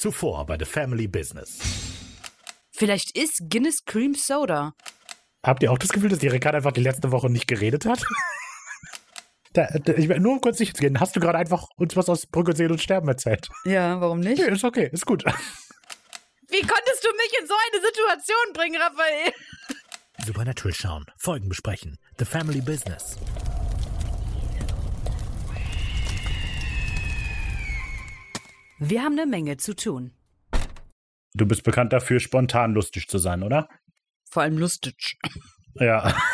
Zuvor bei The Family Business. Vielleicht ist Guinness Cream Soda. Habt ihr auch das Gefühl, dass die Ricarda einfach die letzte Woche nicht geredet hat? Da, da, ich, nur um kurz sicher zu gehen, hast du gerade einfach uns was aus Brücke sehen und sterben erzählt? Ja, warum nicht? Nee, ist okay, ist gut. Wie konntest du mich in so eine Situation bringen, Raphael? Supernatural schauen, Folgen besprechen, The Family Business. Wir haben eine Menge zu tun. Du bist bekannt dafür, spontan lustig zu sein, oder? Vor allem lustig. Ja.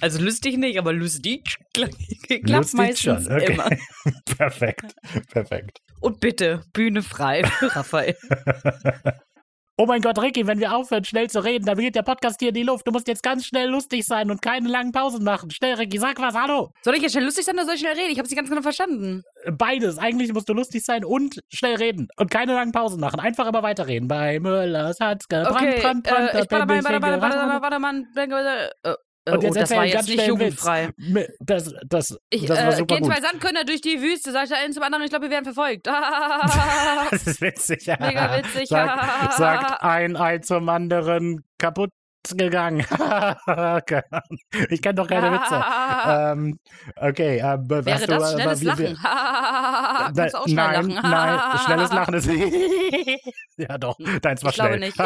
Also lustig nicht, aber lustig klappt Lustig meistens schon, okay. immer. perfekt, perfekt. Und bitte, Bühne frei für Raphael. Oh mein Gott, Ricky, wenn wir aufhören, schnell zu reden, dann geht der Podcast hier in die Luft. Du musst jetzt ganz schnell lustig sein und keine langen Pausen machen. Schnell, Ricky, sag was, hallo. Soll ich jetzt schnell lustig sein oder soll ich schnell reden? Ich habe sie ganz genau verstanden. Beides. Eigentlich musst du lustig sein und schnell reden und keine langen Pausen machen. Einfach immer weiterreden. Bei Müllers hat's gebrannt, Okay, brannt, brannt, äh, ich da warte bin mal, warte, warte, warte, gerannt. warte, warte, warte, äh, äh, Und jetzt oh, das war einen jetzt ganz nicht Witz. jugendfrei. Mi- Das, das, Ich, das war äh, super gehen gut. zwei Sandkörner durch die Wüste, sagt der eine zum anderen, ich glaube, wir werden verfolgt. Das ist witzig. Ja. Mega witzig. Sagt, sagt ein Ei zum anderen kaputt gegangen. ich kenne doch keine Witze. Ähm, okay. Äh, Wäre du, das äh, schnelles wie- Lachen? du auch schnell nein, lachen? nein, schnelles Lachen ist. ja, doch, deins war Ich glaube schnell. nicht.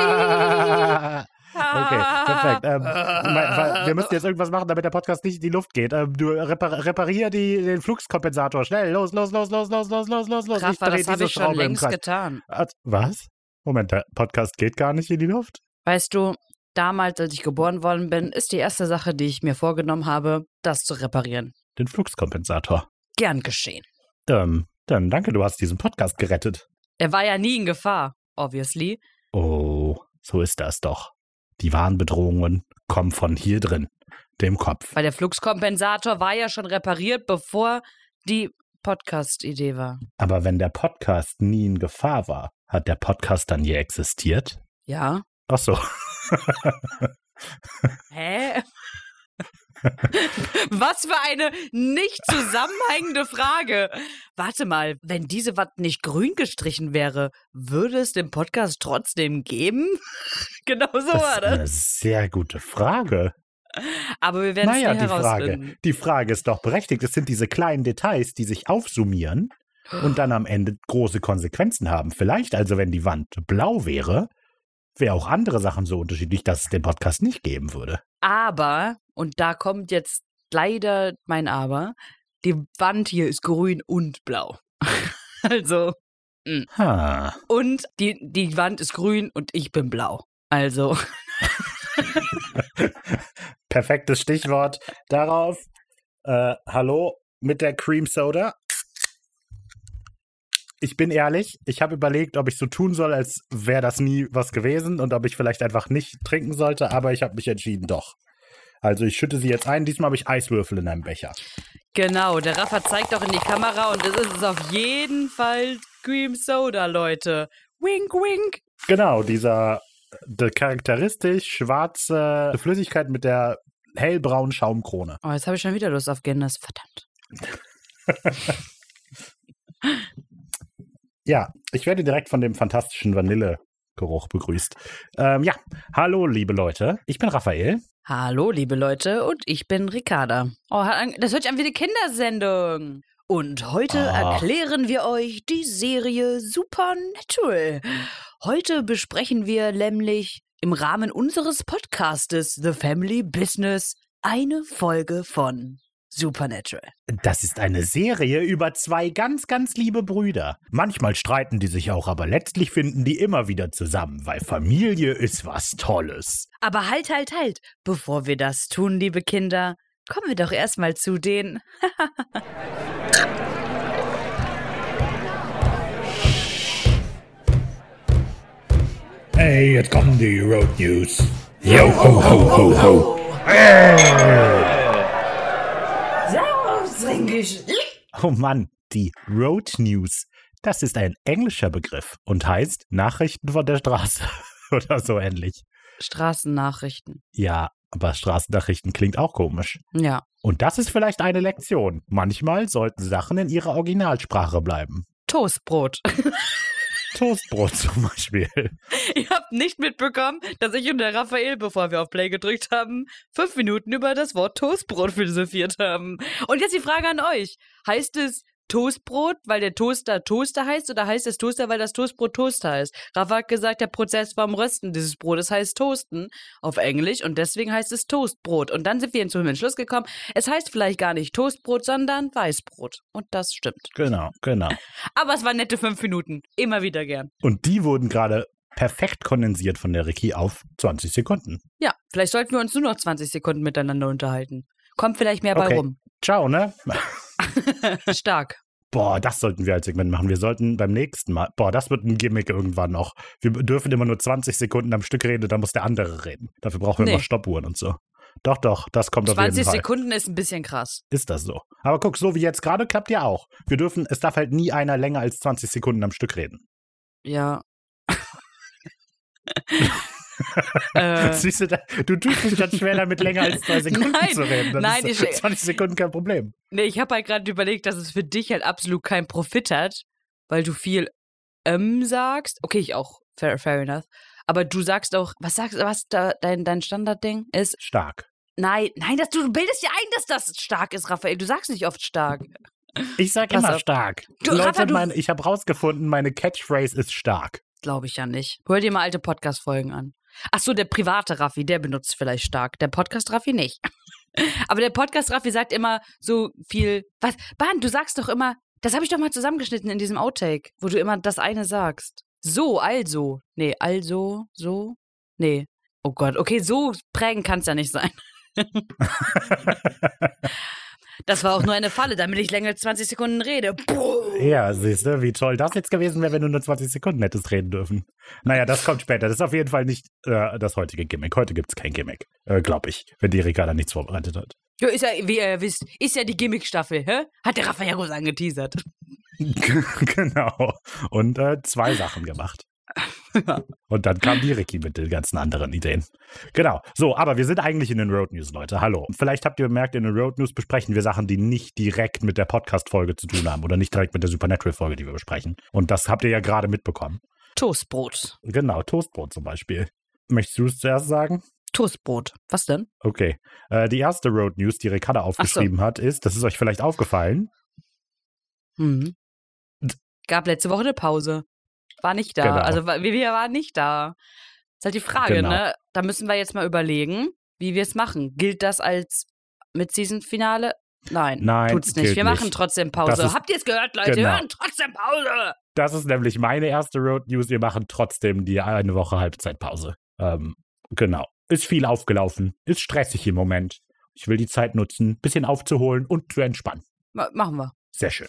Okay, perfekt. Ähm, weil wir müssen jetzt irgendwas machen, damit der Podcast nicht in die Luft geht. Ähm, du repar reparier die, den Fluxkompensator. Schnell, los, los, los, los, los, los, los, los, los. Rafa, dreh das habe diese ich schon Schraube im längst Kreis. getan. Was? Moment, der Podcast geht gar nicht in die Luft? Weißt du, damals, als ich geboren worden bin, ist die erste Sache, die ich mir vorgenommen habe, das zu reparieren. Den Fluxkompensator. Gern geschehen. Ähm, dann danke, du hast diesen Podcast gerettet. Er war ja nie in Gefahr, obviously. Oh, so ist das doch. Die wahren Bedrohungen kommen von hier drin, dem Kopf. Weil der Fluxkompensator war ja schon repariert, bevor die Podcast-Idee war. Aber wenn der Podcast nie in Gefahr war, hat der Podcast dann je existiert? Ja. Ach so. Hä? Was für eine nicht zusammenhängende Frage. Warte mal, wenn diese Wand nicht grün gestrichen wäre, würde es den Podcast trotzdem geben? genau so Das war ist das. eine sehr gute Frage. Aber wir werden Naja, es die nie Frage, herausfinden. die Frage ist doch berechtigt. Es sind diese kleinen Details, die sich aufsummieren und dann am Ende große Konsequenzen haben. Vielleicht also, wenn die Wand blau wäre, wäre auch andere Sachen so unterschiedlich, dass es den Podcast nicht geben würde. Aber, und da kommt jetzt leider mein Aber, die Wand hier ist grün und blau. also, Ha. und die, die Wand ist grün und ich bin blau. Also, Perfektes Stichwort darauf. Äh, hallo mit der Cream Soda. Ich bin ehrlich, ich habe überlegt, ob ich so tun soll, als wäre das nie was gewesen und ob ich vielleicht einfach nicht trinken sollte, aber ich habe mich entschieden, doch. Also ich schütte sie jetzt ein. Diesmal habe ich Eiswürfel in einem Becher. genau, der Rafa zeigt auch in die Kamera und es ist auf jeden Fall Cream Soda, Leute. Wink, wink. Genau, dieser äh, charakteristisch schwarze Flüssigkeit mit der hellbraunen Schaumkrone. Oh, jetzt habe ich schon wieder Lust auf Guinness. Verdammt. Ja, ich werde direkt von dem fantastischen Vanillegeruch begrüßt. Ähm, ja, hallo liebe Leute, ich bin Raphael. Hallo, liebe Leute, und ich bin Ricarda. Oh, das hört sich an wie eine Kindersendung. Und heute Ah. erklären wir euch die Serie Supernatural. Heute besprechen wir nämlich im Rahmen unseres Podcastes The Family Business eine Folge von Supernatural. Das ist eine Serie über zwei ganz, ganz liebe Brüder. Manchmal streiten die sich auch, aber letztlich finden die immer wieder zusammen, weil Familie ist was Tolles. Aber halt, halt, halt. Bevor wir das tun, liebe Kinder, kommen wir doch erstmal zu den Hey, jetzt kommen die Road News. Yo, ho, ho, ho, ho. Oh Mann, die Road News. Das ist ein englischer Begriff und heißt Nachrichten von der Straße oder so ähnlich. Straßennachrichten. Ja, aber Straßennachrichten klingt auch komisch. Ja. Und das ist vielleicht eine Lektion. Manchmal sollten Sachen in ihrer Originalsprache bleiben. Toastbrot. Toastbrot zum Beispiel. Ihr habt nicht mitbekommen, dass ich und der Raphael, bevor wir auf Play gedrückt haben, fünf Minuten über das Wort Toastbrot philosophiert haben. Und jetzt die Frage an euch. Heißt es Toastbrot, weil der Toaster Toaster heißt, oder heißt es Toaster, weil das Toastbrot Toast heißt? Rafa hat gesagt, der Prozess beim Rösten dieses Brotes heißt Toasten auf Englisch und deswegen heißt es Toastbrot. Und dann sind wir zu dem Entschluss gekommen, es heißt vielleicht gar nicht Toastbrot, sondern Weißbrot. Und das stimmt. Genau, genau. Aber es waren nette fünf Minuten. Immer wieder gern. Und die wurden gerade perfekt kondensiert von der Ricky auf 20 Sekunden. Ja, vielleicht sollten wir uns nur noch 20 Sekunden miteinander unterhalten. Kommt vielleicht mehr bei Okay. rum. Ciao, ne? Stark. Boah, das sollten wir als Segment machen. Wir sollten beim nächsten Mal, boah, das wird ein Gimmick irgendwann noch. Wir dürfen immer nur 20 Sekunden am Stück reden, dann muss der andere reden. Dafür brauchen wir Nee. immer Stoppuhren und so. Doch, doch, das kommt auf 20 jeden Fall. Sekunden ist ein bisschen krass. Ist das so? Aber guck, so wie jetzt gerade klappt ja auch. Wir dürfen, es darf halt nie einer länger als 20 Sekunden am Stück reden. Ja. äh, Siehst du, da, du tust dich dann schwer damit länger als zwei Sekunden Nein, zu reden. Dann nein, ist ich- 20 Sekunden kein Problem. nee, ich habe halt gerade überlegt, dass es für dich halt absolut keinen Profit hat, weil du viel ähm sagst. Okay, ich auch. Fair, fair enough. Aber du sagst auch, was sagst was da dein, dein Standardding ist? Stark. Nein, nein, das, du bildest dir ein, dass das stark ist, Raphael. Du sagst nicht oft stark. Ich sag Pass immer auf. stark. Du, Leute, Rafa, du- mein, ich habe rausgefunden, meine Catchphrase ist stark. Glaube ich ja nicht. Hör dir mal alte Podcast-Folgen an. Ach so, der private Raffi, der benutzt vielleicht stark. Der Podcast-Raffi nicht. Aber der Podcast-Raffi sagt immer so viel. Was? Bahn, du sagst doch immer, das habe ich doch mal zusammengeschnitten in diesem Outtake, wo du immer das eine sagst. So, also. Nee, also, so. Nee. Oh Gott, okay, so prägen kann es ja nicht sein. Das war auch nur eine Falle, damit ich länger als 20 Sekunden rede. Boom. Ja, siehst du, wie toll das jetzt gewesen wäre, wenn du nur 20 Sekunden hättest reden dürfen. Naja, das kommt später. Das ist auf jeden Fall nicht äh, das heutige Gimmick. Heute gibt es kein Gimmick. Äh, Glaube ich, wenn die Erika da nichts vorbereitet hat. Ja, ist ja, wie ihr wisst, ist ja die Gimmick-Staffel, hä? Hat der Raphael groß angeteasert. genau. Und äh, zwei Sachen gemacht. Und dann kam die Ricky mit den ganzen anderen Ideen. Genau. So, aber wir sind eigentlich in den Road News, Leute. Hallo. Vielleicht habt ihr bemerkt, in den Road News besprechen wir Sachen, die nicht direkt mit der Podcast-Folge zu tun haben oder nicht direkt mit der Supernatural-Folge, die wir besprechen. Und das habt ihr ja gerade mitbekommen. Toastbrot. Genau, Toastbrot zum Beispiel. Möchtest du es zuerst sagen? Toastbrot. Was denn? Okay. Äh, die erste Road News, die Ricarda aufgeschrieben hat, ist, das ist euch vielleicht aufgefallen, Hm. Gab letzte Woche eine Pause. War nicht da. Genau. Also wir, wir waren nicht da. Ist halt die Frage, Genau. ne? Da müssen wir jetzt mal überlegen, wie wir es machen. Gilt das als Mid-Season-Finale? Nein, Nein, tut's nicht. Wir machen nicht. trotzdem Pause. ist- Habt ihr es gehört, Leute? Wir Genau. hören trotzdem Pause. Das ist nämlich meine erste Road News. Wir machen trotzdem die eine Woche Halbzeitpause. Ähm, genau. Ist viel aufgelaufen. Ist stressig im Moment. Ich will die Zeit nutzen, ein bisschen aufzuholen und zu entspannen. Ma machen wir. Sehr schön.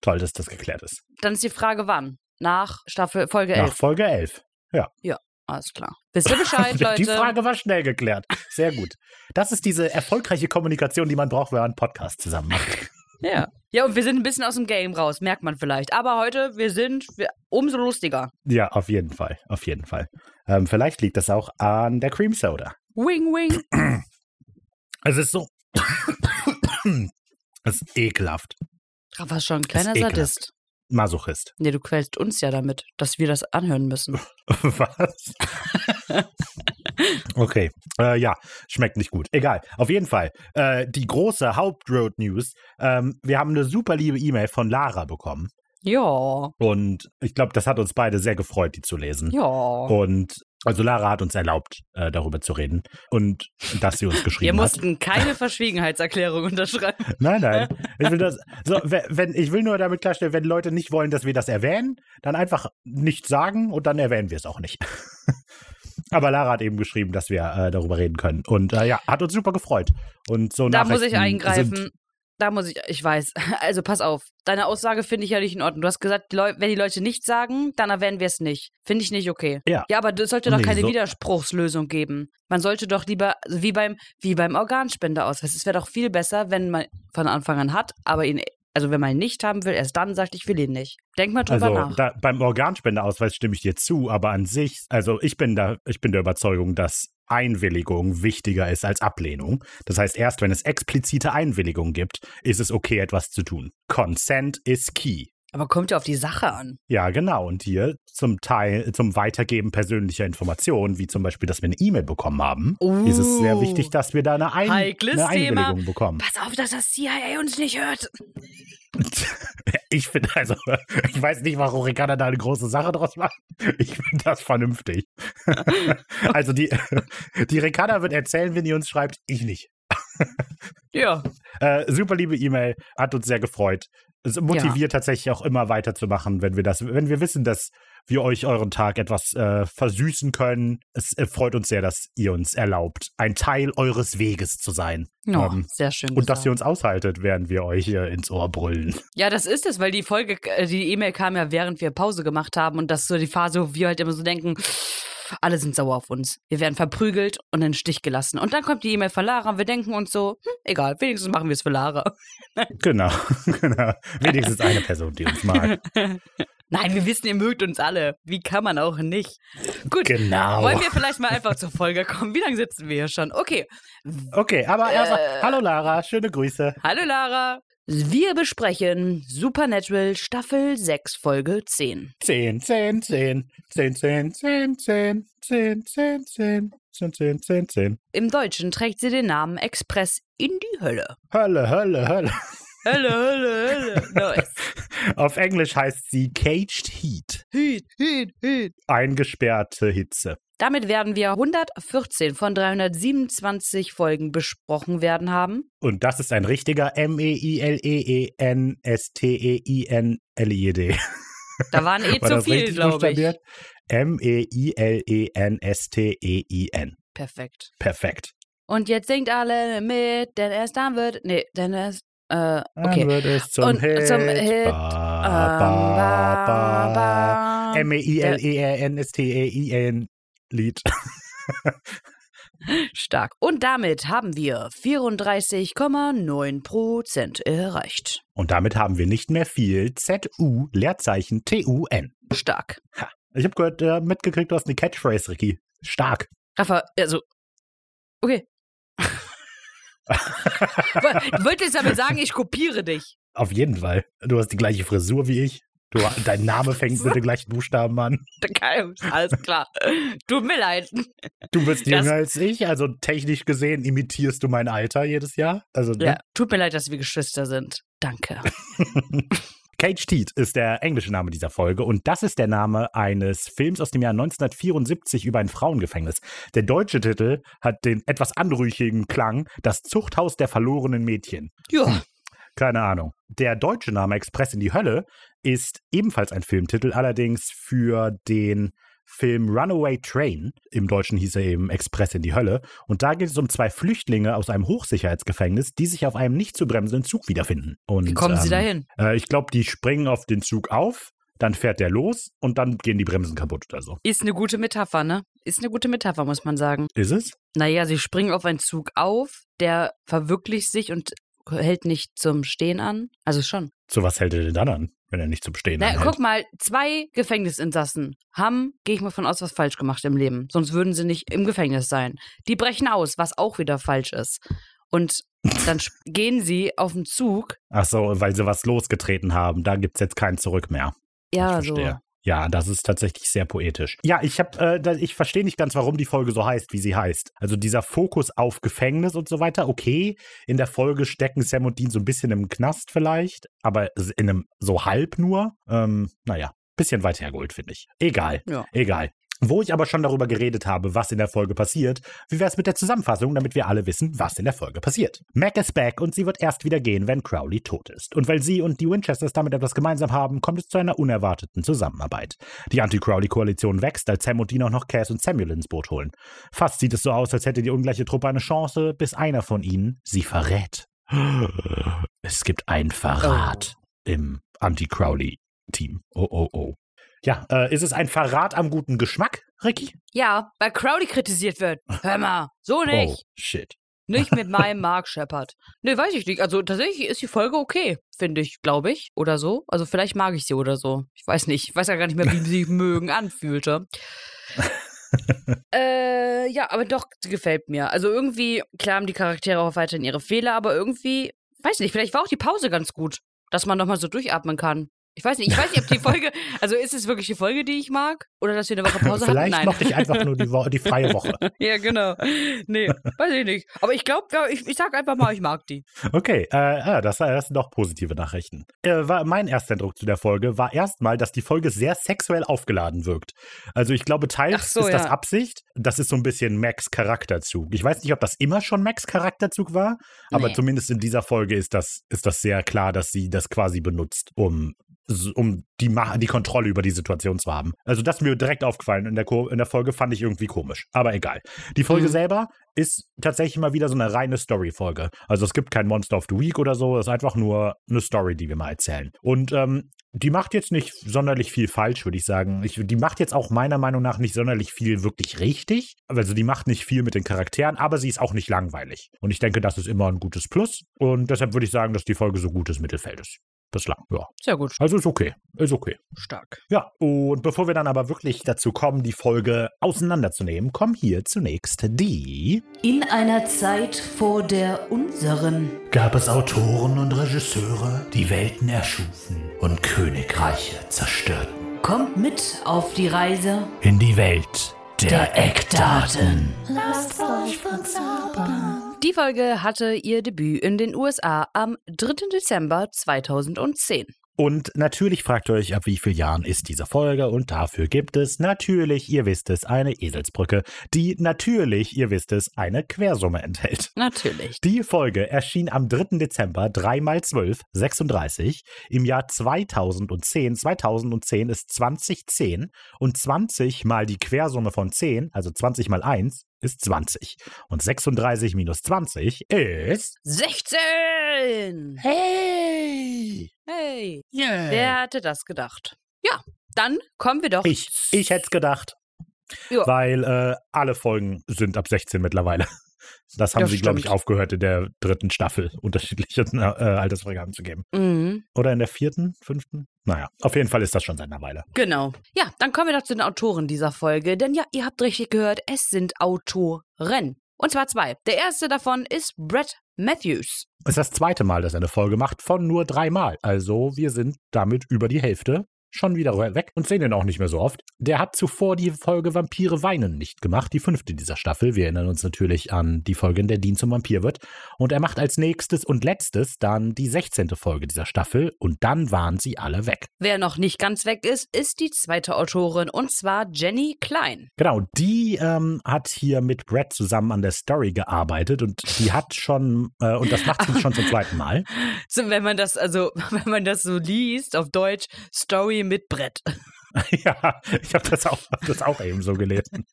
Toll, dass das geklärt ist. Dann ist die Frage, wann? Nach Staffel Folge 11. Nach Folge 11. Alles klar. Wisst ihr Bescheid, Leute? Die Frage war schnell geklärt. Sehr gut. Das ist diese erfolgreiche Kommunikation, die man braucht, wenn man einen Podcast zusammen macht. Ja. Ja, und wir sind ein bisschen aus dem Game raus, merkt man vielleicht. Aber heute, wir sind wir, umso lustiger. Ja, auf jeden Fall. Auf jeden Fall. Ähm, vielleicht liegt das auch an der Cream Soda. Wing, wing. Es ist so. es ist ekelhaft. Ist schon ein kleiner. Sadist. Masochist. Nee, du quälst uns ja damit, dass wir das anhören müssen. Was? okay. Äh, ja, schmeckt nicht gut. Egal. Auf jeden Fall. Äh, die große Hauptroad-News. Ähm, wir haben eine super liebe E-Mail von Lara bekommen. Ja, Und ich glaube, das hat uns beide sehr gefreut, die zu lesen. ja. Und also Lara hat uns erlaubt, äh, darüber zu reden. Und dass sie uns Wir geschrieben hat. mussten keine Verschwiegenheitserklärung unterschreiben. Nein, nein. Ich will das. So, we- wenn, ich will nur damit klarstellen, wenn Leute nicht wollen, dass wir das erwähnen, dann einfach nicht sagen und dann erwähnen wir es auch nicht. Aber Lara hat eben geschrieben, dass wir äh, darüber reden können. Und äh, ja, hat uns super gefreut. Und so Da muss ich eingreifen. Sind, Da muss ich, ich weiß. Also pass auf. Deine Aussage finde ich ja nicht in Ordnung. Du hast gesagt, die wenn die Leute nichts sagen, dann erwähnen wir es nicht. Finde ich nicht okay. Ja. Ja, aber es sollte doch Nee, keine so- Widerspruchslösung geben. Man sollte doch lieber, also wie beim, wie beim Organspendeausweis. Es wäre doch viel besser, wenn man von Anfang an hat, aber ihn, also wenn man ihn nicht haben will, erst dann sagt, ich will ihn nicht. Denk mal drüber also nach. da, beim Organspendeausweis stimme ich dir zu, aber an sich, also ich bin da, ich bin der Überzeugung, dass Einwilligung wichtiger ist als Ablehnung. Das heißt, erst wenn es explizite Einwilligung gibt, ist es okay, etwas zu tun. Consent is key. Aber kommt ja auf die Sache an. Ja, genau. Und hier zum Teil, zum Weitergeben persönlicher Informationen, wie zum Beispiel, dass wir eine E-Mail bekommen haben, Uh. ist es sehr wichtig, dass wir da eine, Ein Heikles eine Thema. Einwilligung bekommen. Pass auf, dass das CIA uns nicht hört. Ich finde, also, ich weiß nicht, warum Ricarda da eine große Sache draus macht. Ich finde das vernünftig. Also, die, die Ricarda wird erzählen, wenn ihr uns schreibt, ich nicht. Ja. Äh, super liebe E-Mail, hat uns sehr gefreut. Es motiviert tatsächlich auch immer weiterzumachen, wenn wir das, wenn wir wissen, dass wir euch euren Tag etwas äh, versüßen können. Es äh, freut uns sehr, dass ihr uns erlaubt, ein Teil eures Weges zu sein. Oh, Ähm, sehr schön. und dass gesagt. ihr uns aushaltet, während wir euch hier ins Ohr brüllen. Ja, das ist es, weil die Folge, äh, die E-Mail kam ja, während wir Pause gemacht haben und das ist so die Phase, wo wir halt immer so denken, alle sind sauer auf uns. Wir werden verprügelt und in den Stich gelassen. Und dann kommt die E-Mail von Lara und wir denken uns so, hm, egal, wenigstens machen wir es für Lara. Genau, genau. Wenigstens eine Person, die uns mag. Nein, wir wissen, ihr mögt uns alle. Wie kann man auch nicht? Gut. Genau. Wollen wir vielleicht mal einfach zur Folge kommen? Wie lange sitzen wir hier schon? Okay. Okay, aber erstmal, Äh. hallo Lara, schöne Grüße. Hallo Lara. Wir besprechen Supernatural Staffel 6, Folge 10. 10, 10, 10, 10, 10, 10, 10, 10, 10, 10, 10, 10, 10, 10. Im Deutschen trägt sie den Namen Express in die Hölle. Hölle, Hölle, Hölle. Hölle, Hölle, Hölle. Nice. Auf Englisch heißt sie Caged Heat. Hüt, hüt, hüt. Eingesperrte Hitze. Damit werden wir 114 von 327 Folgen besprochen werden haben. Und das ist ein richtiger E M-E-I-L-E-E-N-S-T-E-I-N-L-I-E-D. Da waren eh War zu viel, glaube ich. buchstabiert? E M-E-I-L-E-N-S-T-E-I-N. Perfekt. Perfekt. Und jetzt singt alle mit, denn erst dann wird. Nee, denn erst. Äh, Dann okay. wird es zum Und Hit. zum Hit. Ba, Ähm, ba, ba, ba. Lied. Stark. Und damit haben wir 34,9 Prozent erreicht. Und damit haben wir nicht mehr viel. Z-U, Leerzeichen T-U-N. Stark. Ich habe gehört, äh, mitgekriegt, du hast eine Catchphrase, Ricky. Stark. Rafa, also. Okay. Du wolltest damit sagen, ich kopiere dich. Auf jeden Fall. Du hast die gleiche Frisur wie ich. Du, dein Name fängt mit den gleichen Buchstaben an. Geil, alles klar. Tut mir leid. Du bist Das- jünger als ich, also technisch gesehen imitierst du mein Alter jedes Jahr. Also, ne? Ja, tut mir leid, dass wir Geschwister sind. Danke. Cage Teat ist der englische Name dieser Folge und das ist der Name eines Films aus dem Jahr 1974 über ein Frauengefängnis. Der deutsche Titel hat den etwas anrüchigen Klang Das Zuchthaus der verlorenen Mädchen. Ja. Keine Ahnung. Der deutsche Name Express in die Hölle ist ebenfalls ein Filmtitel, allerdings für den Film Runaway Train. Im Deutschen hieß er eben Express in die Hölle. Und da geht es um zwei Flüchtlinge aus einem Hochsicherheitsgefängnis, die sich auf einem nicht zu bremsenden Zug wiederfinden. Und, Wie kommen Sie ähm, dahin? Äh, ich glaube, die springen auf den Zug auf, dann fährt der los und dann gehen die Bremsen kaputt oder so. Ist eine gute Metapher, ne? Ist eine gute Metapher, muss man sagen. Ist es? Naja, sie springen auf einen Zug auf, der verwirklicht sich und hält nicht zum Stehen an. Also schon. Zu was hält er denn dann an, wenn er nicht zum Stehen Na, anhält? guck mal, zwei Gefängnisinsassen haben, gehe ich mal von aus, was falsch gemacht im Leben. Sonst würden sie nicht im Gefängnis sein. Die brechen aus, was auch wieder falsch ist. Und dann gehen sie auf den Zug. Ach so, weil sie was losgetreten haben. Da gibt es jetzt kein Zurück mehr. Ja, ich so. Ja, das ist tatsächlich sehr poetisch. Ja, ich habe, äh, ich verstehe nicht ganz, warum die Folge so heißt, wie sie heißt. Also dieser Fokus auf Gefängnis und so weiter. Okay, in der Folge stecken Sam und Dean so ein bisschen im Knast vielleicht, aber in einem so halb nur. Ähm, naja, bisschen weit hergeholt, finde ich. Egal, Ja. egal. Wo ich aber schon darüber geredet habe, was in der Folge passiert, wie wäre es mit der Zusammenfassung, damit wir alle wissen, was in der Folge passiert. Mac ist back und sie wird erst wieder gehen, wenn Crowley tot ist. Und weil sie und die Winchesters damit etwas gemeinsam haben, kommt es zu einer unerwarteten Zusammenarbeit. Die Anti-Crowley-Koalition wächst, als Sam und Dean auch noch Cass und Samuel ins Boot holen. Fast sieht es so aus, als hätte die ungleiche Truppe eine Chance, bis einer von ihnen sie verrät. Es gibt einen Verrat im Anti-Crowley-Team. Oh, oh, oh. Ja, äh, ist es ein Verrat am guten Geschmack, Ricky? Ja, weil Crowley kritisiert wird. Hör mal, so nicht. Oh, shit. Nicht mit meinem Mark Shepard. Nee, weiß ich nicht. Also tatsächlich ist die Folge okay, finde ich, glaube ich. Oder so. Also vielleicht mag ich sie oder so. Ich weiß nicht. Ich weiß ja gar nicht mehr, wie sie mögen anfühlte. äh, ja, aber doch, sie gefällt mir. Also irgendwie, klar haben die Charaktere auch weiterhin ihre Fehler, aber irgendwie, weiß nicht, vielleicht war auch die Pause ganz gut, dass man nochmal so durchatmen kann. Ich weiß nicht, ich weiß nicht, ob die Folge, also ist es wirklich die Folge, die ich mag? Oder dass wir eine Woche Pause Vielleicht hatten? Nein. mochte ich einfach nur die, Wo die freie Woche. ja, genau. Nee, weiß ich nicht. Aber ich glaube, ja, ich, ich sag einfach mal, ich mag die. Okay, äh, ah, das, das sind doch positive Nachrichten. Äh, war, mein erster Eindruck zu der Folge war erstmal, dass die Folge sehr sexuell aufgeladen wirkt. Also ich glaube, teils so, ist das ja. Absicht. Das ist so ein bisschen Max Charakterzug. Ich weiß nicht, ob das immer schon Max Charakterzug war, aber Nee. zumindest in dieser Folge ist das, ist das sehr klar, dass sie das quasi benutzt, um um die, Ma die Kontrolle über die Situation zu haben. Also das ist mir direkt aufgefallen in der, in der Folge, fand ich irgendwie komisch. Aber egal. Die Folge Mhm. selber ist tatsächlich mal wieder so eine reine Story-Folge. Also es gibt kein Monster of the Week oder so, es ist einfach nur eine Story, die wir mal erzählen. Und ähm, die macht jetzt nicht sonderlich viel falsch, würde ich sagen. Ich, die macht jetzt auch meiner Meinung nach nicht sonderlich viel wirklich richtig. Also die macht nicht viel mit den Charakteren, aber sie ist auch nicht langweilig. Und ich denke, das ist immer ein gutes Plus. Und deshalb würde ich sagen, dass die Folge so gutes Mittelfeld ist. Bislang, ja. Sehr gut. Also ist okay. Ist okay. Stark. Ja, und bevor wir dann aber wirklich dazu kommen, die Folge auseinanderzunehmen, kommen hier zunächst die. In einer Zeit vor der unseren. Gab es Autoren und Regisseure, die Welten erschufen und Königreiche zerstörten. Kommt mit auf die Reise In die Welt der, Eckdaten. Lasst euch verzaubern. Die Folge hatte ihr Debüt in den USA am 3. Dezember 2010. Und natürlich fragt ihr euch, ab wie vielen Jahren ist diese Folge und dafür gibt es natürlich, ihr wisst es, eine Eselsbrücke, die natürlich, ihr wisst es, eine Quersumme enthält. Natürlich. Die Folge erschien am 3. Dezember 3 mal 12, 36, im Jahr 2010. 2010 ist 2010 und 20 mal die Quersumme von 10, also 20 mal 1, ist 20. Und 36 minus 20 ist... 16! Hey! Hey, Yeah. wer hätte das gedacht? Ja, dann kommen wir doch. Ich, ich hätte es gedacht. Ja. Weil äh, alle Folgen sind ab 16 mittlerweile. Das haben Das sie, glaube ich, aufgehört in der dritten Staffel, unterschiedliche äh, Altersfreigaben zu geben. Mhm, Oder in der vierten, fünften? Naja, auf jeden Fall ist das schon seit einer Weile. genau. Ja, dann kommen wir doch zu den Autoren dieser Folge. Denn ja, ihr habt richtig gehört, es sind Autoren. Und zwar zwei. Der erste davon ist Brett Matthews. Es ist das zweite Mal, dass er eine Folge macht, von nur dreimal. Also wir sind damit über die Hälfte schon wieder weg und sehen ihn auch nicht mehr so oft. Der hat zuvor die Folge Vampire weinen nicht gemacht, die fünfte dieser Staffel. Wir erinnern uns natürlich an die Folge, in der Dean zum Vampir wird. Und er macht als nächstes und letztes dann die 16. Folge dieser Staffel und dann waren sie alle weg. Wer noch nicht ganz weg ist, ist die zweite Autorin und zwar Jenny Klein. Genau, die ähm, hat hier mit Brett zusammen an der Story gearbeitet und die hat schon, äh, und das macht sie schon zum zweiten Mal. So, wenn man das also, wenn man das so liest auf Deutsch, Story mit Brett. ja, ich habe das, auch- hab das auch eben so gelesen.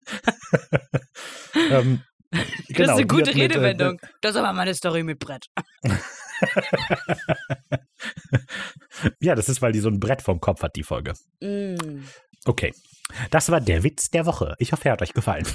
ähm, Das genau, ist eine die gute hat mit, äh, Redewendung. Das ist aber meine Story mit Brett. ja, das ist, weil die so ein Brett vom Kopf hat, die Folge. Mm. Okay. Das war der Witz der Woche. Ich hoffe, er hat euch gefallen.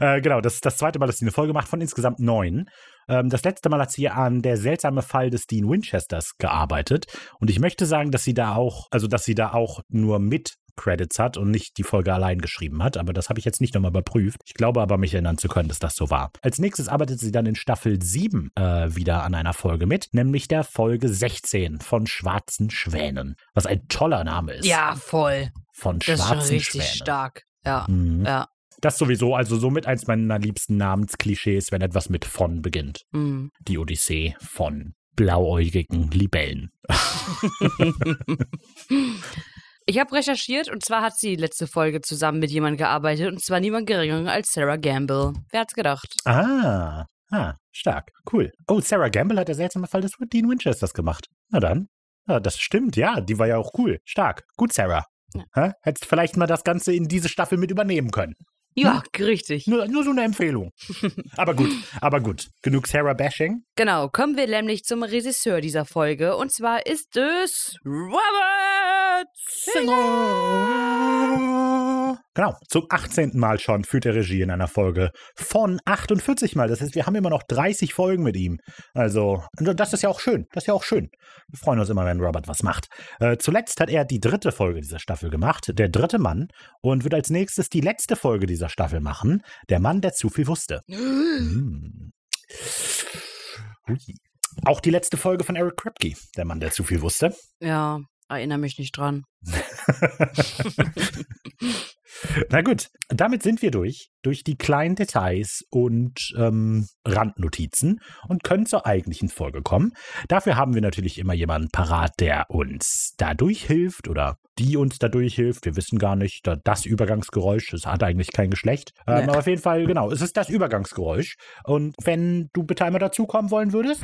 äh, genau, das ist das zweite Mal, dass sie eine Folge macht, von insgesamt neun. Ähm, das letzte Mal hat sie an der seltsame Fall des Dean Winchesters gearbeitet. Und ich möchte sagen, dass sie da auch, also dass sie da auch nur mit Credits hat und nicht die Folge allein geschrieben hat. Aber das habe ich jetzt nicht nochmal überprüft. Ich glaube aber, mich erinnern zu können, dass das so war. Als nächstes arbeitet sie dann in Staffel 7 äh, wieder an einer Folge mit, nämlich der Folge 16 von Schwarzen Schwänen. Was ein toller Name ist. Ja, voll. Von Das ist schon Schwarzen richtig Schwänen. stark. Ja, Mhm. ja. Das sowieso, also somit eins meiner liebsten Namensklischees, wenn etwas mit von beginnt. Mm. Die Odyssee von blauäugigen Libellen. Ich habe recherchiert und zwar hat sie letzte Folge zusammen mit jemandem gearbeitet und zwar niemand geringer als Sarah Gamble. Wer hat's gedacht? Ah, ah, stark, cool. Oh, Sarah Gamble hat der seltsame Fall des Dean Winchesters gemacht. Na dann. Ja, das stimmt, ja, die war ja auch cool. Stark. Gut, Sarah. Ja. Hä? Hättest vielleicht mal das Ganze in diese Staffel mit übernehmen können. Ja, richtig. Nur, nur so eine Empfehlung. aber gut, aber gut. Genug Sarah-Bashing. Genau, kommen wir nämlich zum Regisseur dieser Folge und zwar ist es Robert Singer. Genau, zum 18. Mal schon führt er Regie in einer Folge von 48 Mal. Das heißt, wir haben immer noch 30 Folgen mit ihm. Also, das ist ja auch schön. Das ist ja auch schön. Wir freuen uns immer, wenn Robert was macht. Äh, zuletzt hat er die dritte Folge dieser Staffel gemacht, der dritte Mann, und wird als nächstes die letzte Folge dieser Staffel machen, der Mann, der zu viel wusste. Hm. Ui. Auch die letzte Folge von Eric Kripke, der Mann, der zu viel wusste. Ja, Erinnere mich nicht dran. Na gut, damit sind wir durch, durch die kleinen Details und ähm, Randnotizen und können zur eigentlichen Folge kommen. Dafür haben wir natürlich immer jemanden parat, der uns dadurch hilft oder die uns dadurch hilft. Wir wissen gar nicht, das Übergangsgeräusch, das hat eigentlich kein Geschlecht. Ähm, Nee. Aber auf jeden Fall, genau, es ist das Übergangsgeräusch. Und wenn du bitte einmal dazukommen wollen würdest.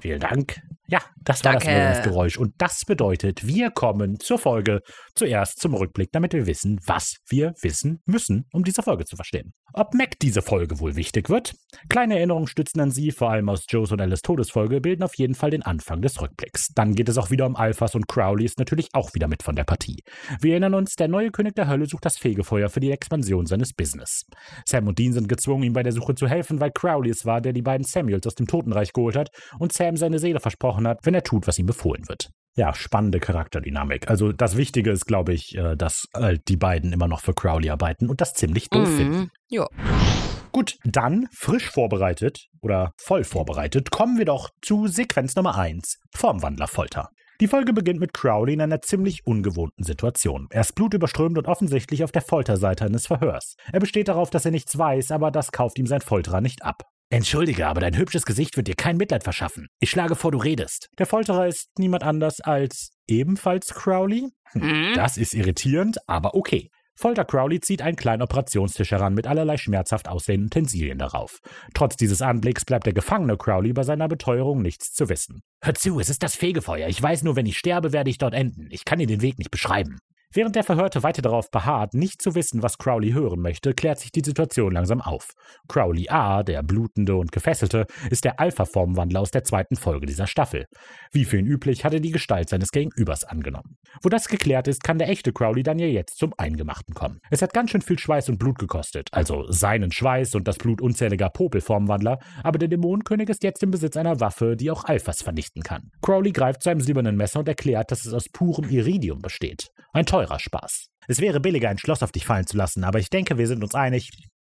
Vielen Dank. Ja, das war das Danke. Übergangsgeräusch. Und das bedeutet, wir kommen zur Folge zuerst zum Rückblick, damit wir wissen, was wir wissen müssen, um diese Folge zu verstehen. Ob Mac diese Folge wohl wichtig wird? Kleine Erinnerungen stützen an sie, vor allem aus Joes und Alice Todesfolge, bilden auf jeden Fall den Anfang des Rückblicks. Dann geht es auch wieder um Alphas und Crowley ist natürlich auch wieder mit von der Partie. Wir erinnern uns, der neue König der Hölle sucht das Fegefeuer für die Expansion seines Business. Sam und Dean sind gezwungen, ihm bei der Suche zu helfen, weil Crowley es war, der die beiden Samuels aus dem Totenreich geholt hat und Sam seine Seele versprochen hat, wenn er tut, was ihm befohlen wird. Ja, spannende Charakterdynamik. Also das Wichtige ist, glaube ich, äh, dass äh, die beiden immer noch für Crowley arbeiten und das ziemlich doof finden. Mhm. Ja. Gut, dann frisch vorbereitet oder voll vorbereitet, kommen wir doch zu Sequenz Nummer 1, Formwandlerfolter. Die Folge beginnt mit Crowley in einer ziemlich ungewohnten Situation. Er ist blutüberströmt und offensichtlich auf der Folterseite eines Verhörs. Er besteht darauf, dass er nichts weiß, aber das kauft ihm sein Folterer nicht ab. Entschuldige, aber dein hübsches Gesicht wird dir kein Mitleid verschaffen. Ich schlage vor, du redest. Der Folterer ist niemand anders als ebenfalls Crowley? Mhm. Das ist irritierend, aber okay. Folter Crowley zieht einen kleinen Operationstisch heran mit allerlei schmerzhaft aussehenden Utensilien darauf. Trotz dieses Anblicks bleibt der Gefangene Crowley bei seiner Beteuerung nichts zu wissen. Hör zu, es ist das Fegefeuer. Ich weiß nur, wenn ich sterbe, werde ich dort enden. Ich kann dir den Weg nicht beschreiben. Während der Verhörte weiter darauf beharrt, nicht zu wissen, was Crowley hören möchte, klärt sich die Situation langsam auf. Crowley A., der Blutende und Gefesselte, ist der Alpha-Formwandler aus der zweiten Folge dieser Staffel. Wie für ihn üblich, hat er die Gestalt seines Gegenübers angenommen. Wo das geklärt ist, kann der echte Crowley dann ja jetzt zum Eingemachten kommen. Es hat ganz schön viel Schweiß und Blut gekostet, also seinen Schweiß und das Blut unzähliger Popelformwandler, aber der Dämonenkönig ist jetzt im Besitz einer Waffe, die auch Alphas vernichten kann. Crowley greift zu einem silbernen Messer und erklärt, dass es aus purem Iridium besteht. Ein teurer Spaß. Es wäre billiger, ein Schloss auf dich fallen zu lassen, aber ich denke, wir sind uns einig,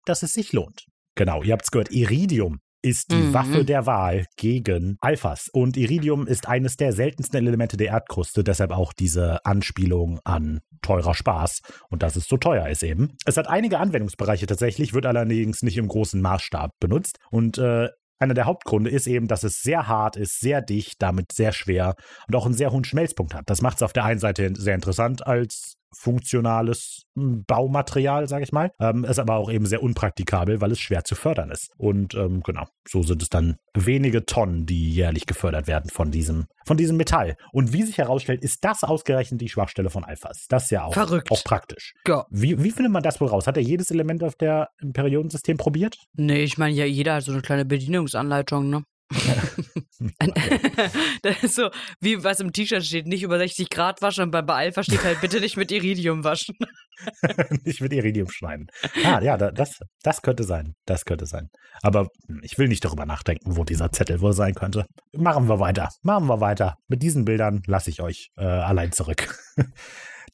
dass es sich lohnt. Genau, ihr habt's gehört, Iridium ist die Mhm. Waffe der Wahl gegen Alphas. Und Iridium ist eines der seltensten Elemente der Erdkruste, deshalb auch diese Anspielung an teurer Spaß und dass es so teuer ist eben. Es hat einige Anwendungsbereiche tatsächlich, wird allerdings nicht im großen Maßstab benutzt. Und äh, einer der Hauptgründe ist eben, dass es sehr hart ist, sehr dicht, damit sehr schwer und auch einen sehr hohen Schmelzpunkt hat. Das macht es auf der einen Seite sehr interessant als funktionales hm, Baumaterial, sage ich mal, ähm, ist aber auch eben sehr unpraktikabel, weil es schwer zu fördern ist. Und ähm, genau, so sind es dann wenige Tonnen, die jährlich gefördert werden von diesem, von diesem Metall. Und wie sich herausstellt, ist das ausgerechnet die Schwachstelle von Alphas. Das ist ja auch, Verrückt. auch praktisch. Ja. Wie, wie findet man das wohl raus? Hat er jedes Element auf der im Periodensystem probiert? Nee, ich meine ja, jeder hat so eine kleine Bedienungsanleitung, ne? das ist so, wie was im T-Shirt steht, nicht über 60 Grad waschen und bei, bei Alpha steht halt bitte nicht mit Iridium waschen. nicht mit Iridium schneiden. Ah, ja, da- das, das könnte sein. Das könnte sein. Aber ich will nicht darüber nachdenken, wo dieser Zettel wohl sein könnte. Machen wir weiter. Machen wir weiter. Mit diesen Bildern lasse ich euch äh, allein zurück.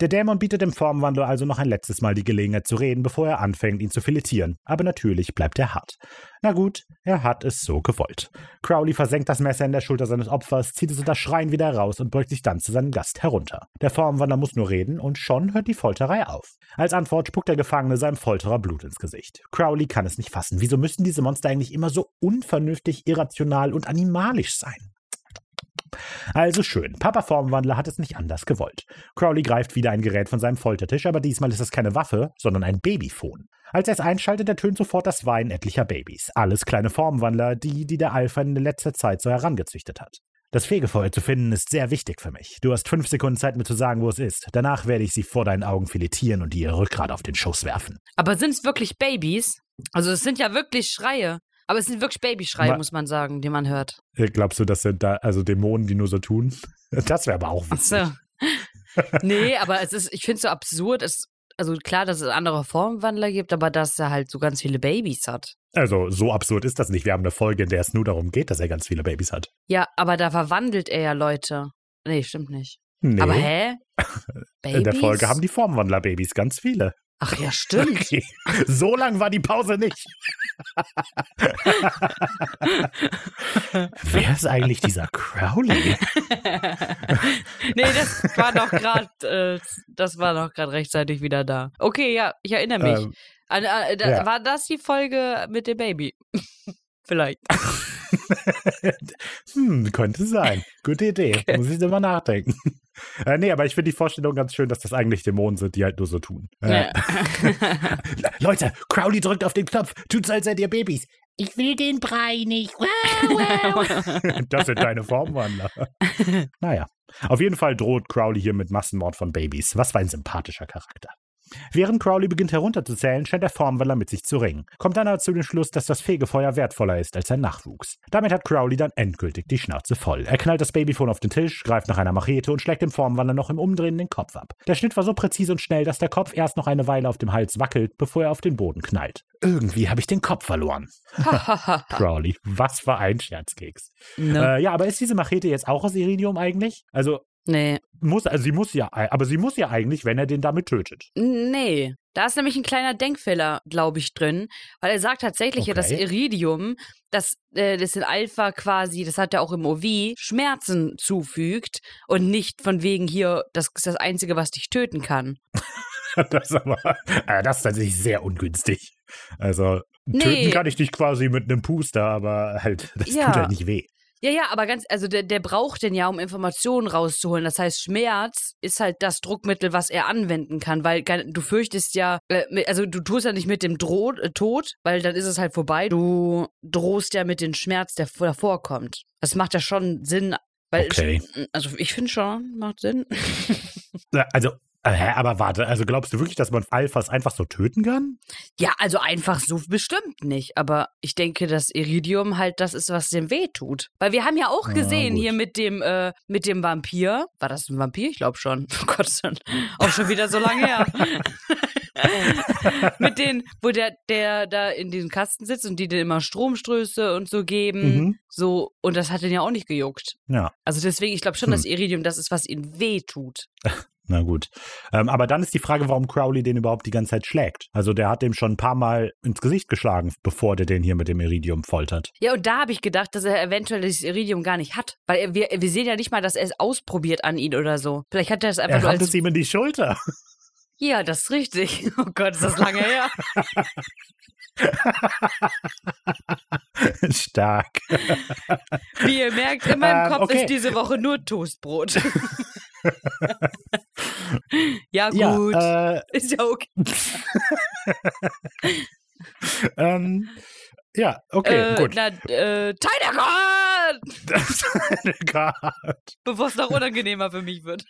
Der Dämon bietet dem Formwandler also noch ein letztes Mal die Gelegenheit zu reden, bevor er anfängt, ihn zu filetieren. Aber natürlich bleibt er hart. Na gut, er hat es so gewollt. Crowley versenkt das Messer in der Schulter seines Opfers, zieht es unter Schreien wieder heraus und beugt sich dann zu seinem Gast herunter. Der Formwandler muss nur reden und schon hört die Folterei auf. Als Antwort spuckt der Gefangene seinem Folterer Blut ins Gesicht. Crowley kann es nicht fassen. Wieso müssen diese Monster eigentlich immer so unvernünftig, irrational und animalisch sein? Also schön. Papa Formwandler hat es nicht anders gewollt. Crowley greift wieder ein Gerät von seinem Foltertisch, aber diesmal ist es keine Waffe, sondern ein Babyphon. Als er es einschaltet, ertönt sofort das Weinen etlicher Babys. Alles kleine Formwandler, die, die der Alpha in letzter Zeit so herangezüchtet hat. Das Fegefeuer zu finden ist sehr wichtig für mich. Du hast fünf Sekunden Zeit, mir zu sagen, wo es ist. Danach werde ich sie vor deinen Augen filetieren und ihr Rückgrat auf den Schoß werfen. Aber sind es wirklich Babys? Also es sind ja wirklich Schreie. Aber es sind wirklich Babyschreie, Ma- muss man sagen, die man hört. Äh, Glaubst du, das sind da also Dämonen, die nur so tun? Das wäre aber auch Ach witzig. so. nee, aber es ist, ich finde es so absurd. Es, also klar, dass es andere Formwandler gibt, aber dass er halt so ganz viele Babys hat. Also, so absurd ist das nicht. Wir haben eine Folge, in der es nur darum geht, dass er ganz viele Babys hat. Ja, aber da verwandelt er ja Leute. Nee, stimmt nicht. Nee. Aber hä? Babys? In der Folge haben die Formwandler Babys, ganz viele. Ach ja, stimmt. Okay. So lang war die Pause nicht. Wer ist eigentlich dieser Crowley? nee, das war noch gerade, äh, das war noch gerade rechtzeitig wieder da. Okay, ja, ich erinnere mich. Ähm, An, äh, da, ja. War das die Folge mit dem Baby? Vielleicht. hm, könnte sein. Gute Idee. Muss ich drüber nachdenken. Äh, nee, aber ich finde die Vorstellung ganz schön, dass das eigentlich Dämonen sind, die halt nur so tun. Äh, Ja. Leute, Crowley drückt auf den Knopf. Tut so, als seid ihr Babys. Ich will den Brei nicht. Wow, wow. Das sind deine Formwandler. naja. Auf jeden Fall droht Crowley hier mit Massenmord von Babys. Was für ein sympathischer Charakter. Während Crowley beginnt herunterzuzählen, scheint der Formwandler mit sich zu ringen. Kommt dann aber zu dem Schluss, dass das Fegefeuer wertvoller ist als sein Nachwuchs. Damit hat Crowley dann endgültig die Schnauze voll. Er knallt das Babyphone auf den Tisch, greift nach einer Machete und schlägt dem Formwandler noch im Umdrehen den Kopf ab. Der Schnitt war so präzise und schnell, dass der Kopf erst noch eine Weile auf dem Hals wackelt, bevor er auf den Boden knallt. Irgendwie habe ich den Kopf verloren. Crowley, was für ein Scherzkeks. ne? Äh, ja, aber ist diese Machete jetzt auch aus Iridium eigentlich? Also Nee. muss, also sie muss ja, aber sie muss ja eigentlich, wenn er den damit tötet. Nee. Da ist nämlich ein kleiner Denkfehler, glaube ich, drin. Weil er sagt tatsächlich ja, das Okay. Iridium, das, äh, das in Alpha quasi, das hat er auch im OV, Schmerzen zufügt und nicht von wegen hier, das ist das Einzige, was dich töten kann. Das ist aber, äh, das ist tatsächlich sehr ungünstig. Also Nee. töten kann ich dich quasi mit einem Puster, aber halt, das Ja. tut halt nicht weh. Ja, ja, aber ganz, also der, der braucht den ja, um Informationen rauszuholen. Das heißt, Schmerz ist halt das Druckmittel, was er anwenden kann, weil du fürchtest ja, äh, also du tust ja nicht mit dem Droh, äh, Tod, weil dann ist es halt vorbei. Du drohst ja mit dem Schmerz, der vor- davor kommt. Das macht ja schon Sinn. Weil Okay. Also ich finde schon, macht Sinn. Also, hä, aber warte, also glaubst du wirklich, dass man Alphas einfach so töten kann? Ja, also einfach so bestimmt nicht. Aber ich denke, dass Iridium halt das ist, was dem weh tut. Weil wir haben ja auch Ja, gesehen gut. hier mit dem, äh, mit dem Vampir. War das ein Vampir? Ich glaube schon. Oh Gott, schon, auch schon wieder so lange her. mit den, wo der, der da in diesem Kasten sitzt und die dir immer Stromstöße und so geben. Mhm. So, und das hat den ja auch nicht gejuckt. Ja, Also deswegen, ich glaube schon, Hm. dass Iridium das ist, was ihm weh tut. na gut. Ähm, aber dann ist die Frage, warum Crowley den überhaupt die ganze Zeit schlägt. Also der hat dem schon ein paar Mal ins Gesicht geschlagen, bevor der den hier mit dem Iridium foltert. Ja, und da habe ich gedacht, dass er eventuell dieses Iridium gar nicht hat. Weil er, wir, wir sehen ja nicht mal, dass er es ausprobiert an ihn oder so. Vielleicht hat er es einfach Er nur als. es ihm in die Schulter. Ja, das ist richtig. Oh Gott, ist das lange her. Stark. Wie ihr merkt, in meinem Ähm, Kopf okay. ist diese Woche nur Toastbrot. ja, Ja, gut. äh, ist ja okay. ähm, ja, okay, äh, gut. Na, äh! Gott. Bevor es noch unangenehmer für mich wird.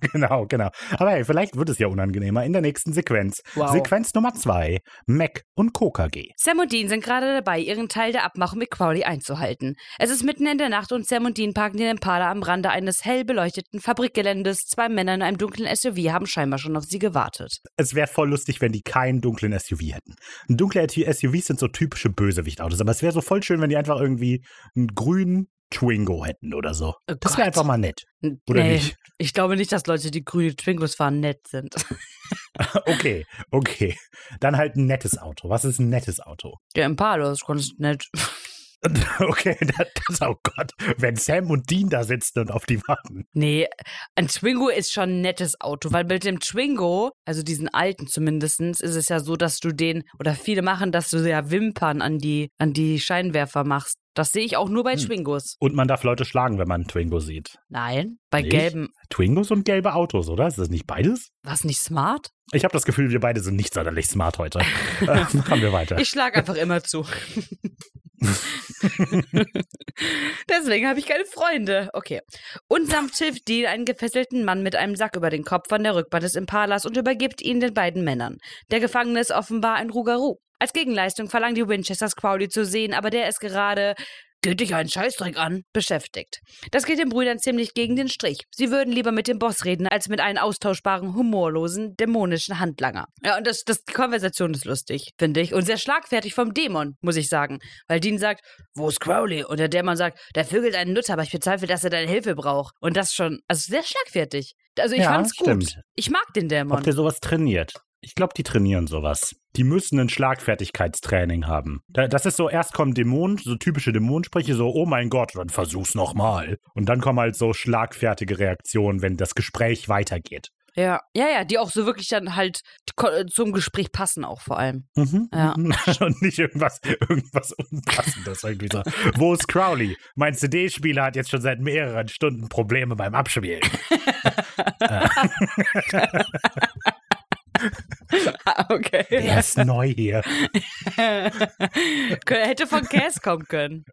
Genau, genau. Aber hey, vielleicht wird es ja unangenehmer in der nächsten Sequenz. Wow. Sequenz Nummer zwei: Mac und KKG. Sam und Dean sind gerade dabei, ihren Teil der Abmachung mit Crowley einzuhalten. Es ist mitten in der Nacht und Sam und Dean parken den Impala am Rande eines hell beleuchteten Fabrikgeländes. Zwei Männer in einem dunklen SUV haben scheinbar schon auf sie gewartet. Es wäre voll lustig, wenn die keinen dunklen SUV hätten. Dunkle SUVs sind so typische Bösewichtautos, aber es wäre so voll schön, wenn die einfach irgendwie einen grünen Twingo hätten oder so. Oh Das wäre einfach mal nett. Oder nee, nicht? ich glaube nicht, dass Leute, die grüne Twingos fahren, nett sind. Okay, okay. Dann halt ein nettes Auto. Was ist ein nettes Auto? Der Impala ist ganz nett. Okay, das, das, oh Gott. Wenn Sam und Dean da sitzen und auf die warten. Nee, ein Twingo ist schon ein nettes Auto, weil mit dem Twingo, also diesen alten zumindest, ist es ja so, dass du den, oder viele machen, dass du ja Wimpern an die, an die Scheinwerfer machst. Das sehe ich auch nur bei Hm. Twingos. Und man darf Leute schlagen, wenn man einen Twingo sieht. Nein, bei Nicht? gelben. Twingos und gelbe Autos, oder? Ist das nicht beides? Was nicht smart? Ich habe das Gefühl, wir beide sind nicht sonderlich smart heute. äh, machen wir weiter. Ich schlage einfach immer zu. Deswegen habe ich keine Freunde. Okay. Unsanft hilft Dean einen gefesselten Mann mit einem Sack über den Kopf von der Rückbahn des Impalas und übergibt ihn den beiden Männern. Der Gefangene ist offenbar ein Rougarou. Als Gegenleistung verlangen die Winchesters Crowley zu sehen, aber der ist gerade Geht dich einen Scheißdreck an, beschäftigt. Das geht den Brüdern ziemlich gegen den Strich. Sie würden lieber mit dem Boss reden, als mit einem austauschbaren, humorlosen, dämonischen Handlanger. Ja, und das, das, die Konversation ist lustig, finde ich. Und sehr schlagfertig vom Dämon, muss ich sagen. Weil Dean sagt, wo ist Crowley? Und der Dämon sagt, der vögelt einen Nutzer, aber ich bezweifle, dass er deine Hilfe braucht. Und das schon, also sehr schlagfertig. Also ich Ja, fand's gut. stimmt. Ich mag den Dämon. Habt ihr sowas trainiert? Ich glaube, die trainieren sowas. Die müssen ein Schlagfertigkeitstraining haben. Da- Das ist so, erst kommen Dämonen, so typische Dämonensprüche, so, oh mein Gott, dann versuch's nochmal. Und dann kommen halt so schlagfertige Reaktionen, wenn das Gespräch weitergeht. Ja, ja, ja, die auch so wirklich dann halt äh, zum Gespräch passen auch vor allem. Mhm. Ja. Und nicht irgendwas, irgendwas Unpassendes. Irgendwie so. Wo ist Crowley? Mein CD-Spieler hat jetzt schon seit mehreren Stunden Probleme beim Abspielen. Okay. Er ist neu hier. Hätte von Cass kommen können.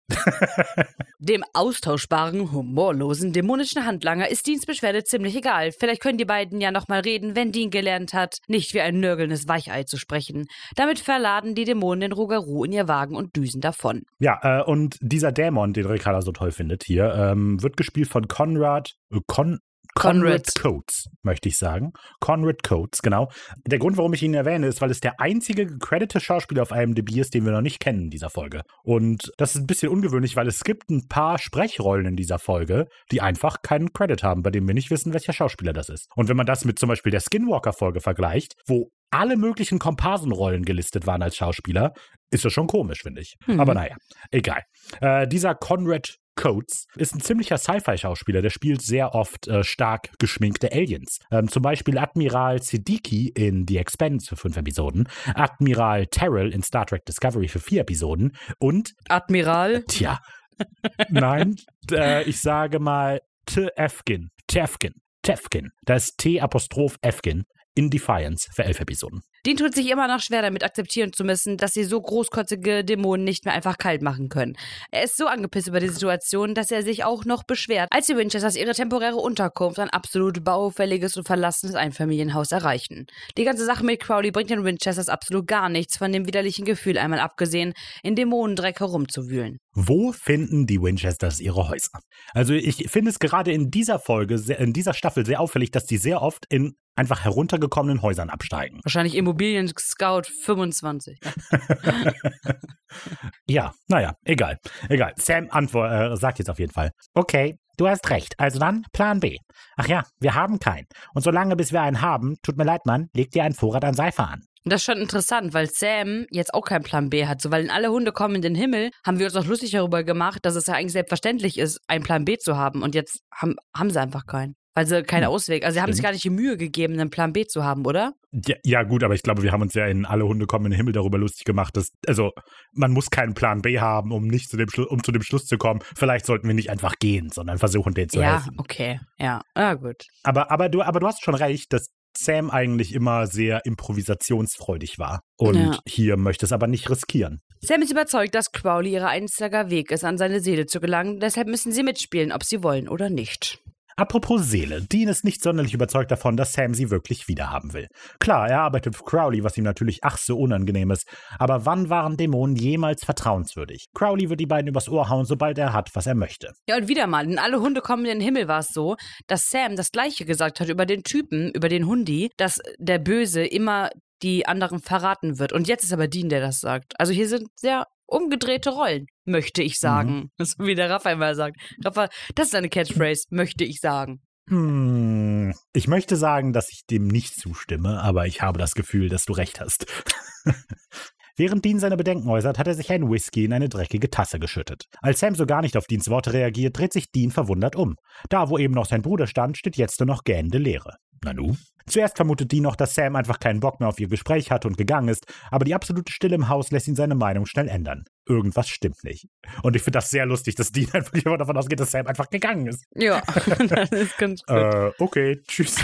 Dem austauschbaren, humorlosen, dämonischen Handlanger ist Deans Beschwerde ziemlich egal. Vielleicht können die beiden ja nochmal reden, wenn Dean gelernt hat, nicht wie ein nörgelndes Weichei zu sprechen. Damit verladen die Dämonen den Rougarou in ihr Wagen und düsen davon. Ja, äh, und dieser Dämon, den Ricarda so toll findet hier, ähm, wird gespielt von Conrad, äh, Con, Conrad. Coates, möchte ich sagen. Conrad Coates, genau. Der Grund, warum ich ihn erwähne, ist, weil es der einzige gecreditete Schauspieler auf IMDb ist, den wir noch nicht kennen in dieser Folge. Und das ist ein bisschen ungewöhnlich, weil es gibt ein paar Sprechrollen in dieser Folge, die einfach keinen Credit haben, bei denen wir nicht wissen, welcher Schauspieler das ist. Und wenn man das mit zum Beispiel der Skinwalker-Folge vergleicht, wo alle möglichen Komparsenrollen gelistet waren als Schauspieler, ist das schon komisch, finde ich. Mhm. Aber naja, egal. Äh, dieser Conrad Coates ist ein ziemlicher Sci-Fi-Schauspieler, der spielt sehr oft äh, stark geschminkte Aliens. Ähm, zum Beispiel Admiral Siddiqui in The Expanse für fünf Episoden, Admiral Terrell in Star Trek Discovery für vier Episoden und, Admiral? tja, nein, äh, ich sage mal Tefkin, Tefkin, Tefkin. Da ist T-Apostroph Efkin in Defiance für elf Episoden. Dean tut sich immer noch schwer damit akzeptieren zu müssen, dass sie so großkotzige Dämonen nicht mehr einfach kalt machen können. Er ist so angepisst über die Situation, dass er sich auch noch beschwert, als die Winchesters ihre temporäre Unterkunft, ein absolut baufälliges und verlassenes Einfamilienhaus erreichen. Die ganze Sache mit Crowley bringt den Winchesters absolut gar nichts, von dem widerlichen Gefühl einmal abgesehen, in Dämonendreck herumzuwühlen. Wo finden die Winchesters ihre Häuser? Also ich finde es gerade in dieser Folge, in dieser Staffel sehr auffällig, dass die sehr oft in einfach heruntergekommenen Häusern absteigen. Wahrscheinlich Immobilien Scout 25. Ja, naja, egal, egal. Sam antwort, äh, sagt jetzt auf jeden Fall. Okay, du hast recht. Also dann Plan B. Ach ja, wir haben keinen. Und solange bis wir einen haben, tut mir leid, Mann, leg dir einen Vorrat an Seife an. Und das ist schon interessant, weil Sam jetzt auch keinen Plan B hat. So, weil in alle Hunde kommen in den Himmel, haben wir uns auch lustig darüber gemacht, dass es ja eigentlich selbstverständlich ist, einen Plan B zu haben. Und jetzt haben, haben sie einfach keinen. Weil sie keinen Hm, Ausweg. Also sie haben sich gar nicht die Mühe gegeben, einen Plan B zu haben, oder? Ja, ja, gut, aber ich glaube, wir haben uns ja in Alle Hunde kommen in den Himmel darüber lustig gemacht, dass, also, man muss keinen Plan B haben, um nicht zu dem Schlu um zu dem Schluss zu kommen. Vielleicht sollten wir nicht einfach gehen, sondern versuchen, denen zu ja, helfen. okay. Ja, ah, gut. Aber, aber, du, aber du hast schon recht, dass Sam eigentlich immer sehr improvisationsfreudig war. Und Ja. hier möchte es aber nicht riskieren. Sam ist überzeugt, dass Crowley ihr einziger Weg ist, an seine Seele zu gelangen. Deshalb müssen sie mitspielen, ob sie wollen oder nicht. Apropos Seele, Dean ist nicht sonderlich überzeugt davon, dass Sam sie wirklich wiederhaben will. Klar, er arbeitet für Crowley, was ihm natürlich ach so unangenehm ist, aber wann waren Dämonen jemals vertrauenswürdig? Crowley wird die beiden übers Ohr hauen, sobald er hat, was er möchte. Ja, und wieder mal, in alle Hunde kommen in den Himmel war es so, dass Sam das Gleiche gesagt hat über den Typen, über den Hundi, dass der Böse immer die anderen verraten wird. Und jetzt ist aber Dean, der das sagt. Also hier sind sehr umgedrehte Rollen, möchte ich sagen. So wie der Rafa immer sagt. Rafa, das ist eine Catchphrase, möchte ich sagen. Hm, ich möchte sagen, dass ich dem nicht zustimme, aber ich habe das Gefühl, dass du recht hast. Während Dean seine Bedenken äußert, hat er sich einen Whisky in eine dreckige Tasse geschüttet. Als Sam so gar nicht auf Deans Worte reagiert, dreht sich Dean verwundert um. Da, wo eben noch sein Bruder stand, steht jetzt nur noch gähnende Leere. Nanu? Zuerst vermutet Dean noch, dass Sam einfach keinen Bock mehr auf ihr Gespräch hatte und gegangen ist, aber die absolute Stille im Haus lässt ihn seine Meinung schnell ändern. Irgendwas stimmt nicht. Und ich finde das sehr lustig, dass Dean einfach davon ausgeht, dass Sam einfach gegangen ist. Ja, das ist ganz gut. Äh, okay, tschüss.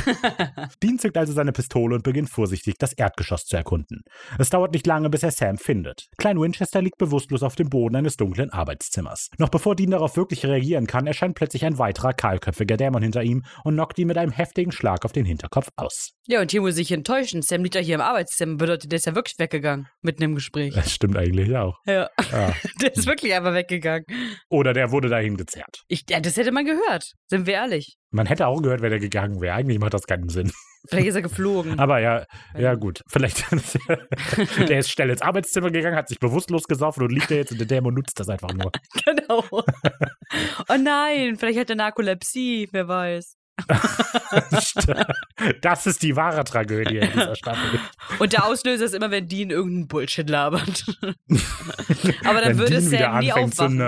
Dean zückt also seine Pistole und beginnt vorsichtig, das Erdgeschoss zu erkunden. Es dauert nicht lange, bis er Sam findet. Klein Winchester liegt bewusstlos auf dem Boden eines dunklen Arbeitszimmers. Noch bevor Dean darauf wirklich reagieren kann, erscheint plötzlich ein weiterer kahlköpfiger Dämon hinter ihm und knockt ihn mit einem heftigen Schlag auf den Hinterkopf aus. Ja, und hier muss ich enttäuschen. Sam liegt ja hier im Arbeitszimmer. Bedeutet, der ist ja wirklich weggegangen. Mitten im Gespräch. Das stimmt eigentlich auch. Ja, Ja. der ist wirklich einfach weggegangen. Oder der wurde dahin gezerrt. Ich, ja, das hätte man gehört. Sind wir ehrlich. Man hätte auch gehört, wenn er gegangen wäre. Eigentlich macht das keinen Sinn. Vielleicht ist er geflogen. Aber ja, ja gut. Vielleicht der ist schnell ins Arbeitszimmer gegangen, hat sich bewusstlos gesoffen und liegt da jetzt und der Dämon nutzt das einfach nur. genau. oh nein, vielleicht hat er Narkolepsie, wer weiß. das ist die wahre Tragödie in dieser Staffel. Und der Auslöser ist immer, wenn Dean irgendeinen Bullshit labert. Aber dann Wenn würde Dean Sam nie aufwachen.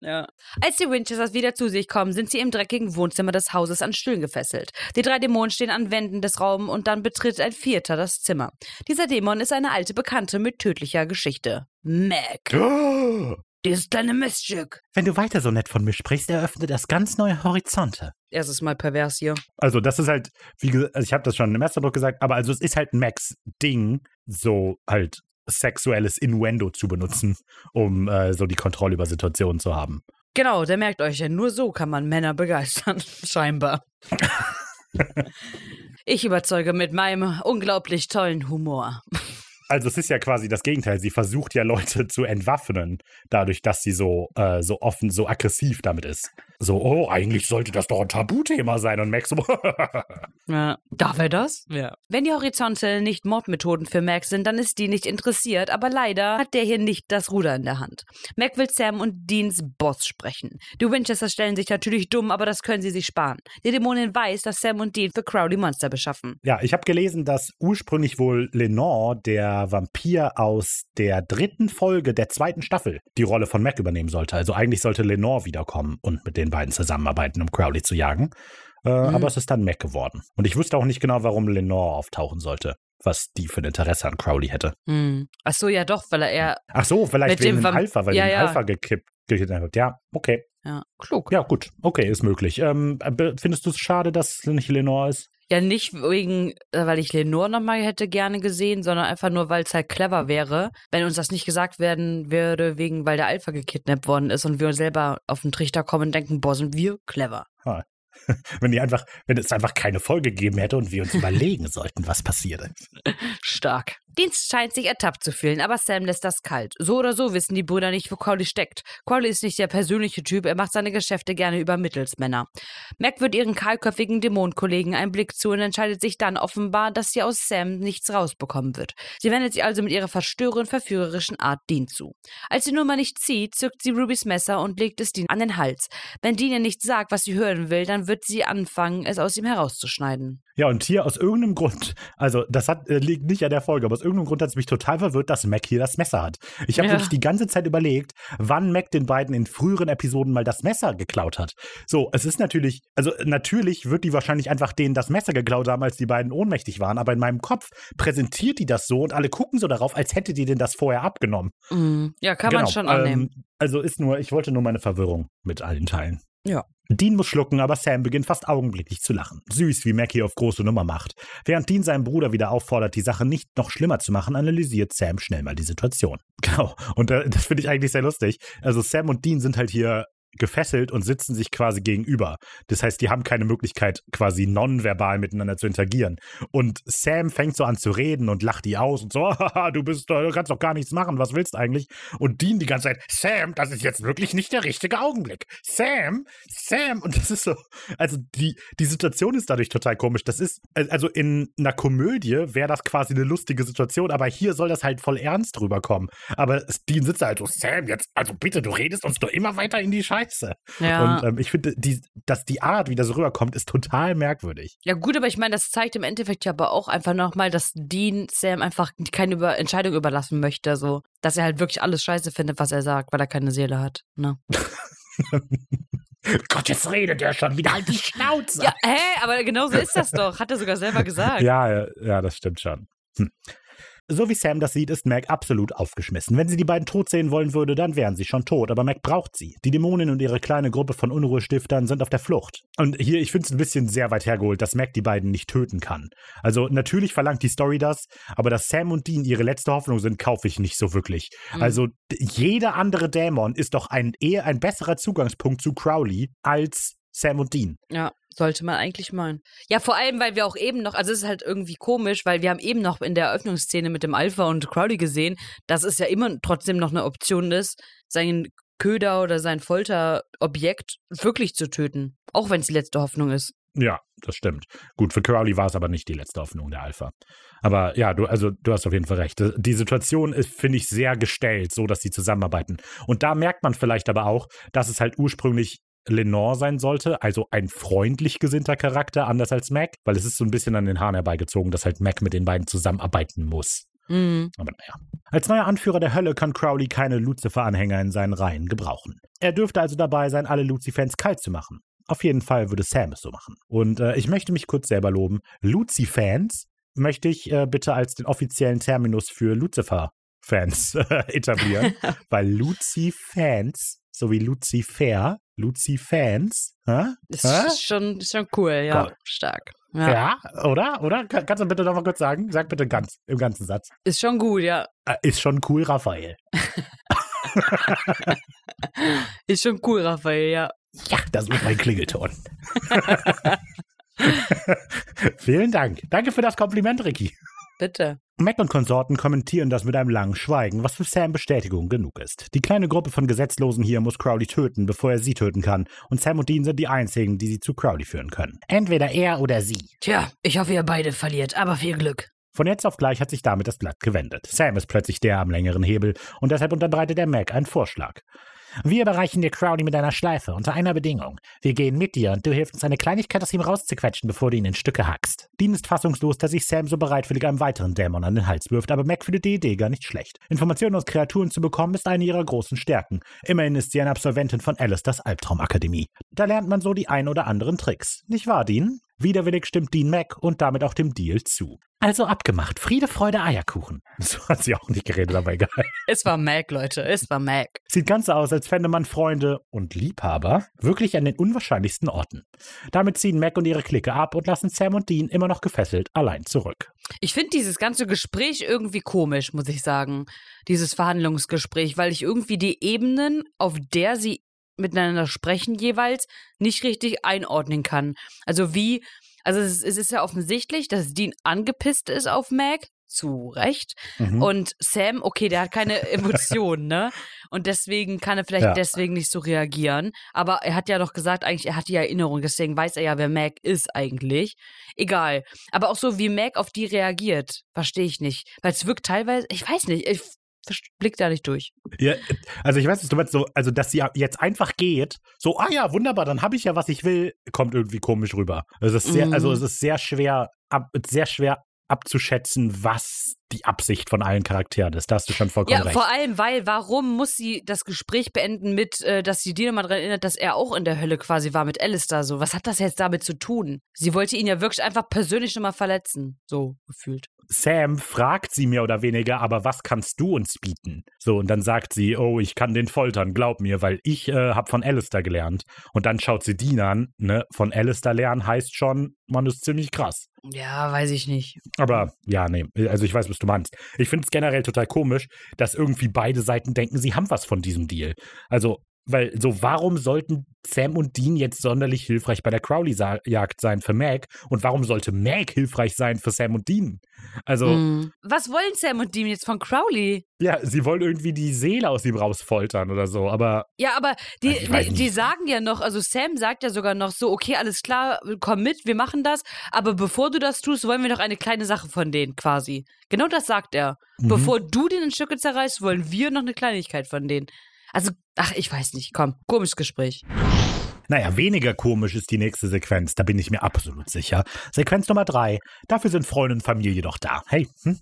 Ja. Als die Winchesters wieder zu sich kommen, sind sie im dreckigen Wohnzimmer des Hauses an Stühlen gefesselt. Die drei Dämonen stehen an Wänden des Raums und dann betritt ein vierter das Zimmer. Dieser Dämon ist eine alte Bekannte mit tödlicher Geschichte. Mac. Dieses kleine Miststück. Wenn du weiter so nett von mir sprichst, eröffnet das ganz neue Horizonte. Erstes Mal pervers hier. Also das ist halt, wie gesagt, also ich habe das schon im ersten Druck gesagt, aber also es ist halt Max Ding, so halt sexuelles Innuendo zu benutzen, um äh, so die Kontrolle über Situationen zu haben. Genau, der merkt euch ja, nur so kann man Männer begeistern, scheinbar. ich überzeuge mit meinem unglaublich tollen Humor. Also es ist ja quasi das Gegenteil. Sie versucht ja Leute zu entwaffnen, dadurch, dass sie so, äh, so offen, so aggressiv damit ist. So, oh, eigentlich sollte das doch ein Tabuthema sein. Und Max so, Ja. Darf er das? Ja. Wenn die Horizonte nicht Mordmethoden für Mac sind, dann ist die nicht interessiert, aber leider hat der hier nicht das Ruder in der Hand. Mac will Sam und Deans Boss sprechen. Die Winchesters stellen sich natürlich dumm, aber das können sie sich sparen. Die Dämonin weiß, dass Sam und Dean für Crowley Monster beschaffen. Ja, ich habe gelesen, dass ursprünglich wohl Lenore, der Vampir aus der dritten Folge der zweiten Staffel, die Rolle von Mac übernehmen sollte. Also eigentlich sollte Lenore wiederkommen und mit den beiden zusammenarbeiten, um Crowley zu jagen. Äh, Aber es ist dann Mac geworden. Und ich wüsste auch nicht genau, warum Lenore auftauchen sollte. Was die für ein Interesse an Crowley hätte. Hm. Ach so, ja doch, weil er eher. Ach so, vielleicht wegen dem Vamp- Alpha, weil Ja, den ja. Alpha gekippt wird. Ja, okay. Ja, klug. Ja, gut. Okay, ist möglich. Ähm, be- findest du es schade, dass es nicht Lenore ist? Ja, nicht wegen, äh, weil ich Lenore nochmal hätte gerne gesehen, sondern einfach nur, weil es halt clever wäre, wenn uns das nicht gesagt werden würde, wegen, weil der Alpha gekidnappt worden ist und wir uns selber auf den Trichter kommen und denken, boah, sind wir clever. Wenn die einfach, wenn es einfach keine Folge gegeben hätte und wir uns überlegen sollten, was passiert. Stark. Dienst scheint sich ertappt zu fühlen, aber Sam lässt das kalt. So oder so wissen die Brüder nicht, wo Crowley steckt. Crowley ist nicht der persönliche Typ, er macht seine Geschäfte gerne über Mittelsmänner. Mac wird ihren kahlköpfigen Dämonenkollegen einen Blick zu und entscheidet sich dann offenbar, dass sie aus Sam nichts rausbekommen wird. Sie wendet sich also mit ihrer verstörenden, verführerischen Art Dean zu. Als die Nummer nicht zieht, zückt sie Rubys Messer und legt es Dean an den Hals. Wenn Dean ihr nicht sagt, was sie hören will, dann wird sie anfangen, es aus ihm herauszuschneiden. Ja, und hier aus irgendeinem Grund, also das hat, äh, liegt nicht an der Folge, aber aus irgendeinem Grund hat es mich total verwirrt, dass Mac hier das Messer hat. Ich habe Ja. wirklich die ganze Zeit überlegt, wann Mac den beiden in früheren Episoden mal das Messer geklaut hat. So, es ist natürlich, also natürlich wird die wahrscheinlich einfach denen das Messer geklaut haben, als die beiden ohnmächtig waren, aber in meinem Kopf präsentiert die das so und alle gucken so darauf, als hätte die denn das vorher abgenommen. Mhm. Ja, kann man Genau, schon annehmen. Ähm, also ist nur, ich wollte nur meine Verwirrung mit allen teilen. Ja. Dean muss schlucken, aber Sam beginnt fast augenblicklich zu lachen. Süß, wie Mackie auf große Nummer macht. Während Dean seinen Bruder wieder auffordert, die Sache nicht noch schlimmer zu machen, analysiert Sam schnell mal die Situation. Genau. Und äh, das finde ich eigentlich sehr lustig. Also Sam und Dean sind halt hier gefesselt und sitzen sich quasi gegenüber. Das heißt, die haben keine Möglichkeit, quasi nonverbal miteinander zu interagieren. Und Sam fängt so an zu reden und lacht die aus und so, "Haha, du bist, äh, du kannst doch gar nichts machen, was willst du eigentlich? Und Dean die ganze Zeit, Sam, das ist jetzt wirklich nicht der richtige Augenblick. Sam, Sam, und das ist so, also die, die Situation ist dadurch total komisch. Das ist, also in einer Komödie wäre das quasi eine lustige Situation, aber hier soll das halt voll ernst rüberkommen. Aber Dean sitzt halt so, Sam, jetzt, also bitte, du redest uns doch immer weiter in die Scheiße. Ja. Und ähm, ich finde, die, dass die Art, wie das rüberkommt, ist total merkwürdig. Ja, gut, aber ich meine, das zeigt im Endeffekt ja aber auch einfach nochmal, dass Dean Sam einfach keine über Entscheidung überlassen möchte, so. Dass er halt wirklich alles scheiße findet, was er sagt, weil er keine Seele hat. Ne? Gott, jetzt redet er schon wieder, halt die Schnauze. Ja, hä, aber genau so ist das doch. Hat er sogar selber gesagt. Ja, ja, ja, das stimmt schon. Hm. So wie Sam das sieht, ist Mac absolut aufgeschmissen. Wenn sie die beiden tot sehen wollen würde, dann wären sie schon tot, aber Mac braucht sie. Die Dämonin und ihre kleine Gruppe von Unruhestiftern sind auf der Flucht. Und hier, ich finde es ein bisschen sehr weit hergeholt, dass Mac die beiden nicht töten kann. Also natürlich verlangt die Story das, aber dass Sam und Dean ihre letzte Hoffnung sind, kaufe ich nicht so wirklich. Mhm. Also jeder andere Dämon ist doch ein eher ein besserer Zugangspunkt zu Crowley als Sam und Dean. Ja, sollte man eigentlich meinen. Ja, vor allem, weil wir auch eben noch, also es ist halt irgendwie komisch, weil wir haben eben noch in der Eröffnungsszene mit dem Alpha und Crowley gesehen, dass es ja immer trotzdem noch eine Option ist, seinen Köder oder sein Folterobjekt wirklich zu töten. Auch wenn es die letzte Hoffnung ist. Ja, das stimmt. Gut, für Crowley war es aber nicht die letzte Hoffnung der Alpha. Aber ja, du, also du hast auf jeden Fall recht. Die Situation ist, finde ich, sehr gestellt, so dass sie zusammenarbeiten. Und da merkt man vielleicht aber auch, dass es halt ursprünglich Lenore sein sollte, also ein freundlich gesinnter Charakter, anders als Mac, weil es ist so ein bisschen an den Haaren herbeigezogen, dass halt Mac mit den beiden zusammenarbeiten muss. Mhm. Aber naja. Als neuer Anführer der Hölle kann Crowley keine Lucifer-Anhänger in seinen Reihen gebrauchen. Er dürfte also dabei sein, alle Lucy-Fans kalt zu machen. Auf jeden Fall würde Sam es so machen. Und äh, ich möchte mich kurz selber loben. Lucy-Fans möchte ich äh, bitte als den offiziellen Terminus für Lucifer-Fans äh, etablieren, weil Lucy-Fans sowie Lucifer, Lucy-Fans, hä? Das Hä? ist schon, ist schon cool, ja. Cool. Stark. Ja. Ja. oder? Oder? Kann, kannst du bitte noch mal kurz sagen? Sag bitte ganz, im ganzen Satz. Ist schon gut, ja. Äh, ist schon cool, Raphael. Ist schon cool, Raphael, ja. Ja, das ist mein Klingelton. Vielen Dank. Danke für das Kompliment, Ricky. Bitte. Mac und Konsorten kommentieren das mit einem langen Schweigen, was für Sam Bestätigung genug ist. Die kleine Gruppe von Gesetzlosen hier muss Crowley töten, bevor er sie töten kann. Und Sam und Dean sind die einzigen, die sie zu Crowley führen können. Entweder er oder sie. Tja, ich hoffe, ihr beide verliert, aber viel Glück. Von jetzt auf gleich hat sich damit das Blatt gewendet. Sam ist plötzlich der am längeren Hebel und deshalb unterbreitet er Mac einen Vorschlag. Wir bereichen dir Crowley mit einer Schleife, unter einer Bedingung. Wir gehen mit dir und du hilfst uns eine Kleinigkeit aus ihm rauszuquetschen, bevor du ihn in Stücke hackst. Dean ist fassungslos, dass sich Sam so bereitwillig einem weiteren Dämon an den Hals wirft, aber Mac findet die Idee gar nicht schlecht. Informationen aus Kreaturen zu bekommen ist eine ihrer großen Stärken. Immerhin ist sie eine Absolventin von Alistairs Albtraumakademie. Da lernt man so die ein oder anderen Tricks. Nicht wahr, Dean? Widerwillig stimmt Dean Mac und damit auch dem Deal zu. Also abgemacht. Friede, Freude, Eierkuchen. So hat sie auch nicht geredet, aber egal. Es war Mac, Leute. Es war Mac. Sieht ganz so aus, als fände man Freunde und Liebhaber wirklich an den unwahrscheinlichsten Orten. Damit ziehen Mac und ihre Clique ab und lassen Sam und Dean immer noch gefesselt allein zurück. Ich finde dieses ganze Gespräch irgendwie komisch, muss ich sagen. Dieses Verhandlungsgespräch, weil ich irgendwie die Ebenen, auf der sie miteinander sprechen jeweils, nicht richtig einordnen kann. Also wie, also es, es ist ja offensichtlich, dass Dean angepisst ist auf Mac. Zu Recht. Mhm. Und Sam, okay, der hat keine Emotionen, ne? Und deswegen kann er vielleicht Ja. deswegen nicht so reagieren. Aber er hat ja doch gesagt, eigentlich, er hat die Erinnerung, deswegen weiß er ja, wer Mac ist eigentlich. Egal. Aber auch so, wie Mac auf die reagiert, verstehe ich nicht. Weil es wirkt teilweise, ich weiß nicht, ich blick da nicht durch. Ja, also ich weiß, was du meinst, so, also dass sie jetzt einfach geht, so, ah ja, wunderbar, dann habe ich ja, was ich will, kommt irgendwie komisch rüber. Es ist sehr, Mhm. also es ist sehr schwer, ab, sehr schwer abzuschätzen, was die Absicht von allen Charakteren ist. Da hast du schon vollkommen Ja, recht. vor allem, weil, warum muss sie das Gespräch beenden mit, äh, dass sie Dina mal daran erinnert, dass er auch in der Hölle quasi war mit Alistair so? Was hat das jetzt damit zu tun? Sie wollte ihn ja wirklich einfach persönlich nochmal verletzen. So gefühlt. Sam fragt sie mehr oder weniger, aber was kannst du uns bieten? So, und dann sagt sie, oh, ich kann den foltern, glaub mir, weil ich äh, hab von Alistair gelernt. Und dann schaut sie Dean an, ne? Von Alistair lernen heißt schon, man ist ziemlich krass. Ja, weiß ich nicht. Aber ja, nee, also ich weiß, was du meinst. Ich finde es generell total komisch, dass irgendwie beide Seiten denken, sie haben was von diesem Deal. Also, weil so, warum sollten Sam und Dean jetzt sonderlich hilfreich bei der Crowley-Jagd sein für Mac? Und warum sollte Mac hilfreich sein für Sam und Dean? Also, Mhm. Was wollen Sam und Dean jetzt von Crowley? ja, sie wollen irgendwie die Seele aus ihm rausfoltern oder so, aber Ja, aber die, Also die, die sagen ja noch, also Sam sagt ja sogar noch so, okay, alles klar, komm mit, wir machen das, aber bevor du das tust, wollen wir noch eine kleine Sache von denen quasi. Genau das sagt er. Mhm. Bevor du den in Stücke zerreißt, wollen wir noch eine Kleinigkeit von denen. Also, ach, ich weiß nicht, komm, komisches Gespräch. Naja, weniger komisch ist die nächste Sequenz, da bin ich mir absolut sicher. Sequenz Nummer drei. Dafür sind Freunde und Familie doch da. Hey, hm?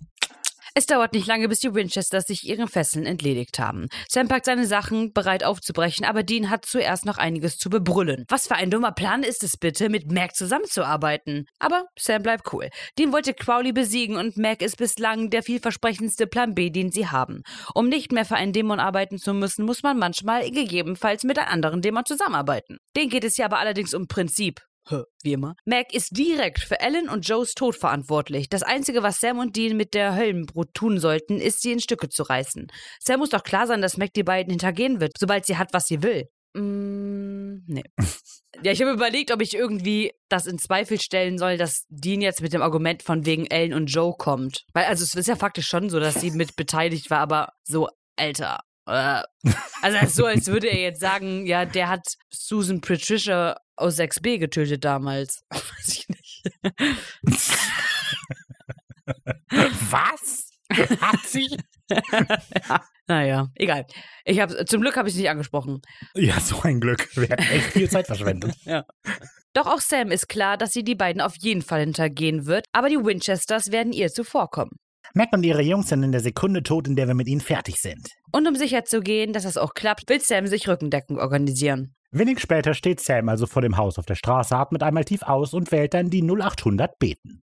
Es dauert nicht lange, bis die Winchesters sich ihren Fesseln entledigt haben. Sam packt seine Sachen, bereit aufzubrechen, aber Dean hat zuerst noch einiges zu bebrüllen. Was für ein dummer Plan ist es bitte, mit Mac zusammenzuarbeiten? Aber Sam bleibt cool. Dean wollte Crowley besiegen und Mac ist bislang der vielversprechendste Plan B, den sie haben. Um nicht mehr für einen Dämon arbeiten zu müssen, muss man manchmal gegebenenfalls mit einem anderen Dämon zusammenarbeiten. Den geht es ja aber allerdings um Prinzip. Wie immer. Mac ist direkt für Ellen und Joes Tod verantwortlich. Das Einzige, was Sam und Dean mit der Höllenbrut tun sollten, ist, sie in Stücke zu reißen. Sam muss doch klar sein, dass Mac die beiden hintergehen wird, sobald sie hat, was sie will. Mm, nee. ja, ich habe überlegt, ob ich irgendwie das in Zweifel stellen soll, dass Dean jetzt mit dem Argument von wegen Ellen und Joe kommt. Weil, also, es ist ja faktisch schon so, dass sie mit beteiligt war, aber so, Alter. Äh, also, so, als würde er jetzt sagen, ja, der hat Susan Patricia aus 6b getötet damals. Weiß ich nicht. Was? Hat sie? ja, naja, egal. Ich hab, zum Glück habe ich es nicht angesprochen. Ja, so ein Glück. Wir hätten echt viel Zeit verschwendet. Doch auch Sam ist klar, dass sie die beiden auf jeden Fall hintergehen wird, aber die Winchesters werden ihr zuvorkommen. Mac und ihre Jungs sind in der Sekunde tot, in der wir mit ihnen fertig sind. Und um sicherzugehen, dass das auch klappt, will Sam sich Rückendeckung organisieren. Wenig später steht Sam also vor dem Haus auf der Straße, atmet einmal tief aus und wählt dann die 0800 beten.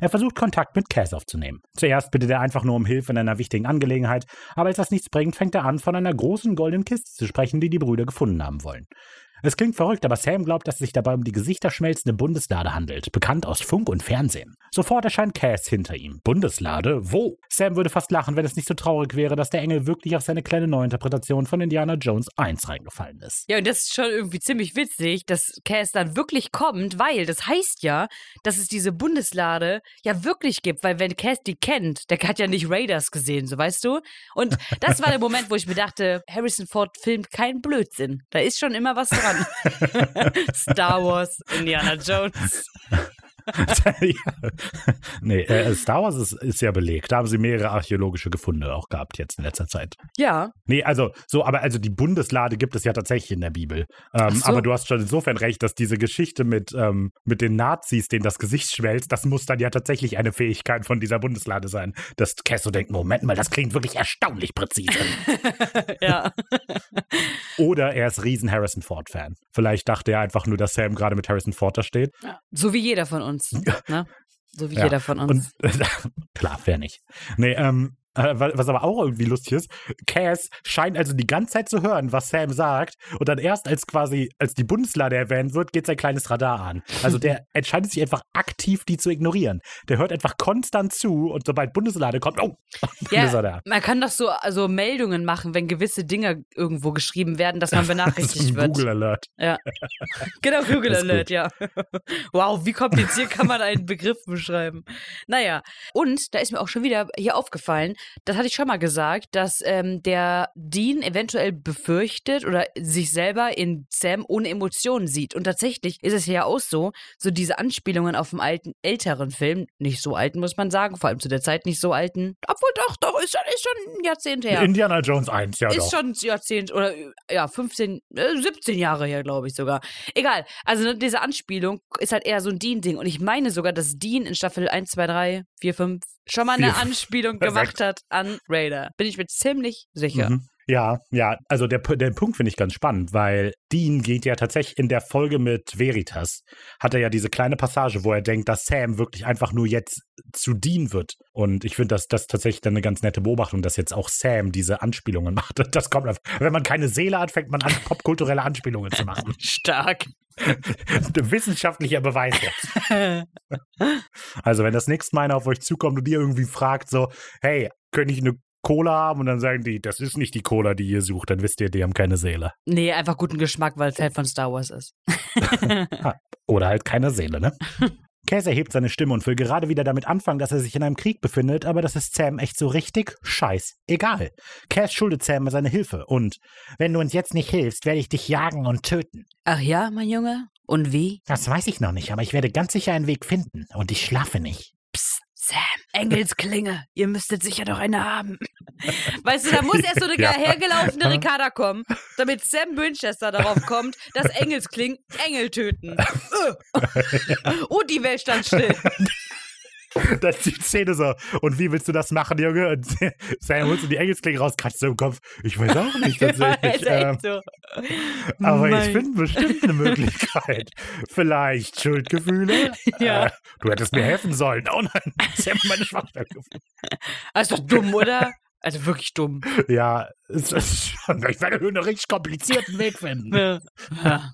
Er versucht Kontakt mit Cass aufzunehmen. Zuerst bittet er einfach nur um Hilfe in einer wichtigen Angelegenheit, aber als das nichts bringt, fängt er an, von einer großen goldenen Kiste zu sprechen, die die Brüder gefunden haben wollen. Es klingt verrückt, aber Sam glaubt, dass es sich dabei um die gesichterschmelzende Bundeslade handelt, bekannt aus Funk und Fernsehen. Sofort erscheint Cass hinter ihm. Bundeslade? Wo? Sam würde fast lachen, wenn es nicht so traurig wäre, dass der Engel wirklich auf seine kleine Neuinterpretation von Indiana Jones 1 reingefallen ist. Ja, und das ist schon irgendwie ziemlich witzig, dass Cass dann wirklich kommt, weil das heißt ja, dass es diese Bundeslade ja wirklich gibt, weil wenn Cass die kennt, der hat ja nicht Raiders gesehen, so weißt du? Und das war der Moment, wo ich mir dachte, Harrison Ford filmt keinen Blödsinn. Da ist schon immer was dran. Star Wars, Indiana Jones. ja. Nee, äh, Star Wars ist, ist ja belegt. Da haben sie mehrere archäologische Gefunde auch gehabt jetzt in letzter Zeit. Ja. Nee, also so, aber also die Bundeslade gibt es ja tatsächlich in der Bibel. Ähm, so. Aber du hast schon insofern recht, dass diese Geschichte mit, ähm, mit den Nazis, denen das Gesicht schwelzt, das muss dann ja tatsächlich eine Fähigkeit von dieser Bundeslade sein. Dass Kesso denkt, Moment mal, das klingt wirklich erstaunlich präzise. ja. Oder er ist riesen Harrison Ford-Fan. Vielleicht dachte er einfach nur, dass Sam gerade mit Harrison Ford da steht. So wie jeder von uns. Ne? So wie ja. jeder von uns. Und, klar, wer nicht. Nee, ähm, was aber auch irgendwie lustig ist, Cass scheint also die ganze Zeit zu hören, was Sam sagt. Und dann erst als quasi, als die Bundeslade erwähnt wird, geht sein kleines Radar an. Also der entscheidet sich einfach aktiv, die zu ignorieren. Der hört einfach konstant zu und sobald Bundeslade kommt, oh, ja, ist er da. Man kann doch so also Meldungen machen, wenn gewisse Dinge irgendwo geschrieben werden, dass man benachrichtigt wird. Google Alert. Ja. Genau, Google Alert, ja. Wow, wie kompliziert kann man einen Begriff beschreiben? Naja, und da ist mir auch schon wieder hier aufgefallen, das hatte ich schon mal gesagt, dass ähm, der Dean eventuell befürchtet oder sich selber in Sam ohne Emotionen sieht. Und tatsächlich ist es ja auch so, so diese Anspielungen auf dem alten, älteren Film, nicht so alten, muss man sagen, vor allem zu der Zeit nicht so alten, obwohl doch, doch, ist schon, ist schon ein Jahrzehnt her. Indiana Jones 1, ja ist doch. schon ein Jahrzehnt oder ja, 15, äh, 17 Jahre her, glaube ich sogar. Egal, also ne, diese Anspielung ist halt eher so ein Dean-Ding. Und ich meine sogar, dass Dean in Staffel 1, 2, 3, 4, 5 schon mal eine. Anspielung gemacht hat an Raider. Bin ich mir ziemlich sicher. Mhm. Ja, ja, also der, der Punkt finde ich ganz spannend, weil Dean geht ja tatsächlich in der Folge mit Veritas, hat er ja diese kleine Passage, wo er denkt, dass Sam wirklich einfach nur jetzt zu Dean wird. Und ich finde, dass das tatsächlich dann eine ganz nette Beobachtung, dass jetzt auch Sam diese Anspielungen macht. Das kommt, auf- wenn man keine Seele hat, fängt man an, popkulturelle Anspielungen zu machen. Stark. Wissenschaftlicher Beweis jetzt. Also, wenn das nächste Mal einer auf euch zukommt und ihr irgendwie fragt, so, hey, könnte ich eine Cola haben? Und dann sagen die, das ist nicht die Cola, die ihr sucht, dann wisst ihr, die haben keine Seele. nee, einfach guten Geschmack, weil Fan von Star Wars ist. Oder halt keine Seele, ne? Cass erhebt seine Stimme und will gerade wieder damit anfangen, dass er sich in einem Krieg befindet, aber das ist Sam echt so richtig scheiß egal. Cass schuldet Sam seine Hilfe und wenn du uns jetzt nicht hilfst, werde ich dich jagen und töten. Ach ja, mein Junge? Und wie? Das weiß ich noch nicht, aber ich werde ganz sicher einen Weg finden und ich schlafe nicht. Psst, Sam, Engelsklinge. Ihr müsstet sicher doch eine haben. Weißt du, da muss erst so eine Ja. hergelaufene Ricarda kommen, damit Sam Winchester darauf kommt, dass Engelsklingen Engel töten. Und die Welt stand still. Das ist die Szene so. Und wie willst du das machen, Junge? Und Sam holst du die Engelsklinge raus, kratzt im Kopf. Ich weiß auch nicht Ja, tatsächlich. ist ähm, so. aber Mein- ich finde bestimmt eine Möglichkeit. Vielleicht Schuldgefühle? Ja. Äh, du hättest mir helfen sollen. Oh nein, Sam hat meine Schwachstelle gefunden. Also dumm, oder? Also wirklich dumm. Ja, es ist schon. Ich werde einen richtig komplizierten Weg finden. Ja. Ja.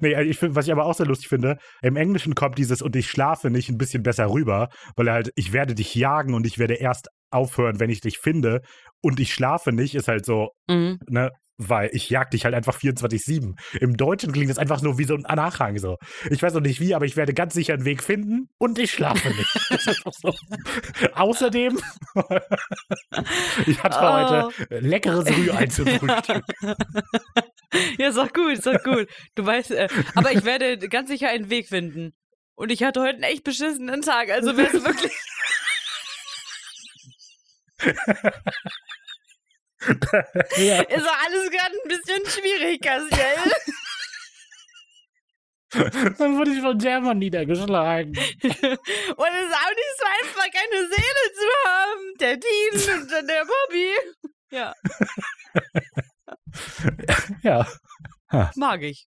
Nee, also ich find, was ich aber auch sehr lustig finde, im Englischen kommt dieses und ich schlafe nicht ein bisschen besser rüber, weil er halt, ich werde dich jagen und ich werde erst aufhören, wenn ich dich finde und ich schlafe nicht, ist halt so, Mhm. ne, weil ich jag dich halt einfach 24-7. Im Deutschen klingt das einfach nur wie so ein Nachhang so. Ich weiß noch nicht wie, aber ich werde ganz sicher einen Weg finden und ich schlafe nicht. So. Außerdem, ich hatte Oh. heute leckeres Rührei zum Frühstück. Ja, ist doch gut, ist doch gut. Du weißt, äh, aber ich werde ganz sicher einen Weg finden. Und ich hatte heute einen echt beschissenen Tag, also wäre es wirklich. Ja. Ist doch alles gerade ein bisschen schwierig, Castiel. Dann wurde ich von German niedergeschlagen. Und es ist auch nicht so einfach, keine Seele zu haben. Der Dean und dann der Bobby. Ja, Ja, mag ich.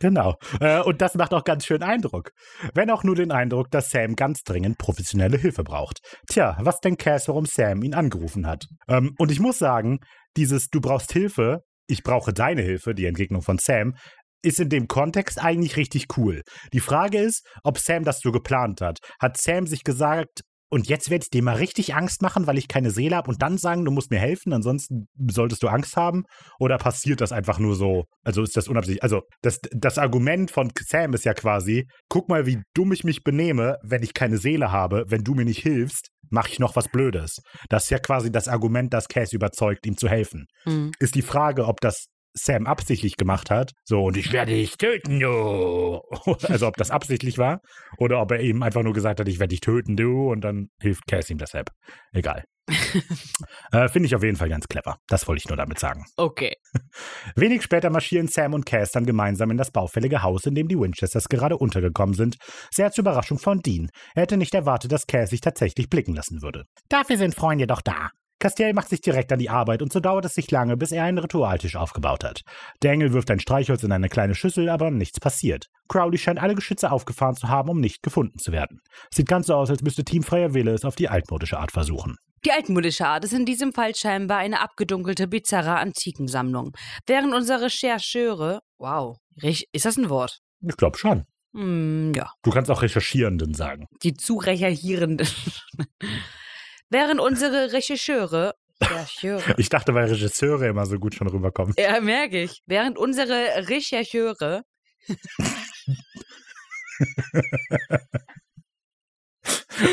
Genau. Äh, Und das macht auch ganz schön Eindruck. Wenn auch nur den Eindruck, dass Sam ganz dringend professionelle Hilfe braucht. Tja, was denkt Cass, warum Sam ihn angerufen hat? Ähm, Und ich muss sagen, dieses Du brauchst Hilfe, ich brauche deine Hilfe, die Entgegnung von Sam, ist in dem Kontext eigentlich richtig cool. Die Frage ist, ob Sam das so geplant hat. Hat Sam sich gesagt, und jetzt werde ich dir mal richtig Angst machen, weil ich keine Seele habe und dann sagen, du musst mir helfen, ansonsten solltest du Angst haben? Oder passiert das einfach nur so? Also ist das unabsichtlich? Also das, das Argument von Sam ist ja quasi, guck mal, wie dumm ich mich benehme, wenn ich keine Seele habe, wenn du mir nicht hilfst, mache ich noch was Blödes. Das ist ja quasi das Argument, das Cass überzeugt, ihm zu helfen. Hm. Ist die Frage, ob das Sam absichtlich gemacht hat. So, und ich werde dich töten, du. Also ob das absichtlich war oder ob er eben einfach nur gesagt hat, ich werde dich töten, du. Und dann hilft Cass ihm deshalb. Egal. äh, Finde ich auf jeden Fall ganz clever. Das wollte ich nur damit sagen. Okay. Wenig später marschieren Sam und Cass dann gemeinsam in das baufällige Haus, in dem die Winchesters gerade untergekommen sind. Sehr zur Überraschung von Dean. Er hätte nicht erwartet, dass Cass sich tatsächlich blicken lassen würde. Dafür sind Freunde doch da. Castiel macht sich direkt an die Arbeit und so dauert es sich lange, bis er einen Ritualtisch aufgebaut hat. Der Engel wirft ein Streichholz in eine kleine Schüssel, aber nichts passiert. Crowley scheint alle Geschütze aufgefahren zu haben, um nicht gefunden zu werden. Sieht ganz so aus, als müsste Team Freier Wille es auf die altmodische Art versuchen. Die altmodische Art ist in diesem Fall scheinbar eine abgedunkelte, bizarre Antikensammlung. Während unsere Rechercheure. Wow. Ist das ein Wort? Ich glaube schon. Hm, ja. Du kannst auch Recherchierenden sagen. Die zu recherchierenden. Während unsere Rechercheure. Rechercheure. Ich dachte, weil Regisseure immer so gut schon rüberkommen. Ja, merke ich. Während unsere Rechercheure.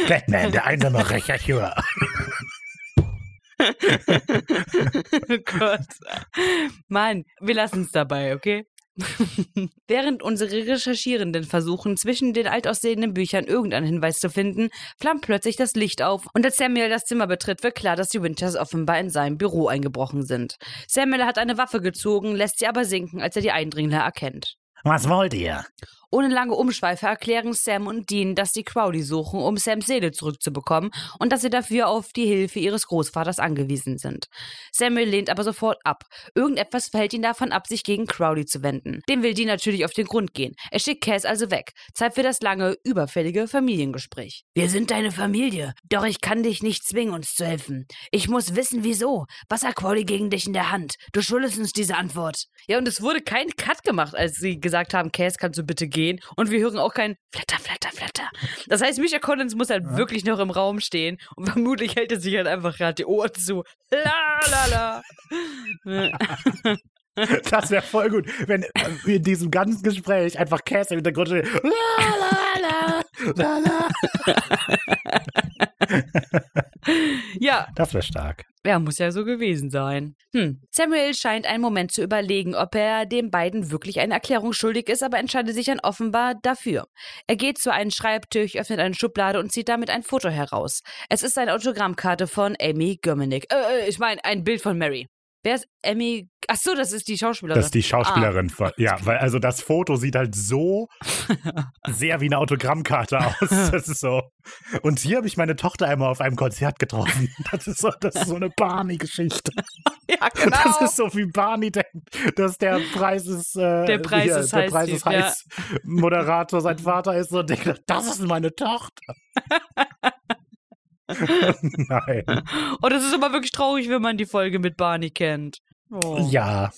Batman, der einsame Rechercheur. oh Gott. Mann, wir lassen es dabei, okay? Während unsere Recherchierenden versuchen, zwischen den altaussehenden Büchern irgendeinen Hinweis zu finden, flammt plötzlich das Licht auf und als Samuel das Zimmer betritt, wird klar, dass die Winters offenbar in seinem Büro eingebrochen sind. Samuel hat eine Waffe gezogen, lässt sie aber sinken, als er die Eindringler erkennt. Was wollt ihr? Ohne lange Umschweife erklären Sam und Dean, dass sie Crowley suchen, um Sams Seele zurückzubekommen und dass sie dafür auf die Hilfe ihres Großvaters angewiesen sind. Samuel lehnt aber sofort ab. Irgendetwas verhält ihn davon ab, sich gegen Crowley zu wenden. Dem will Dean natürlich auf den Grund gehen. Er schickt Cass also weg. Zeit für das lange, überfällige Familiengespräch. Wir sind deine Familie, doch ich kann dich nicht zwingen, uns zu helfen. Ich muss wissen, wieso. Was hat Crowley gegen dich in der Hand? Du schuldest uns diese Antwort. Ja, und es wurde kein Cut gemacht, als sie gesagt haben, Cass, kannst du bitte gehen? Und wir hören auch kein Flatter, Flatter, Flatter. Das heißt, Misha Collins muss halt Ja. wirklich noch im Raum stehen und vermutlich hält er sich halt einfach gerade die Ohren zu. La, la, la. Das wäre voll gut, wenn in diesem ganzen Gespräch einfach Cass im Hintergrund steht. La, la, la, la, ja, Das wäre stark. Ja, muss ja so gewesen sein. Hm. Samuel scheint einen Moment zu überlegen, ob er den beiden wirklich eine Erklärung schuldig ist, aber entscheidet sich dann offenbar dafür. Er geht zu einem Schreibtisch, öffnet eine Schublade und zieht damit ein Foto heraus. Es ist eine Autogrammkarte von Amy Gominick. Äh, äh, ich meine, ein Bild von Mary. Wer ist Amy? Ach so, das ist die Schauspielerin. Das ist die Schauspielerin. von- Ja, weil also das Foto sieht halt so sehr wie eine Autogrammkarte aus. Das ist so. Und hier habe ich meine Tochter einmal auf einem Konzert getroffen. Das ist so, das ist so eine Barney-Geschichte. ja, genau. Das ist so wie Barney denkt, dass der Preis ist, äh, Der Preis hier, ist der heiß Preis ist heiß Moderator sein Vater ist und denkt, das ist meine Tochter. Nein. oh, das ist aber wirklich traurig, wenn man die Folge mit Barney kennt. Oh. Ja.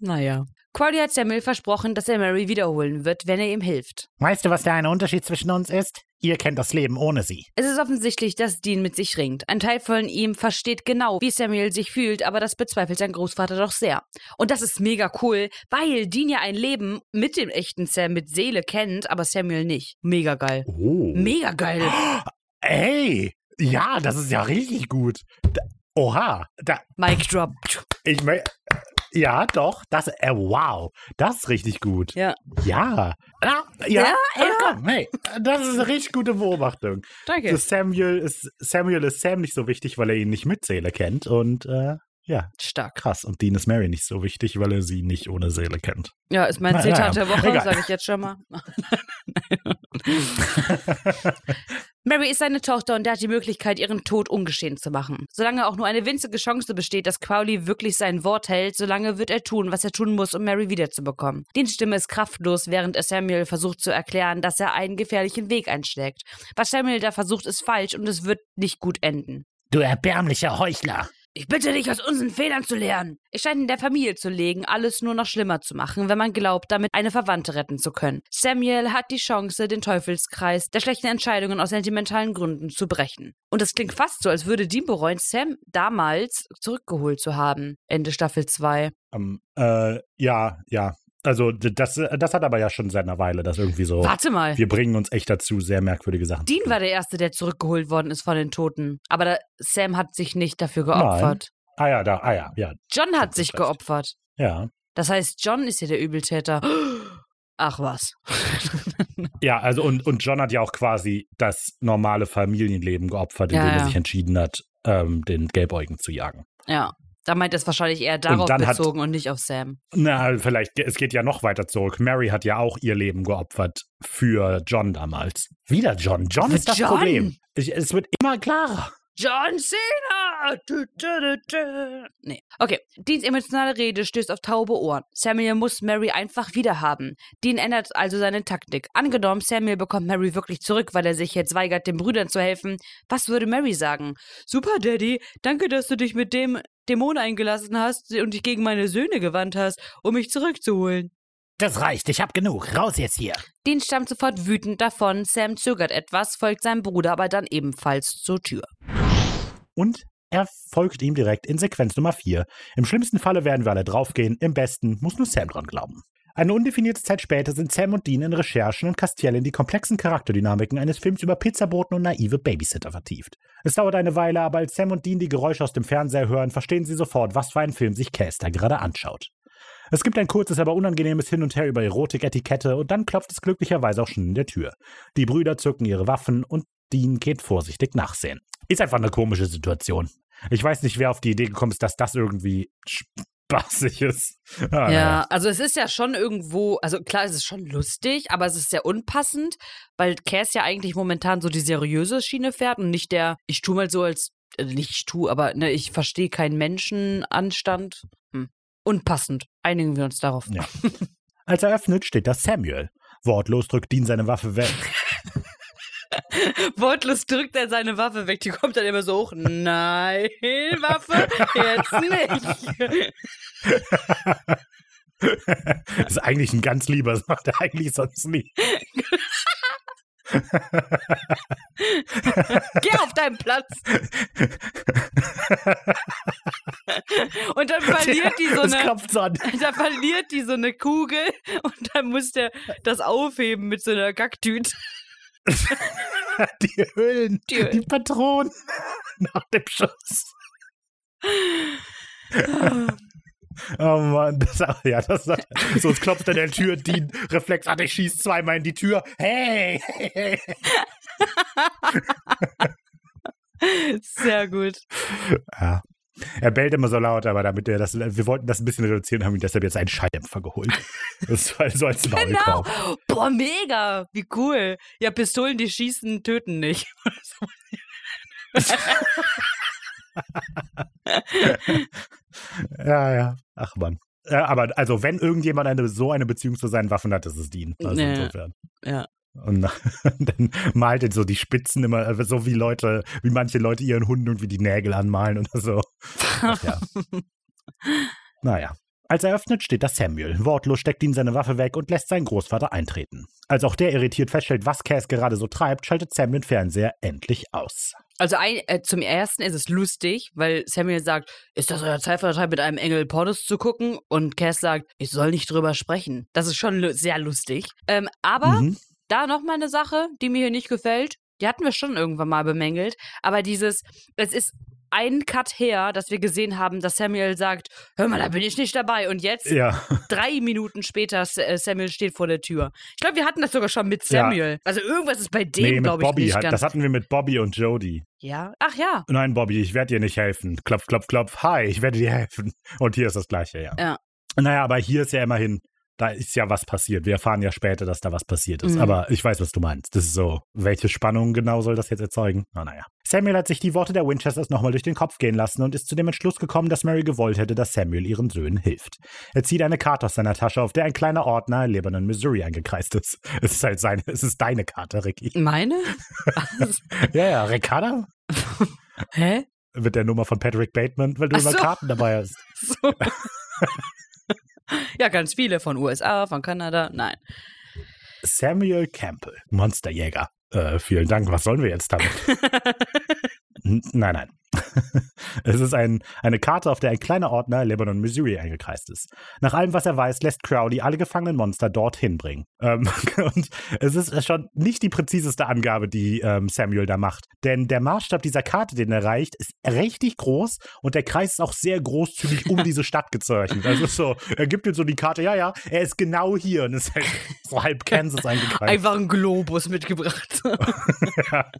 Naja. Crowley hat Samuel versprochen, dass er Mary wiederholen wird, wenn er ihm hilft. Weißt du, was der eine Unterschied zwischen uns ist? Ihr kennt das Leben ohne sie. Es ist offensichtlich, dass Dean mit sich ringt. Ein Teil von ihm versteht genau, wie Samuel sich fühlt, aber das bezweifelt sein Großvater doch sehr. Und das ist mega cool, weil Dean ja ein Leben mit dem echten Sam mit Seele kennt, aber Samuel nicht. Mega geil. Oh. Mega geil. Ey, ja, das ist ja richtig gut. Da, oha, da, Mic drop. ich mein, Ja, doch. Das, äh, wow. Das ist richtig gut. Ja. Ja. Ja, ja, Ja, ja. komm, hey, das ist eine richtig gute Beobachtung. Danke. Das Samuel ist, Samuel ist Sam nicht so wichtig, weil er ihn nicht mit Seele kennt. Und äh, ja, Stark. krass. Und Dean ist Mary nicht so wichtig, weil er sie nicht ohne Seele kennt. Ja, ist mein Zitat ja, der Woche, sage ich jetzt schon mal. Mary ist seine Tochter und er hat die Möglichkeit, ihren Tod ungeschehen zu machen. Solange auch nur eine winzige Chance besteht, dass Crowley wirklich sein Wort hält, solange wird er tun, was er tun muss, um Mary wiederzubekommen. Deans Stimme ist kraftlos, während er Samuel versucht zu erklären, dass er einen gefährlichen Weg einschlägt. Was Samuel da versucht, ist falsch und es wird nicht gut enden. Du erbärmlicher Heuchler. Ich bitte dich, aus unseren Fehlern zu lernen. Es scheint in der Familie zu legen, alles nur noch schlimmer zu machen, wenn man glaubt, damit eine Verwandte retten zu können. Samuel hat die Chance, den Teufelskreis der schlechten Entscheidungen aus sentimentalen Gründen zu brechen. Und es klingt fast so, als würde Dean bereuen, Sam damals zurückgeholt zu haben. Ende Staffel 2. Ähm, äh, ja, ja. Also das, das hat aber ja schon seit einer Weile, das irgendwie so. Warte mal. Wir bringen uns echt dazu, sehr merkwürdige Sachen. Dean war der Erste, der zurückgeholt worden ist von den Toten. Aber da, Sam hat sich nicht dafür geopfert. Ah ja, da, ah ja, ja, John hat sich recht. geopfert. ja. Das heißt, John ist hier der Übeltäter. Ach was. Ja, also und, und John hat ja auch quasi das normale Familienleben geopfert, indem Ja, er ja. sich entschieden hat, ähm, den Gelbäugigen zu jagen. Ja. Da meint es wahrscheinlich eher darauf hat- bezogen und nicht auf Sam. Na, vielleicht, es geht ja noch weiter zurück. Mary hat ja auch ihr Leben geopfert für John damals. Wieder John. John ist das John? Problem. Es wird immer klarer. John Cena! Du, du, du. Nee. Okay, Deans emotionale Rede stößt auf taube Ohren. Samuel muss Mary einfach wiederhaben. Dean ändert also seine Taktik. Angenommen, Samuel bekommt Mary wirklich zurück, weil er sich jetzt weigert, den Brüdern zu helfen. Was würde Mary sagen? Super, Daddy. Danke, dass du dich mit dem Dämon eingelassen hast und dich gegen meine Söhne gewandt hast, um mich zurückzuholen. Das reicht, ich hab genug. Raus jetzt hier. Dean stammt sofort wütend davon. Sam zögert etwas, folgt seinem Bruder aber dann ebenfalls zur Tür. Und er folgt ihm direkt in Sequenz Nummer 4. Im schlimmsten Falle werden wir alle draufgehen, im besten muss nur Sam dran glauben. Eine undefinierte Zeit später sind Sam und Dean in Recherchen und Castiel in die komplexen Charakterdynamiken eines Films über Pizzaboten und naive Babysitter vertieft. Es dauert eine Weile, aber als Sam und Dean die Geräusche aus dem Fernseher hören, verstehen sie sofort, was für einen Film sich Cass da gerade anschaut. Es gibt ein kurzes, aber unangenehmes Hin und Her über Erotik-Etikette und dann klopft es glücklicherweise auch schon in der Tür. Die Brüder zücken ihre Waffen und Dean geht vorsichtig nachsehen. Ist einfach eine komische Situation. Ich weiß nicht, wer auf die Idee gekommen ist, dass das irgendwie spaßig ist. Ah, Ja, also es ist ja schon irgendwo, also klar, es ist schon lustig, aber es ist sehr unpassend, weil Cass ja eigentlich momentan so die seriöse Schiene fährt und nicht der, ich tu mal so als, äh, nicht ich tu, aber ne, ich verstehe keinen Menschenanstand. Hm. Unpassend. Einigen wir uns darauf. Ja. Als er öffnet, steht da Samuel. Wortlos drückt Dean seine Waffe weg. Wortlos drückt er seine Waffe weg, die kommt dann immer so hoch. Nein, Waffe, jetzt nicht. Das ist eigentlich ein ganz lieber, das macht er eigentlich sonst nie. Geh auf deinen Platz. Und dann verliert die so eine. klopft so an. Da verliert die so eine Kugel und dann muss der das aufheben mit so einer Kacktüte. Die Hüllen, Die die Patronen nach dem Schuss. Oh Mann, das, ja, das, so es klopft an der Tür, Dean reflexartig schießt zweimal in die Tür. Hey! hey. Sehr gut. Ja. Er bellt immer so laut, aber damit er das, wir wollten das ein bisschen reduzieren, haben ihm deshalb jetzt einen Schalldämpfer geholt. Das war so als Genau. Maulkorb. Boah, mega. Wie cool. Ja, Pistolen, die schießen, töten nicht. Ja, ja. Ach Mann. Ja, aber also, wenn irgendjemand eine, so eine Beziehung zu seinen Waffen hat, ist es Dean. Also Ja. insofern. Ja. Und dann malt er so die Spitzen immer, äh, so wie Leute, wie manche Leute ihren Hunden irgendwie die Nägel anmalen oder so. Ach ja. naja. Als er öffnet, steht da Samuel. Wortlos steckt ihn seine Waffe weg und lässt seinen Großvater eintreten. Als auch der irritiert feststellt, was Cass gerade so treibt, schaltet Sam den Fernseher endlich aus. Also ein, äh, zum ersten ist es lustig, weil Samuel sagt, ist das euer Zeitvertreib mit einem Engel Pornos zu gucken? Und Cass sagt, ich soll nicht drüber sprechen. Das ist schon lu- sehr lustig. Ähm, aber Mhm. Da noch mal eine Sache, die mir hier nicht gefällt. Die hatten wir schon irgendwann mal bemängelt. Aber dieses, es ist einen Cut her, dass wir gesehen haben, dass Samuel sagt, hör mal, da bin ich nicht dabei. Und jetzt, Ja. drei Minuten später, äh, Samuel steht vor der Tür. Ich glaube, wir hatten das sogar schon mit Ja. Samuel. Also irgendwas ist bei Nee, dem, mit glaube ich, Bobby. nicht Hat, ganz. das hatten wir mit Bobby und Jody. ja? Ach ja. Nein, Bobby, ich werde dir nicht helfen. Klopf, klopf, klopf. Hi, ich werde dir helfen. Und hier ist das Gleiche, ja. Ja. Naja, aber hier ist ja immerhin, da ist ja was passiert. Wir erfahren ja später, dass da was passiert ist. Mhm. Aber ich weiß, was du meinst. Das ist so, welche Spannung genau soll das jetzt erzeugen? Na, naja. Samuel hat sich die Worte der Winchesters nochmal durch den Kopf gehen lassen und ist zu dem Entschluss gekommen, dass Mary gewollt hätte, dass Samuel ihren Söhnen hilft. Er zieht eine Karte aus seiner Tasche, auf der ein kleiner Ort nahe Lebanon, Missouri eingekreist ist. Es ist halt seine, es ist deine Karte, Ricky. Meine? Ja, ja, Ricarda Hä? mit der Nummer von Patrick Bateman, weil du Ach immer so. Karten dabei hast. So. Ja, ganz viele von USA, von Kanada. Nein. Samuel Campbell, Monsterjäger. Äh, vielen Dank. Was sollen wir jetzt damit? Nein, nein. Es ist ein, eine Karte, auf der ein kleiner nahe Lebanon, Missouri eingekreist ist. Nach allem, was er weiß, lässt Crowley alle gefangenen Monster dorthin bringen. Ähm, und es ist schon nicht die präziseste Angabe, die ähm, Samuel da macht. Denn der Maßstab dieser Karte, den er reicht, ist richtig groß und der Kreis ist auch sehr großzügig um diese Stadt gezeichnet. Also so, er gibt ihm so die Karte, ja, ja, er ist genau hier und ist halt so halb Kansas eingekreist. Einfach einen Globus mitgebracht. Ja.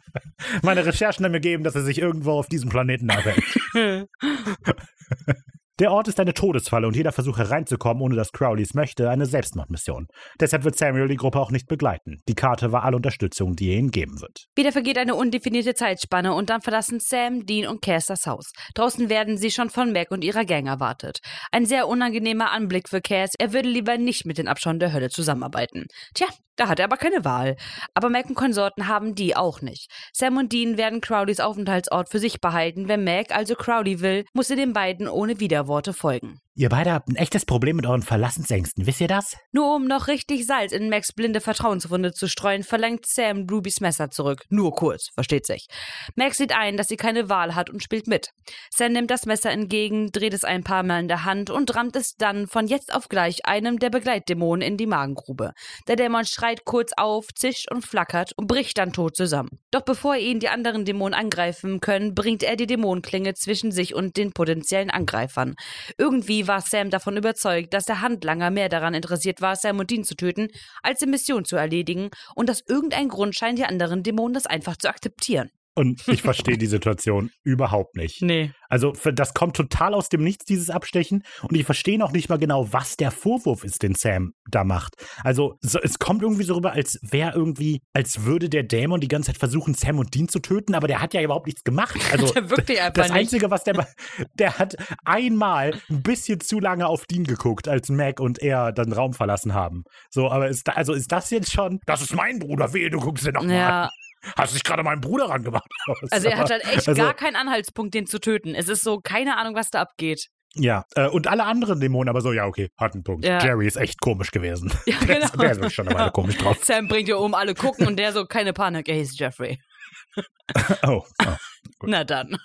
Meine Recherchen haben mir gegeben, dass er sich irgendwo auf diesem Planeten aufhält. Der Ort ist eine Todesfalle und jeder Versuch hereinzukommen, ohne dass Crowley es möchte, eine Selbstmordmission. Deshalb wird Samuel die Gruppe auch nicht begleiten. Die Karte war alle Unterstützung, die er ihnen geben wird. Wieder vergeht eine undefinierte Zeitspanne und dann verlassen Sam, Dean und Cass das Haus. Draußen werden sie schon von Mac und ihrer Gang erwartet. Ein sehr unangenehmer Anblick für Cass. Er würde lieber nicht mit den Abschauen der Hölle zusammenarbeiten. Tja, da hat er aber keine Wahl. Aber Mac und Konsorten haben die auch nicht. Sam und Dean werden Crowleys Aufenthaltsort für sich behalten. Wenn Mac also Crowley will, muss er den beiden ohne Widerworte folgen. Ihr beide habt ein echtes Problem mit euren Verlassensängsten, wisst ihr das? Nur um noch richtig Salz in Macs blinde Vertrauenswunde zu streuen, verlangt Sam Rubys Messer zurück. Nur kurz, versteht sich. Max sieht ein, dass sie keine Wahl hat und spielt mit. Sam nimmt das Messer entgegen, dreht es ein paar Mal in der Hand und rammt es dann von jetzt auf gleich einem der Begleitdämonen in die Magengrube. Der Dämon schreit kurz auf, zischt und flackert und bricht dann tot zusammen. Doch bevor ihn die anderen Dämonen angreifen können, bringt er die Dämonenklinge zwischen sich und den potenziellen Angreifern. Irgendwie war Sam davon überzeugt, dass der Handlanger mehr daran interessiert war, Sam und Dean zu töten, als die Mission zu erledigen und aus irgendeinem Grund scheinen die anderen Dämonen das einfach zu akzeptieren. Und ich verstehe die Situation überhaupt nicht. Nee. Also das kommt total aus dem Nichts, dieses Abstechen. Und ich verstehe noch nicht mal genau, was der Vorwurf ist, den Sam da macht. Also so, es kommt irgendwie so rüber, als wäre irgendwie, als würde der Dämon die ganze Zeit versuchen, Sam und Dean zu töten, aber der hat ja überhaupt nichts gemacht. Also Der wirklich einfach das nicht. Einzige, was der, der hat einmal ein bisschen zu lange auf Dean geguckt, als Mac und er dann den Raum verlassen haben. So, aber ist da, also ist das jetzt schon, das ist mein Bruder, wehe, du guckst den noch mal an. Ja, Hast dich gerade meinen Bruder rangemacht. also er hat halt echt Also- gar keinen Anhaltspunkt, den zu töten. Es ist so, keine Ahnung, was da abgeht. Ja, äh, und alle anderen Dämonen aber so, ja, okay, hat einen Punkt. Ja. Jerry ist echt komisch gewesen. Ja, Der, ist, genau. der ist wirklich schon eine Weile komisch drauf. Sam bringt ihr um, alle gucken und der so, keine Panik, er hieß Jeffrey. Oh, oh. Na dann.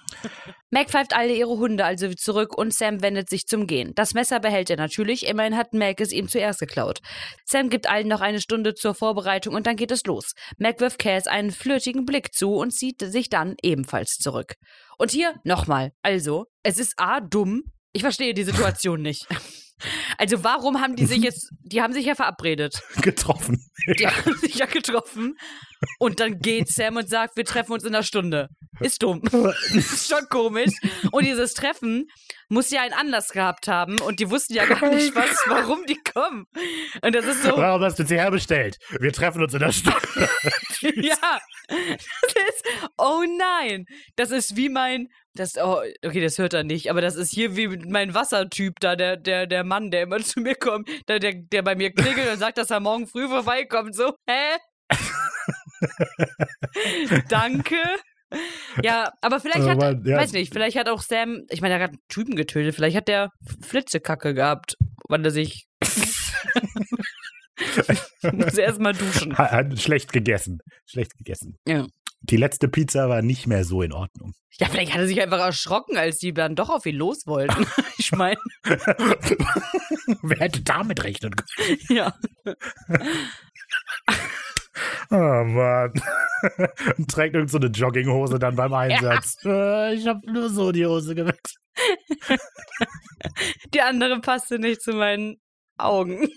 Mac pfeift alle ihre Hunde also zurück und Sam wendet sich zum Gehen. Das Messer behält er natürlich, immerhin hat Mac es ihm zuerst geklaut. Sam gibt allen noch eine Stunde zur Vorbereitung und dann geht es los. Mac wirft Cass einen flirtigen Blick zu und zieht sich dann ebenfalls zurück. Und hier nochmal. Also, es ist A, dumm. Ich verstehe die Situation nicht. Also warum haben die sich jetzt, die haben sich ja verabredet. getroffen. Die haben sich ja getroffen. Und dann geht Sam und sagt, wir treffen uns in einer Stunde. Ist dumm. ist schon komisch. Und dieses Treffen muss ja einen Anlass gehabt haben. Und die wussten ja gar nicht, was, warum die kommen. Und das ist so, Warum hast du sie herbestellt? Wir treffen uns in der Stunde. ja. Das ist, oh nein. Das ist wie mein, das, oh, okay, das hört er nicht, aber das ist hier wie mein Wassertyp da, der, der, der Mann, der immer zu mir kommt, der, der, der bei mir klingelt und sagt, dass er morgen früh vorbeikommt. So, hä? Danke. Ja, aber vielleicht hat, Aber, ja. weiß nicht, vielleicht hat auch Sam, ich meine, er hat einen Typen getötet, vielleicht hat der Flitzekacke gehabt, weil er sich. muss erstmal duschen. Hat, hat schlecht gegessen. Schlecht gegessen. Ja. Die letzte Pizza war nicht mehr so in Ordnung. Ja, vielleicht hat er sich einfach erschrocken, als die dann doch auf ihn los wollten. Ich meine, Wer hätte damit rechnen können? ja. Oh Mann. Und trägt irgend so eine Jogginghose dann beim Einsatz. Äh, ich habe nur so die Hose gewechselt. Die andere passte nicht zu meinen Augen.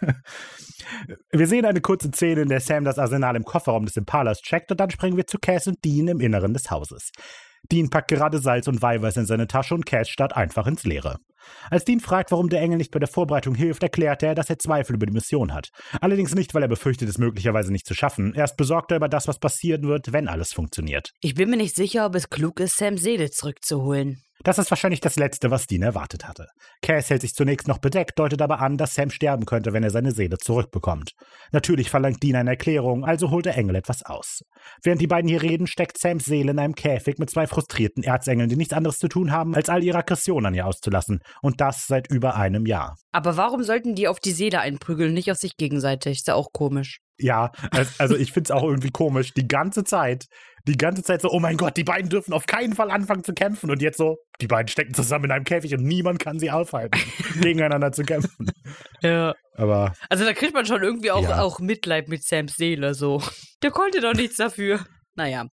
Wir sehen eine kurze Szene, in der Sam das Arsenal im Kofferraum des Impalas checkt und dann springen wir zu Cass und Dean im Inneren des Hauses. Dean packt gerade Salz und Weihwasser in seine Tasche und Cass starrt einfach ins Leere. Als Dean fragt, warum der Engel nicht bei der Vorbereitung hilft, erklärt er, dass er Zweifel über die Mission hat. Allerdings nicht, weil er befürchtet, es möglicherweise nicht zu schaffen. Er ist besorgter über das, was passieren wird, wenn alles funktioniert. Ich bin mir nicht sicher, ob es klug ist, Sams Seele zurückzuholen. Das ist wahrscheinlich das Letzte, was Dean erwartet hatte. Cass hält sich zunächst noch bedeckt, deutet aber an, dass Sam sterben könnte, wenn er seine Seele zurückbekommt. Natürlich verlangt Dean eine Erklärung, also holt der Engel etwas aus. Während die beiden hier reden, steckt Sams Seele in einem Käfig mit zwei frustrierten Erzengeln, die nichts anderes zu tun haben, als all ihre Aggression an ihr auszulassen. Und das seit über einem Jahr. Aber warum sollten die auf die Seele einprügeln, nicht auf sich gegenseitig? Ist ja auch komisch. Ja, als- also ich finde es auch irgendwie komisch. Die ganze Zeit, die ganze Zeit so, oh mein Gott, die beiden dürfen auf keinen Fall anfangen zu kämpfen. Und jetzt so, die beiden stecken zusammen in einem Käfig und niemand kann sie aufhalten, gegeneinander zu kämpfen. Ja. Aber Also da kriegt man schon irgendwie auch, Ja. auch Mitleid mit Sams Seele so. Der konnte doch nichts dafür. Naja.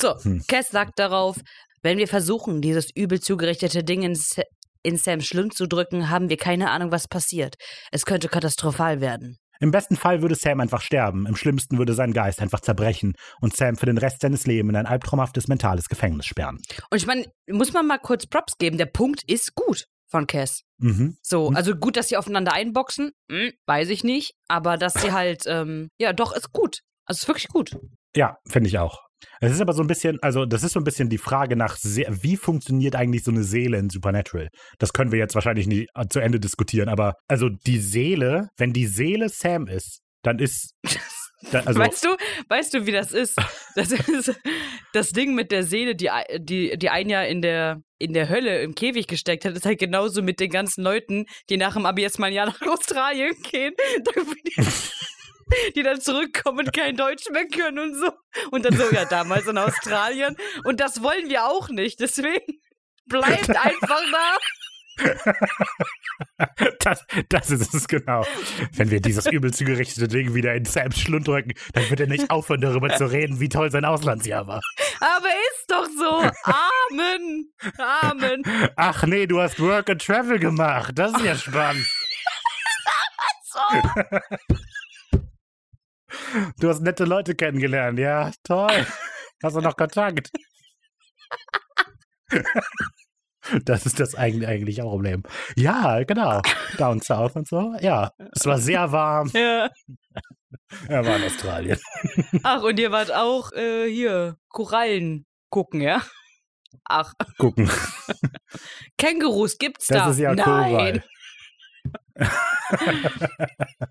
So, Hm. Cass sagt darauf, wenn wir versuchen, dieses übel zugerichtete Ding in, in Sams Schlund zu drücken, haben wir keine Ahnung, was passiert. Es könnte katastrophal werden. Im besten Fall würde Sam einfach sterben, im schlimmsten würde sein Geist einfach zerbrechen und Sam für den Rest seines Lebens in ein albtraumhaftes mentales Gefängnis sperren. Und ich meine, muss man mal kurz Props geben. Der Punkt ist gut von Cass. Mhm. So, Mhm. also gut, dass sie aufeinander einboxen, hm, weiß ich nicht. Aber dass sie halt, ähm, ja, doch, ist gut. Also ist wirklich gut. Ja, finde ich auch. Es ist aber so ein bisschen, also das ist so ein bisschen die Frage nach, wie funktioniert eigentlich so eine Seele in Supernatural? Das können wir jetzt wahrscheinlich nicht äh, zu Ende diskutieren, aber also die Seele, wenn die Seele Sam ist, dann ist, da, also weißt du, weißt du, wie das ist? Das ist das Ding mit der Seele, die, die, die ein Jahr in der, in der Hölle im Käfig gesteckt hat, ist halt genauso mit den ganzen Leuten, die nach dem Abi jetzt mal ein Jahr nach Australien gehen, die, dann zurückkommen und kein Deutsch mehr können und so. Und dann so, ja, damals in Australien. Und das wollen wir auch nicht. Deswegen bleibt einfach da. das, das ist es genau. Wenn wir dieses übel zugerichtete Ding wieder in Sams Schlund drücken, dann wird er nicht aufhören, darüber zu reden, wie toll sein Auslandsjahr war. Aber ist doch so. Amen. Amen. Ach nee, du hast Work and Travel gemacht. Das ist ja spannend. Du hast nette Leute kennengelernt. Ja, toll. Hast du noch Kontakt? Das ist das eigentlich, eigentlich auch im Leben. Ja, genau. Down South und so. Ja, es war sehr warm. Ja. Er war in Australien. Ach, und ihr wart auch äh, hier Korallen gucken, ja? Ach, Gucken. Kängurus gibt's Das da? ist ja Nein. Koral.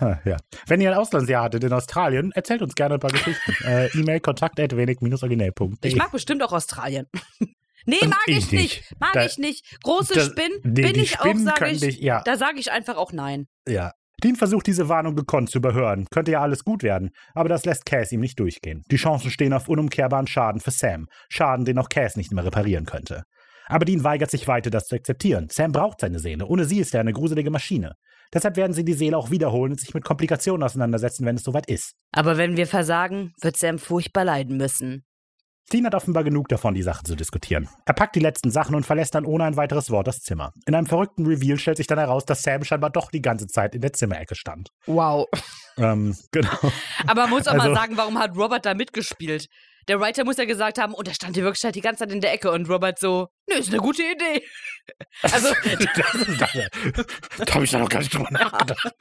Ja. Wenn ihr ein Auslandsjahr hattet in Australien, erzählt uns gerne ein paar Geschichten. Äh, E-Mail kontakt at wenig-originell.de. Ich mag bestimmt auch Australien. nee, mag Ich ich, nicht. Mag Da- ich nicht. Große Das- Spinnen nee, bin ich auch, Spinnen sage können ich. dich- ja. Da sage ich einfach auch nein. Ja. Dean versucht diese Warnung gekonnt zu überhören. Könnte ja alles gut werden, aber das lässt Cass ihm nicht durchgehen. Die Chancen stehen auf unumkehrbaren Schaden für Sam. Schaden, den auch Cass nicht mehr reparieren könnte. Aber Dean weigert sich weiter, das zu akzeptieren. Sam braucht seine Seele. Ohne sie ist er eine gruselige Maschine. Deshalb werden sie die Seele auch wiederholen und sich mit Komplikationen auseinandersetzen, wenn es soweit ist. Aber wenn wir versagen, wird Sam furchtbar leiden müssen. Dean hat offenbar genug davon, die Sache zu diskutieren. Er packt die letzten Sachen und verlässt dann ohne ein weiteres Wort das Zimmer. In einem verrückten Reveal stellt sich dann heraus, dass Sam scheinbar doch die ganze Zeit in der Zimmerecke stand. Wow. Ähm, genau. Aber man muss auch mal Also- sagen, warum hat Robert da mitgespielt? Der Writer muss ja gesagt haben, und er stand hier wirklich halt die ganze Zeit in der Ecke und Robert so, nö, ist eine gute Idee. Also, da habe ich da noch gar nicht drüber nachgedacht.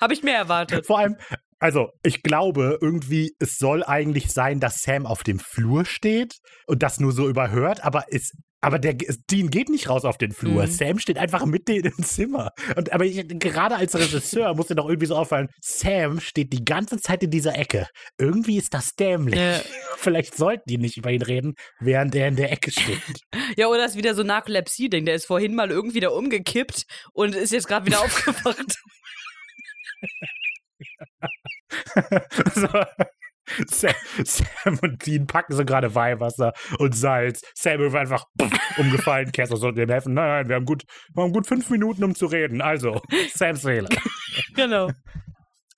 habe ich mehr erwartet. Vor allem, also ich glaube irgendwie, es soll eigentlich sein, dass Sam auf dem Flur steht und das nur so überhört, aber es, aber der Dean geht nicht raus auf den Flur. Mhm. Sam steht einfach mitten im Zimmer. Und aber ich, gerade als Regisseur muss dir doch irgendwie so auffallen, Sam steht die ganze Zeit in dieser Ecke. Irgendwie ist das dämlich. Ja. Vielleicht sollten die nicht über ihn reden, während er in der Ecke steht. Ja, oder ist wieder so Narkolepsie-Ding. Der ist vorhin mal irgendwie da umgekippt und ist jetzt gerade wieder aufgewacht. so. Sam, Sam und Dean packen so gerade Weihwasser und Salz. Sam wird einfach umgefallen. Cass sollte ihm helfen. Nein, nein, wir haben, gut, wir haben gut fünf Minuten, um zu reden. Also, Sams Fehler. Genau.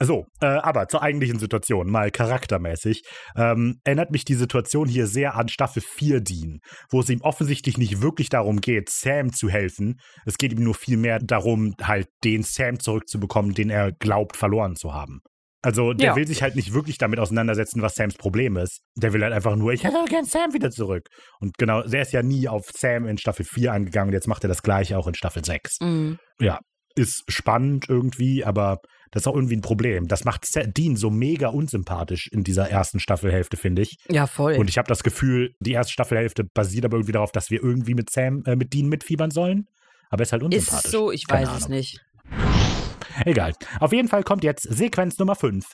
So, äh, aber zur eigentlichen Situation, mal charaktermäßig, ähm, erinnert mich die Situation hier sehr an Staffel 4 Dean, wo es ihm offensichtlich nicht wirklich darum geht, Sam zu helfen. Es geht ihm nur viel mehr darum, halt den Sam zurückzubekommen, den er glaubt verloren zu haben. Also der Ja. will sich halt nicht wirklich damit auseinandersetzen, was Sams Problem ist. Der will halt einfach nur, ich hätte gern Sam wieder zurück. Und genau, der ist ja nie auf Sam in Staffel 4 angegangen und jetzt macht er das gleiche auch in Staffel 6 Mhm. ja, ist spannend irgendwie, aber das ist auch irgendwie ein Problem. Das macht Dean so mega unsympathisch in dieser ersten Staffelhälfte, finde ich. Ja, voll. Und ich habe das Gefühl, die erste Staffelhälfte basiert aber irgendwie darauf, dass wir irgendwie mit Sam, äh, mit Dean mitfiebern sollen. Aber er ist halt ist unsympathisch. es so? Ich Keine weiß es Ahnung. nicht. Egal. Auf jeden Fall kommt jetzt Sequenz Nummer 5.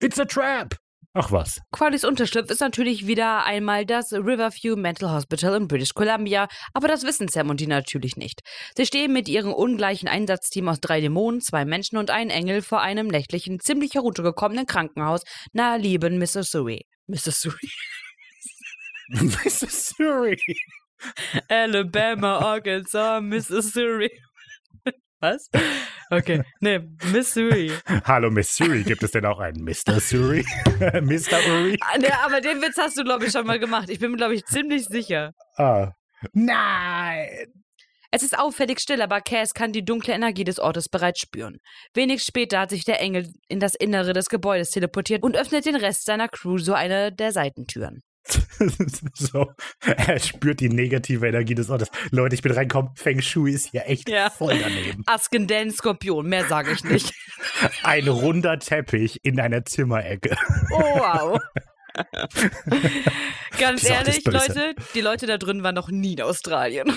It's a trap! Ach was. Qualis Unterschlupf ist natürlich wieder einmal das Riverview Mental Hospital in British Columbia, aber das wissen Sam und die natürlich nicht. Sie stehen mit ihrem ungleichen Einsatzteam aus drei Dämonen, zwei Menschen und einem Engel vor einem nächtlichen, ziemlich heruntergekommenen Krankenhaus nahe lieben Missouri. Missouri? Missouri. Alabama, Arkansas, Missouri. Was? Okay, ne, Missouri. Hallo Missouri, gibt es denn auch einen Mr. Suri? Mr. Uri? Ah, ne, aber den Witz hast du, glaube ich, schon mal gemacht. Ich bin mir, glaube ich, ziemlich sicher. Ah. Nein! Es ist auffällig still, aber Cass kann die dunkle Energie des Ortes bereits spüren. Wenig später hat sich der Engel in das Innere des Gebäudes teleportiert und öffnet den Rest seiner Crew so eine der Seitentüren. so, er spürt die negative Energie des Ortes. Leute, ich bin reingekommen, Feng Shui ist hier echt Ja. voll daneben. Askendan Skorpion, mehr sage ich nicht. Ein runder Teppich in einer Zimmerecke. Oh, wow. Ganz ehrlich. Leute, die Leute da drin waren noch nie in Australien.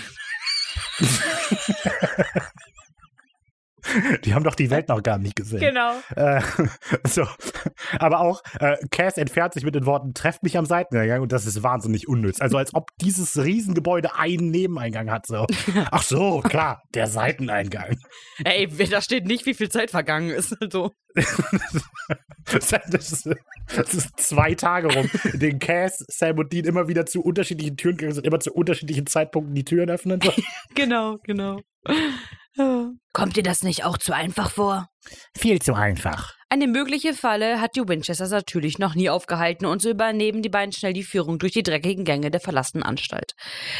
Die haben doch die Welt noch gar nicht gesehen. Genau. Äh, so. Aber auch, äh, Cass entfernt sich mit den Worten, trefft mich am Seiteneingang und das ist wahnsinnig unnütz. Also als ob dieses Riesengebäude einen Nebeneingang hat. So. Ach so, klar, der Seiteneingang. Ey, da steht nicht, wie viel Zeit vergangen ist. Also. Das ist, das ist zwei Tage rum, in denen Cass, Sam und Dean immer wieder zu unterschiedlichen Türen gegangen sind, immer zu unterschiedlichen Zeitpunkten die Türen öffnen. So. Genau, genau. Kommt dir das nicht auch zu einfach vor? Viel zu einfach. Eine mögliche Falle hat die Winchesters natürlich noch nie aufgehalten und so übernehmen die beiden schnell die Führung durch die dreckigen Gänge der verlassenen Anstalt.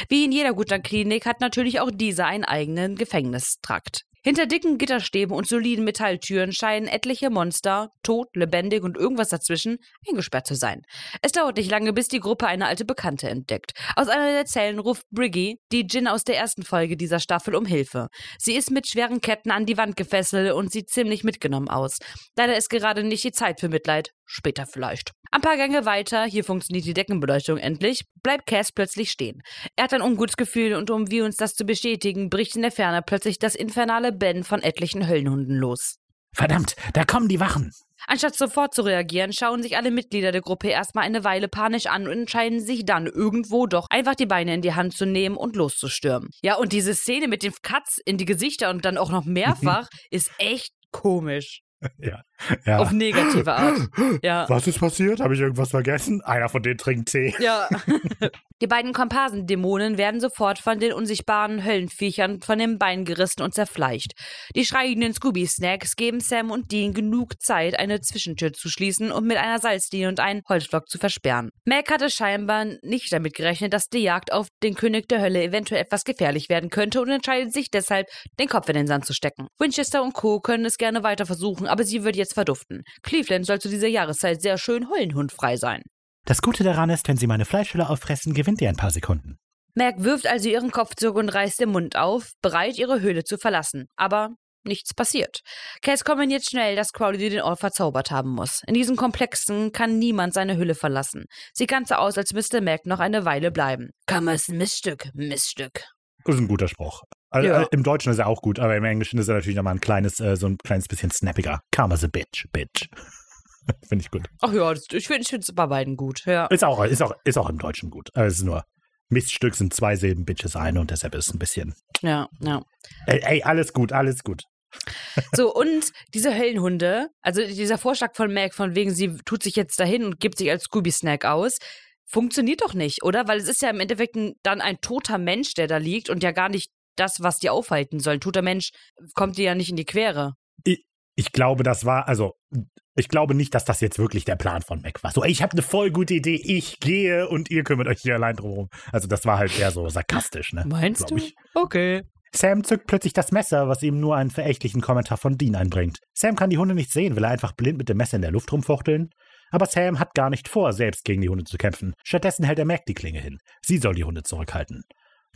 Wie in jeder guten Klinik hat natürlich auch diese einen eigenen Gefängnistrakt. Hinter dicken Gitterstäben und soliden Metalltüren scheinen etliche Monster, tot, lebendig und irgendwas dazwischen, eingesperrt zu sein. Es dauert nicht lange, bis die Gruppe eine alte Bekannte entdeckt. Aus einer der Zellen ruft Briggy, die Jin aus der ersten Folge dieser Staffel, um Hilfe. Sie ist mit schweren Ketten an die Wand gefesselt und sieht ziemlich mitgenommen aus. Leider ist gerade nicht die Zeit für Mitleid. Später vielleicht. Ein paar Gänge weiter, hier funktioniert die Deckenbeleuchtung endlich, bleibt Cass plötzlich stehen. Er hat ein ungutes Gefühl und um wie uns das zu bestätigen, bricht in der Ferne plötzlich das infernale Ben von etlichen Höllenhunden los. Verdammt, da kommen die Wachen. Anstatt sofort zu reagieren, schauen sich alle Mitglieder der Gruppe erstmal eine Weile panisch an und entscheiden sich dann irgendwo doch einfach die Beine in die Hand zu nehmen und loszustürmen. Ja, und diese Szene mit den Cuts in die Gesichter und dann auch noch mehrfach ist echt komisch. Ja. Ja. Auf negative Art. Ja. Was ist passiert? Habe ich irgendwas vergessen? Einer von denen trinkt Tee. Ja. Die beiden Komparsen-Dämonen werden sofort von den unsichtbaren Höllenviechern von den Beinen gerissen und zerfleischt. Die schreienden Scooby-Snacks geben Sam und Dean genug Zeit, eine Zwischentür zu schließen und mit einer Salzlinie und einem Holzblock zu versperren. Mac hatte scheinbar nicht damit gerechnet, dass die Jagd auf den König der Hölle eventuell etwas gefährlich werden könnte und entscheidet sich deshalb, den Kopf in den Sand zu stecken. Winchester und Co. können es gerne weiter versuchen, aber sie wird jetzt verduften. Cleveland soll zu dieser Jahreszeit sehr schön höllenhundfrei sein. Das Gute daran ist, wenn sie meine Fleischhülle auffressen, gewinnt ihr ein paar Sekunden. Mac wirft also ihren Kopf zurück und reißt den Mund auf, bereit, ihre Höhle zu verlassen. Aber nichts passiert. Cass kombiniert schnell, dass Crowley den Ort verzaubert haben muss. In diesen Komplexen kann niemand seine Hülle verlassen. Sieht ganz so aus, als müsste Mac noch eine Weile bleiben. Kammer ist ein Missstück, Missstück. Das ist ein guter Spruch. Also, Ja. äh, Im Deutschen ist er auch gut, aber im Englischen ist er natürlich nochmal ein kleines, äh, so ein kleines bisschen snappiger. Karma's a bitch, bitch. Finde ich gut. Ach ja, ich finde es bei beiden gut. Ja. Ist auch, ist auch, ist auch im Deutschen gut. Aber es ist nur, Miststück sind zwei Silben, Bitch ist eine und deshalb ist es ein bisschen. Ja, ja. Ey, ey, alles gut, alles gut. So, und diese Höllenhunde, also dieser Vorschlag von Mac, von wegen, sie tut sich jetzt dahin und gibt sich als Scooby-Snack aus, funktioniert doch nicht, oder? Weil es ist ja im Endeffekt ein, dann ein toter Mensch, der da liegt und ja gar nicht das, was die aufhalten soll. Ein toter Mensch kommt dir ja nicht in die Quere. Ich glaube, das war, also, ich glaube nicht, dass das jetzt wirklich der Plan von Mac war. So, ey, ich habe eine voll gute Idee, ich gehe und ihr kümmert euch hier allein drum rum. Also, das war halt eher so sarkastisch, ne? Meinst du? ich. Okay. Sam zückt plötzlich das Messer, was ihm nur einen verächtlichen Kommentar von Dean einbringt. Sam kann die Hunde nicht sehen, will er einfach blind mit dem Messer in der Luft rumfuchteln. Aber Sam hat gar nicht vor, selbst gegen die Hunde zu kämpfen. Stattdessen hält er Mac die Klinge hin. Sie soll die Hunde zurückhalten.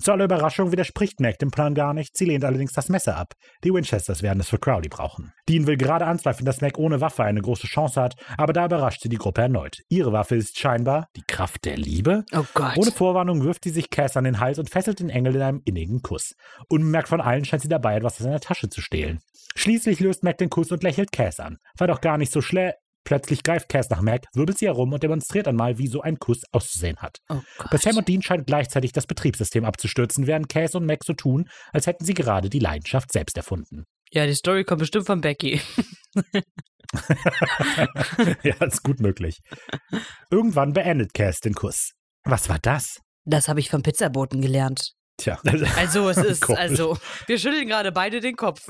Zu aller Überraschung widerspricht Mac dem Plan gar nicht, sie lehnt allerdings das Messer ab. Die Winchesters werden es für Crowley brauchen. Dean will gerade anzweifeln, dass Mac ohne Waffe eine große Chance hat, aber da überrascht sie die Gruppe erneut. Ihre Waffe ist scheinbar die Kraft der Liebe. Oh Gott. Ohne Vorwarnung wirft sie sich Cass an den Hals und fesselt den Engel in einem innigen Kuss. Unbemerkt von allen scheint sie dabei, etwas aus seiner Tasche zu stehlen. Schließlich löst Mac den Kuss und lächelt Cass an. War doch gar nicht so schle. Plötzlich greift Cass nach Mac, wirbelt sie herum und demonstriert einmal, wie so ein Kuss auszusehen hat. oh Bei. Sam und Dean scheint gleichzeitig das Betriebssystem abzustürzen, während Cass und Mac so tun, als hätten sie gerade die Leidenschaft selbst erfunden. Ja, die Story kommt bestimmt von Becky. ja, ist gut möglich. Irgendwann beendet Cass den Kuss. Was war das? Das habe ich vom Pizzaboten gelernt. Tja, Also, es ist, Komisch. also, wir schütteln gerade beide den Kopf.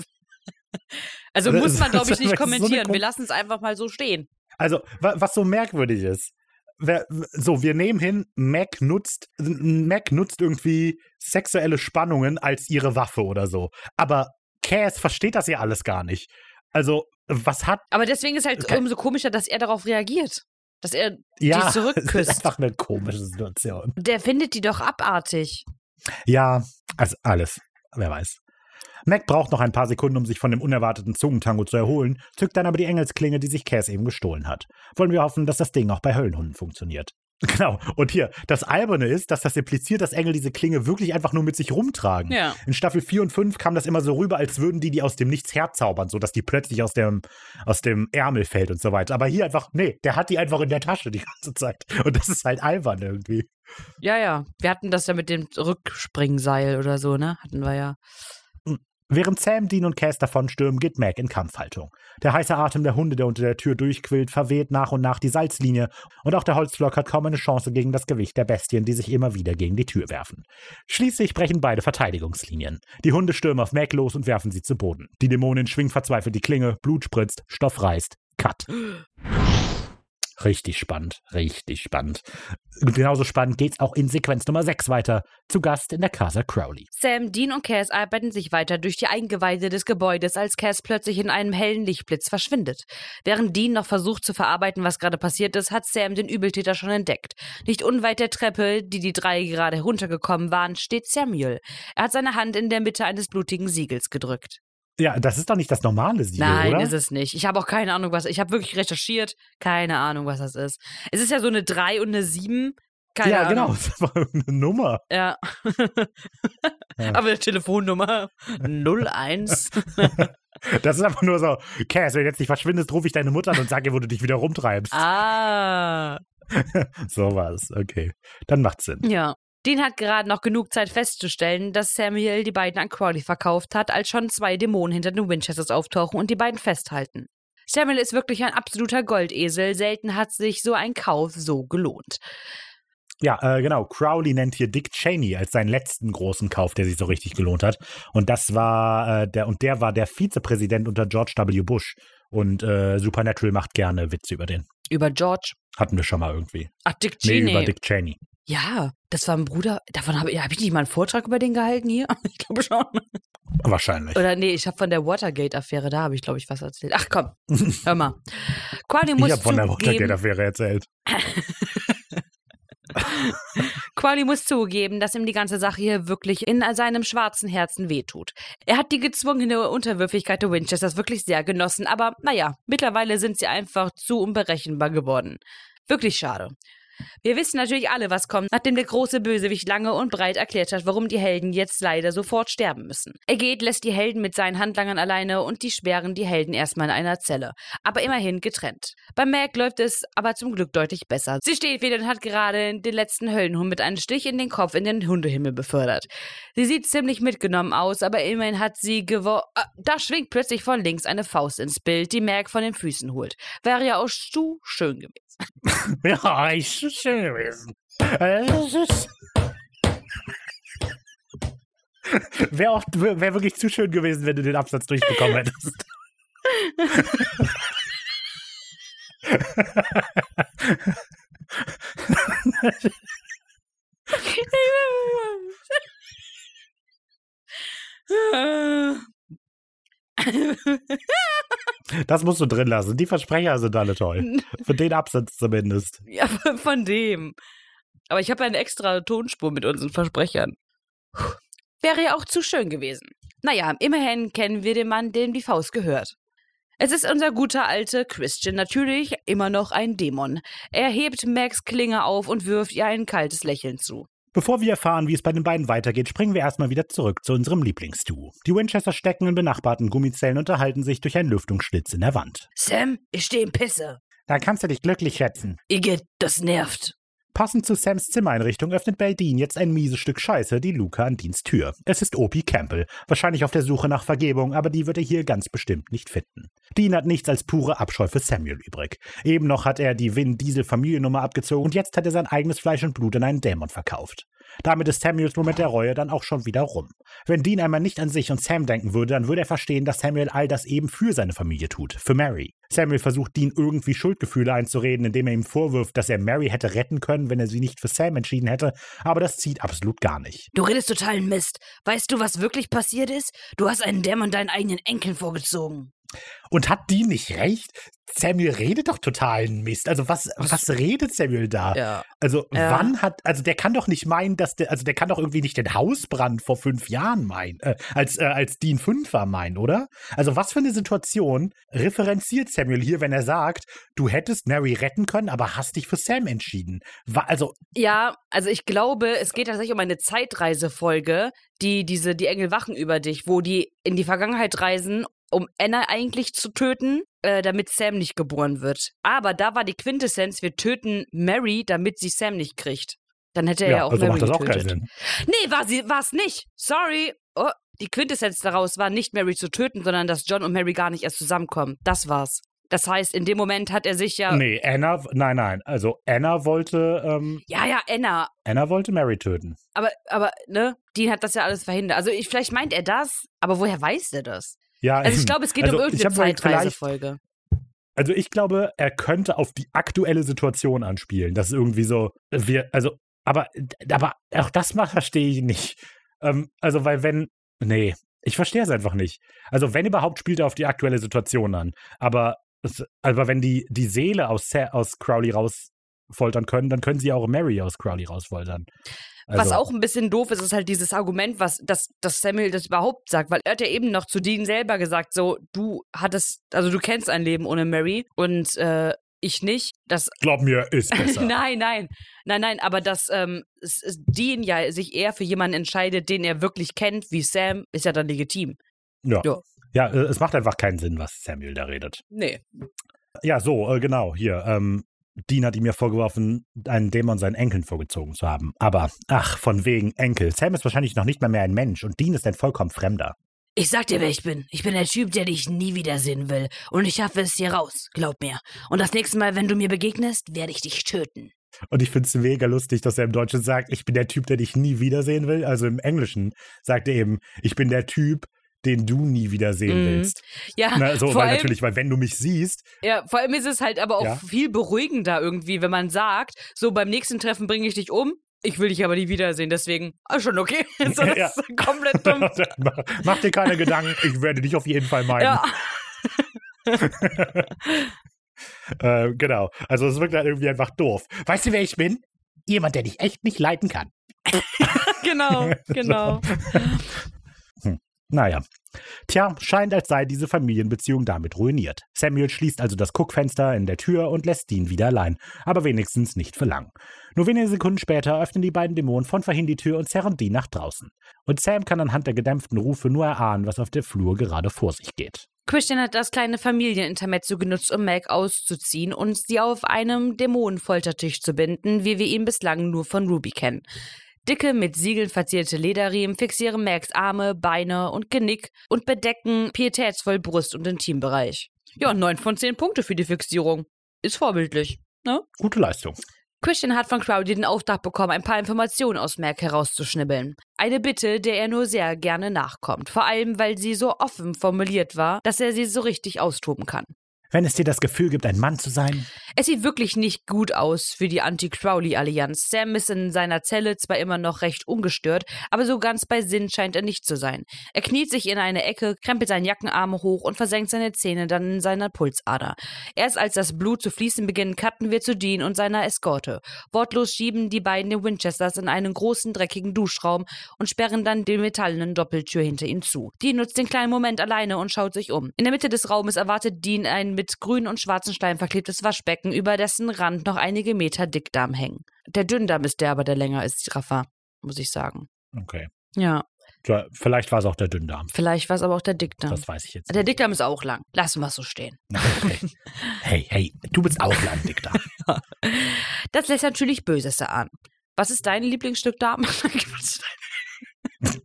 Also Das muss man, glaube ich, das nicht so kommentieren. Kom- Wir lassen es einfach mal so stehen. Also, wa was so merkwürdig ist. So, wir nehmen hin, Mac nutzt, Mac nutzt irgendwie sexuelle Spannungen als ihre Waffe oder so. Aber Cass versteht das ja alles gar nicht. Also, was hat. Aber deswegen ist halt umso komischer, dass er darauf reagiert. Dass er, Ja, Die zurückküsst. es ist einfach eine komische Situation. der findet die doch abartig. Ja, also alles. Wer weiß. Mac braucht noch ein paar Sekunden, um sich von dem unerwarteten Zungentango zu erholen, zückt dann aber die Engelsklinge, die sich Cass eben gestohlen hat. Wollen wir hoffen, dass das Ding auch bei Höllenhunden funktioniert. Genau. Und hier, das Alberne ist, dass das impliziert, dass Engel diese Klinge wirklich einfach nur mit sich rumtragen. Ja. In Staffel 4 und 5 kam das immer so rüber, als würden die die aus dem Nichts herzaubern, so dass die plötzlich aus dem, aus dem Ärmel fällt und so weiter. Aber hier einfach, nee, der hat die einfach in der Tasche die ganze Zeit. Und das ist halt albern irgendwie. Ja, ja. Wir hatten das ja mit dem Rückspringseil oder so, ne? Hatten wir ja. Während Sam, Dean und Cass davonstürmen, geht Mac in Kampfhaltung. Der heiße Atem der Hunde, der unter der Tür durchquillt, verweht nach und nach die Salzlinie und auch der Holzblock hat kaum eine Chance gegen das Gewicht der Bestien, die sich immer wieder gegen die Tür werfen. Schließlich brechen beide Verteidigungslinien. Die Hunde stürmen auf Mac los und werfen sie zu Boden. Die Dämonin schwingt verzweifelt die Klinge, Blut spritzt, Stoff reißt. Cut. Richtig spannend, richtig spannend. Genauso spannend geht's auch in Sequenz Nummer 6 weiter. Zu Gast in der Casa Crowley. Sam, Dean und Cass arbeiten sich weiter durch die Eingeweide des Gebäudes, als Cass plötzlich in einem hellen Lichtblitz verschwindet. Während Dean noch versucht zu verarbeiten, was gerade passiert ist, hat Sam den Übeltäter schon entdeckt. Nicht unweit der Treppe, die die drei gerade heruntergekommen waren, steht Samuel. Er hat seine Hand in der Mitte eines blutigen Siegels gedrückt. Ja, das ist doch nicht das normale Siegel, Nein, oder? ist es nicht. Ich habe auch keine Ahnung, was. Ich habe wirklich recherchiert. Keine Ahnung, was das ist. Es ist ja so eine 3 und eine 7. Keine ja, Ahnung. genau. Das war irgendeine Nummer. Ja. Ja. Aber Telefonnummer 01. Das ist einfach nur so, Cass, wenn du jetzt nicht verschwindest, rufe ich deine Mutter an und sage ihr, wo du dich wieder rumtreibst. ah. So war es. Okay. Dann macht's Sinn. Ja. Dean hat gerade noch genug Zeit festzustellen, dass Samuel die beiden an Crowley verkauft hat, als schon zwei Dämonen hinter den Winchesters auftauchen und die beiden festhalten. Samuel ist wirklich ein absoluter Goldesel. Selten hat sich so ein Kauf so gelohnt. Ja, äh, genau. Crowley nennt hier Dick Cheney als seinen letzten großen Kauf, der sich so richtig gelohnt hat. Und das war äh, der und der war der Vizepräsident unter George W. Bush. Und äh, Supernatural macht gerne Witze über den. Über George. Hatten wir schon mal irgendwie. Ach, Dick Nee, Cheney. über Dick Cheney. Ja, das war ein Bruder. Davon habe hab ich nicht mal einen Vortrag über den gehalten hier? Ich glaube schon. Wahrscheinlich. Oder nee, ich habe von der Watergate-Affäre, da habe ich, glaube ich, was erzählt. Ach komm, hör mal. Quali muss ich habe von der Watergate-Affäre erzählt. Quali muss zugeben, dass ihm die ganze Sache hier wirklich in seinem schwarzen Herzen wehtut. Er hat die gezwungene Unterwürfigkeit der Winchesters wirklich sehr genossen, aber naja, mittlerweile sind sie einfach zu unberechenbar geworden. Wirklich schade. Wir wissen natürlich alle, was kommt, nachdem der große Bösewicht lange und breit erklärt hat, warum die Helden jetzt leider sofort sterben müssen. Er geht, lässt die Helden mit seinen Handlangern alleine und die sperren die Helden erstmal in einer Zelle. Aber immerhin getrennt. Bei Meg läuft es aber zum Glück deutlich besser. Sie steht wieder und hat gerade den letzten Höllenhund mit einem Stich in den Kopf in den Hundehimmel befördert. Sie sieht ziemlich mitgenommen aus, aber immerhin hat sie gewor... Ah, da schwingt plötzlich von links eine Faust ins Bild, die Meg von den Füßen holt. Wäre ja auch zu schön gewesen. Ja, ist schön gewesen. Wäre auch wär wirklich zu schön gewesen, wenn du den Absatz durchbekommen hättest. Das musst du drin lassen. Die Versprecher sind alle toll. Für den Absatz zumindest. ja, von dem. Aber ich habe eine extra Tonspur mit unseren Versprechern. Puh. Wäre ja auch zu schön gewesen. Naja, immerhin kennen wir den Mann, dem die Faust gehört. Es ist unser guter alte Christian, natürlich immer noch ein Dämon. Er hebt Max Klinge auf und wirft ihr ein kaltes Lächeln zu. Bevor wir erfahren, wie es bei den beiden weitergeht, springen wir erstmal wieder zurück zu unserem Lieblingsduo. Die Winchester stecken in benachbarten Gummizellen und unterhalten sich durch einen Lüftungsschlitz in der Wand. Sam, ich stehe im Pisse. Da kannst du dich glücklich schätzen. Igitt, das nervt. Passend zu Sams Zimmereinrichtung öffnet Baldin jetzt ein mieses Stück Scheiße die Luca an Deans Tür. Es ist Opie Campbell, wahrscheinlich auf der Suche nach Vergebung, aber die wird er hier ganz bestimmt nicht finden. Dean hat nichts als pure Abscheu für Samuel übrig. Eben noch hat er die Vin Diesel Familiennummer abgezogen und jetzt hat er sein eigenes Fleisch und Blut an einen Dämon verkauft. Damit ist Samuels Moment der Reue dann auch schon wieder rum. Wenn Dean einmal nicht an sich und Sam denken würde, dann würde er verstehen, dass Samuel all das eben für seine Familie tut, für Mary. Samuel versucht Dean irgendwie Schuldgefühle einzureden, indem er ihm vorwirft, dass er Mary hätte retten können, wenn er sie nicht für Sam entschieden hätte, aber das zieht absolut gar nicht. Du redest totalen Mist. Weißt du, was wirklich passiert ist? Du hast einen Dämon deinen eigenen Enkeln vorgezogen. Und hat Dean nicht recht? Samuel redet doch totalen Mist. Also was, was redet Samuel da? Ja. Also Ja. wann hat, also der kann doch nicht meinen, dass der, also der kann doch irgendwie nicht den Hausbrand vor fünf Jahren meinen, äh, als, äh, als Dean fünf war meinen, oder? Also was für eine Situation referenziert Samuel hier, wenn er sagt, du hättest Mary retten können, aber hast dich für Sam entschieden? Wa also, Ja, also ich glaube, es geht tatsächlich um eine Zeitreisefolge, die diese, die Engel wachen über dich, wo die in die Vergangenheit reisen, um Anna eigentlich zu töten, äh, damit Sam nicht geboren wird. Aber da war die Quintessenz, wir töten Mary, damit sie Sam nicht kriegt. Dann hätte er ja, auch also Mary macht das auch getötet. keinen Sinn. Nee, war sie, war es nicht. Sorry. Oh, die Quintessenz daraus war nicht Mary zu töten, sondern dass John und Mary gar nicht erst zusammenkommen. Das war's. Das heißt, in dem Moment hat er sich ja. Nee, Anna, nein, nein, also Anna wollte, ähm, Ja, ja, Anna. Anna wollte Mary töten. Aber, aber, ne, Dean hat das ja alles verhindert. Also ich, vielleicht meint er das, aber woher weiß er das? Ja, Also ich glaube, es geht Also, um irgendeine Zeitreisefolge. Also ich glaube, er könnte auf die aktuelle Situation anspielen. Das ist irgendwie so, wir, also, aber, aber auch das verstehe ich nicht. Ähm, also, weil wenn, nee, ich verstehe es einfach nicht. Also, wenn überhaupt, spielt er auf die aktuelle Situation an. Aber, aber wenn die, die Seele aus, aus Crowley rausfoltern können, dann können sie auch Mary aus Crowley rausfoltern. Also, Was auch ein bisschen doof ist, ist halt dieses Argument, was, dass, dass Samuel das überhaupt sagt, weil er hat ja eben noch zu Dean selber gesagt, so, du hattest, also du kennst ein Leben ohne Mary und äh, ich nicht. Das glaub mir, ist besser. Nein, nein, nein, nein, aber dass ähm, Dean ja sich eher für jemanden entscheidet, den er wirklich kennt, wie Sam, ist ja dann legitim. Ja. Ja. ja, äh, es macht einfach keinen Sinn, was Samuel da redet. Nee. Ja, so, äh, genau, hier. Ähm, Dean hat ihm ja vorgeworfen, einen Dämon seinen Enkeln vorgezogen zu haben. Aber, ach, von wegen Enkel. Sam ist wahrscheinlich noch nicht mal mehr ein Mensch und Dean ist ein vollkommen Fremder. Ich sag dir, wer ich bin. Ich bin der Typ, der dich nie wiedersehen will. Und ich schaffe es hier raus, glaub mir. Und das nächste Mal, wenn du mir begegnest, werde ich dich töten. Und ich finde es mega lustig, dass er im Deutschen sagt, ich bin der Typ, der dich nie wiedersehen will. Also im Englischen sagt er eben, ich bin der Typ, den du nie wiedersehen Mhm. willst. Ja, Na, so, vor weil allem, natürlich, weil wenn du mich siehst, Ja, vor allem ist es halt aber auch Ja. viel beruhigender irgendwie, wenn man sagt, so beim nächsten Treffen bringe ich dich um, ich will dich aber nie wiedersehen, deswegen, ah, schon okay. so, das Ja. ist komplett dumm. mach, mach dir keine Gedanken, ich werde dich auf jeden Fall meinen. Ja, Äh, genau. Also es wirkt halt irgendwie einfach doof. Weißt du, wer ich bin? Jemand, der dich echt nicht leiden kann. genau, genau. Naja. Tja, scheint, als sei diese Familienbeziehung damit ruiniert. Samuel schließt also das Guckfenster in der Tür und lässt Dean wieder allein, aber wenigstens nicht für lang. Nur wenige Sekunden später öffnen die beiden Dämonen von vorhin die Tür und zerren Dean nach draußen. Und Sam kann anhand der gedämpften Rufe nur erahnen, was auf der Flur gerade vor sich geht. Christian hat das kleine Familienintermezzo genutzt, um Meg auszuziehen und sie auf einem Dämonenfoltertisch zu binden, wie wir ihn bislang nur von Ruby kennen. Dicke, mit Siegeln verzierte Lederriemen fixieren Mags Arme, Beine und Genick und bedecken pietätsvoll Brust- und Intimbereich. Ja, neun von zehn Punkte für die Fixierung. Ist vorbildlich. Ne? Gute Leistung. Christian hat von Crowdy den Auftrag bekommen, ein paar Informationen aus Mac herauszuschnibbeln. Eine Bitte, der er nur sehr gerne nachkommt. Vor allem, weil sie so offen formuliert war, dass er sie so richtig austoben kann. Wenn es dir das Gefühl gibt, ein Mann zu sein. Es sieht wirklich nicht gut aus für die Anti-Crowley-Allianz. Sam ist in seiner Zelle zwar immer noch recht ungestört, aber so ganz bei Sinn scheint er nicht zu sein. Er kniet sich in eine Ecke, krempelt seinen Jackenarm hoch und versenkt seine Zähne dann in seiner Pulsader. Erst als das Blut zu fließen beginnt, cutten wir zu Dean und seiner Eskorte. Wortlos schieben die beiden den Winchesters in einen großen, dreckigen Duschraum und sperren dann die metallenen Doppeltür hinter ihnen zu. Dean nutzt den kleinen Moment alleine und schaut sich um. In der Mitte des Raumes erwartet Dean ein mit grünen und schwarzen Stein verklebtes Waschbecken, über dessen Rand noch einige Meter Dickdarm hängen. Der Dünndarm ist der aber, der länger ist, Rafa, muss ich sagen. Okay. Ja, Ja, vielleicht war es auch der Dünndarm. vielleicht war es aber auch der Dickdarm. Das weiß ich jetzt. Der Dickdarm ist auch lang. Lassen wir es so stehen. Okay. Hey, hey, du bist auch lang, Dickdarm. Das lässt natürlich Böses erahnen. Was ist dein Lieblingsstück Darm? Das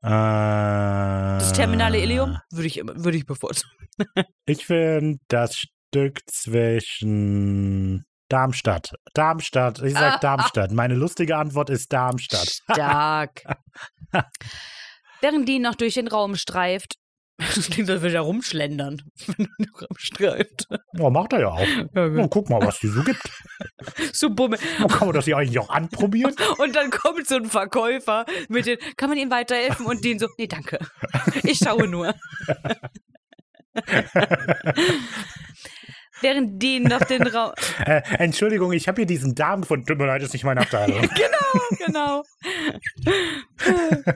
Das terminale Ilium? Würde ich, würde ich bevorzugen. Ich finde das Stück zwischen Darmstadt. Darmstadt. Ich sag Ah, Darmstadt. Meine lustige Antwort ist Darmstadt. Stark. Während die noch durch den Raum streift, das klingt, als würde er rumschlendern, wenn du den Raum streift. Oh, macht er ja auch. Oh, guck mal, was die so gibt. So bummel. Oh, kann man das hier eigentlich auch anprobieren? Und dann kommt so ein Verkäufer mit den, kann man Ihnen weiterhelfen? Und den so, nee, danke. Ich schaue nur. Während die noch den Raum. Äh, Entschuldigung, ich habe hier diesen Darm gefunden. Tut mir leid, ist nicht meine Abteilung. genau.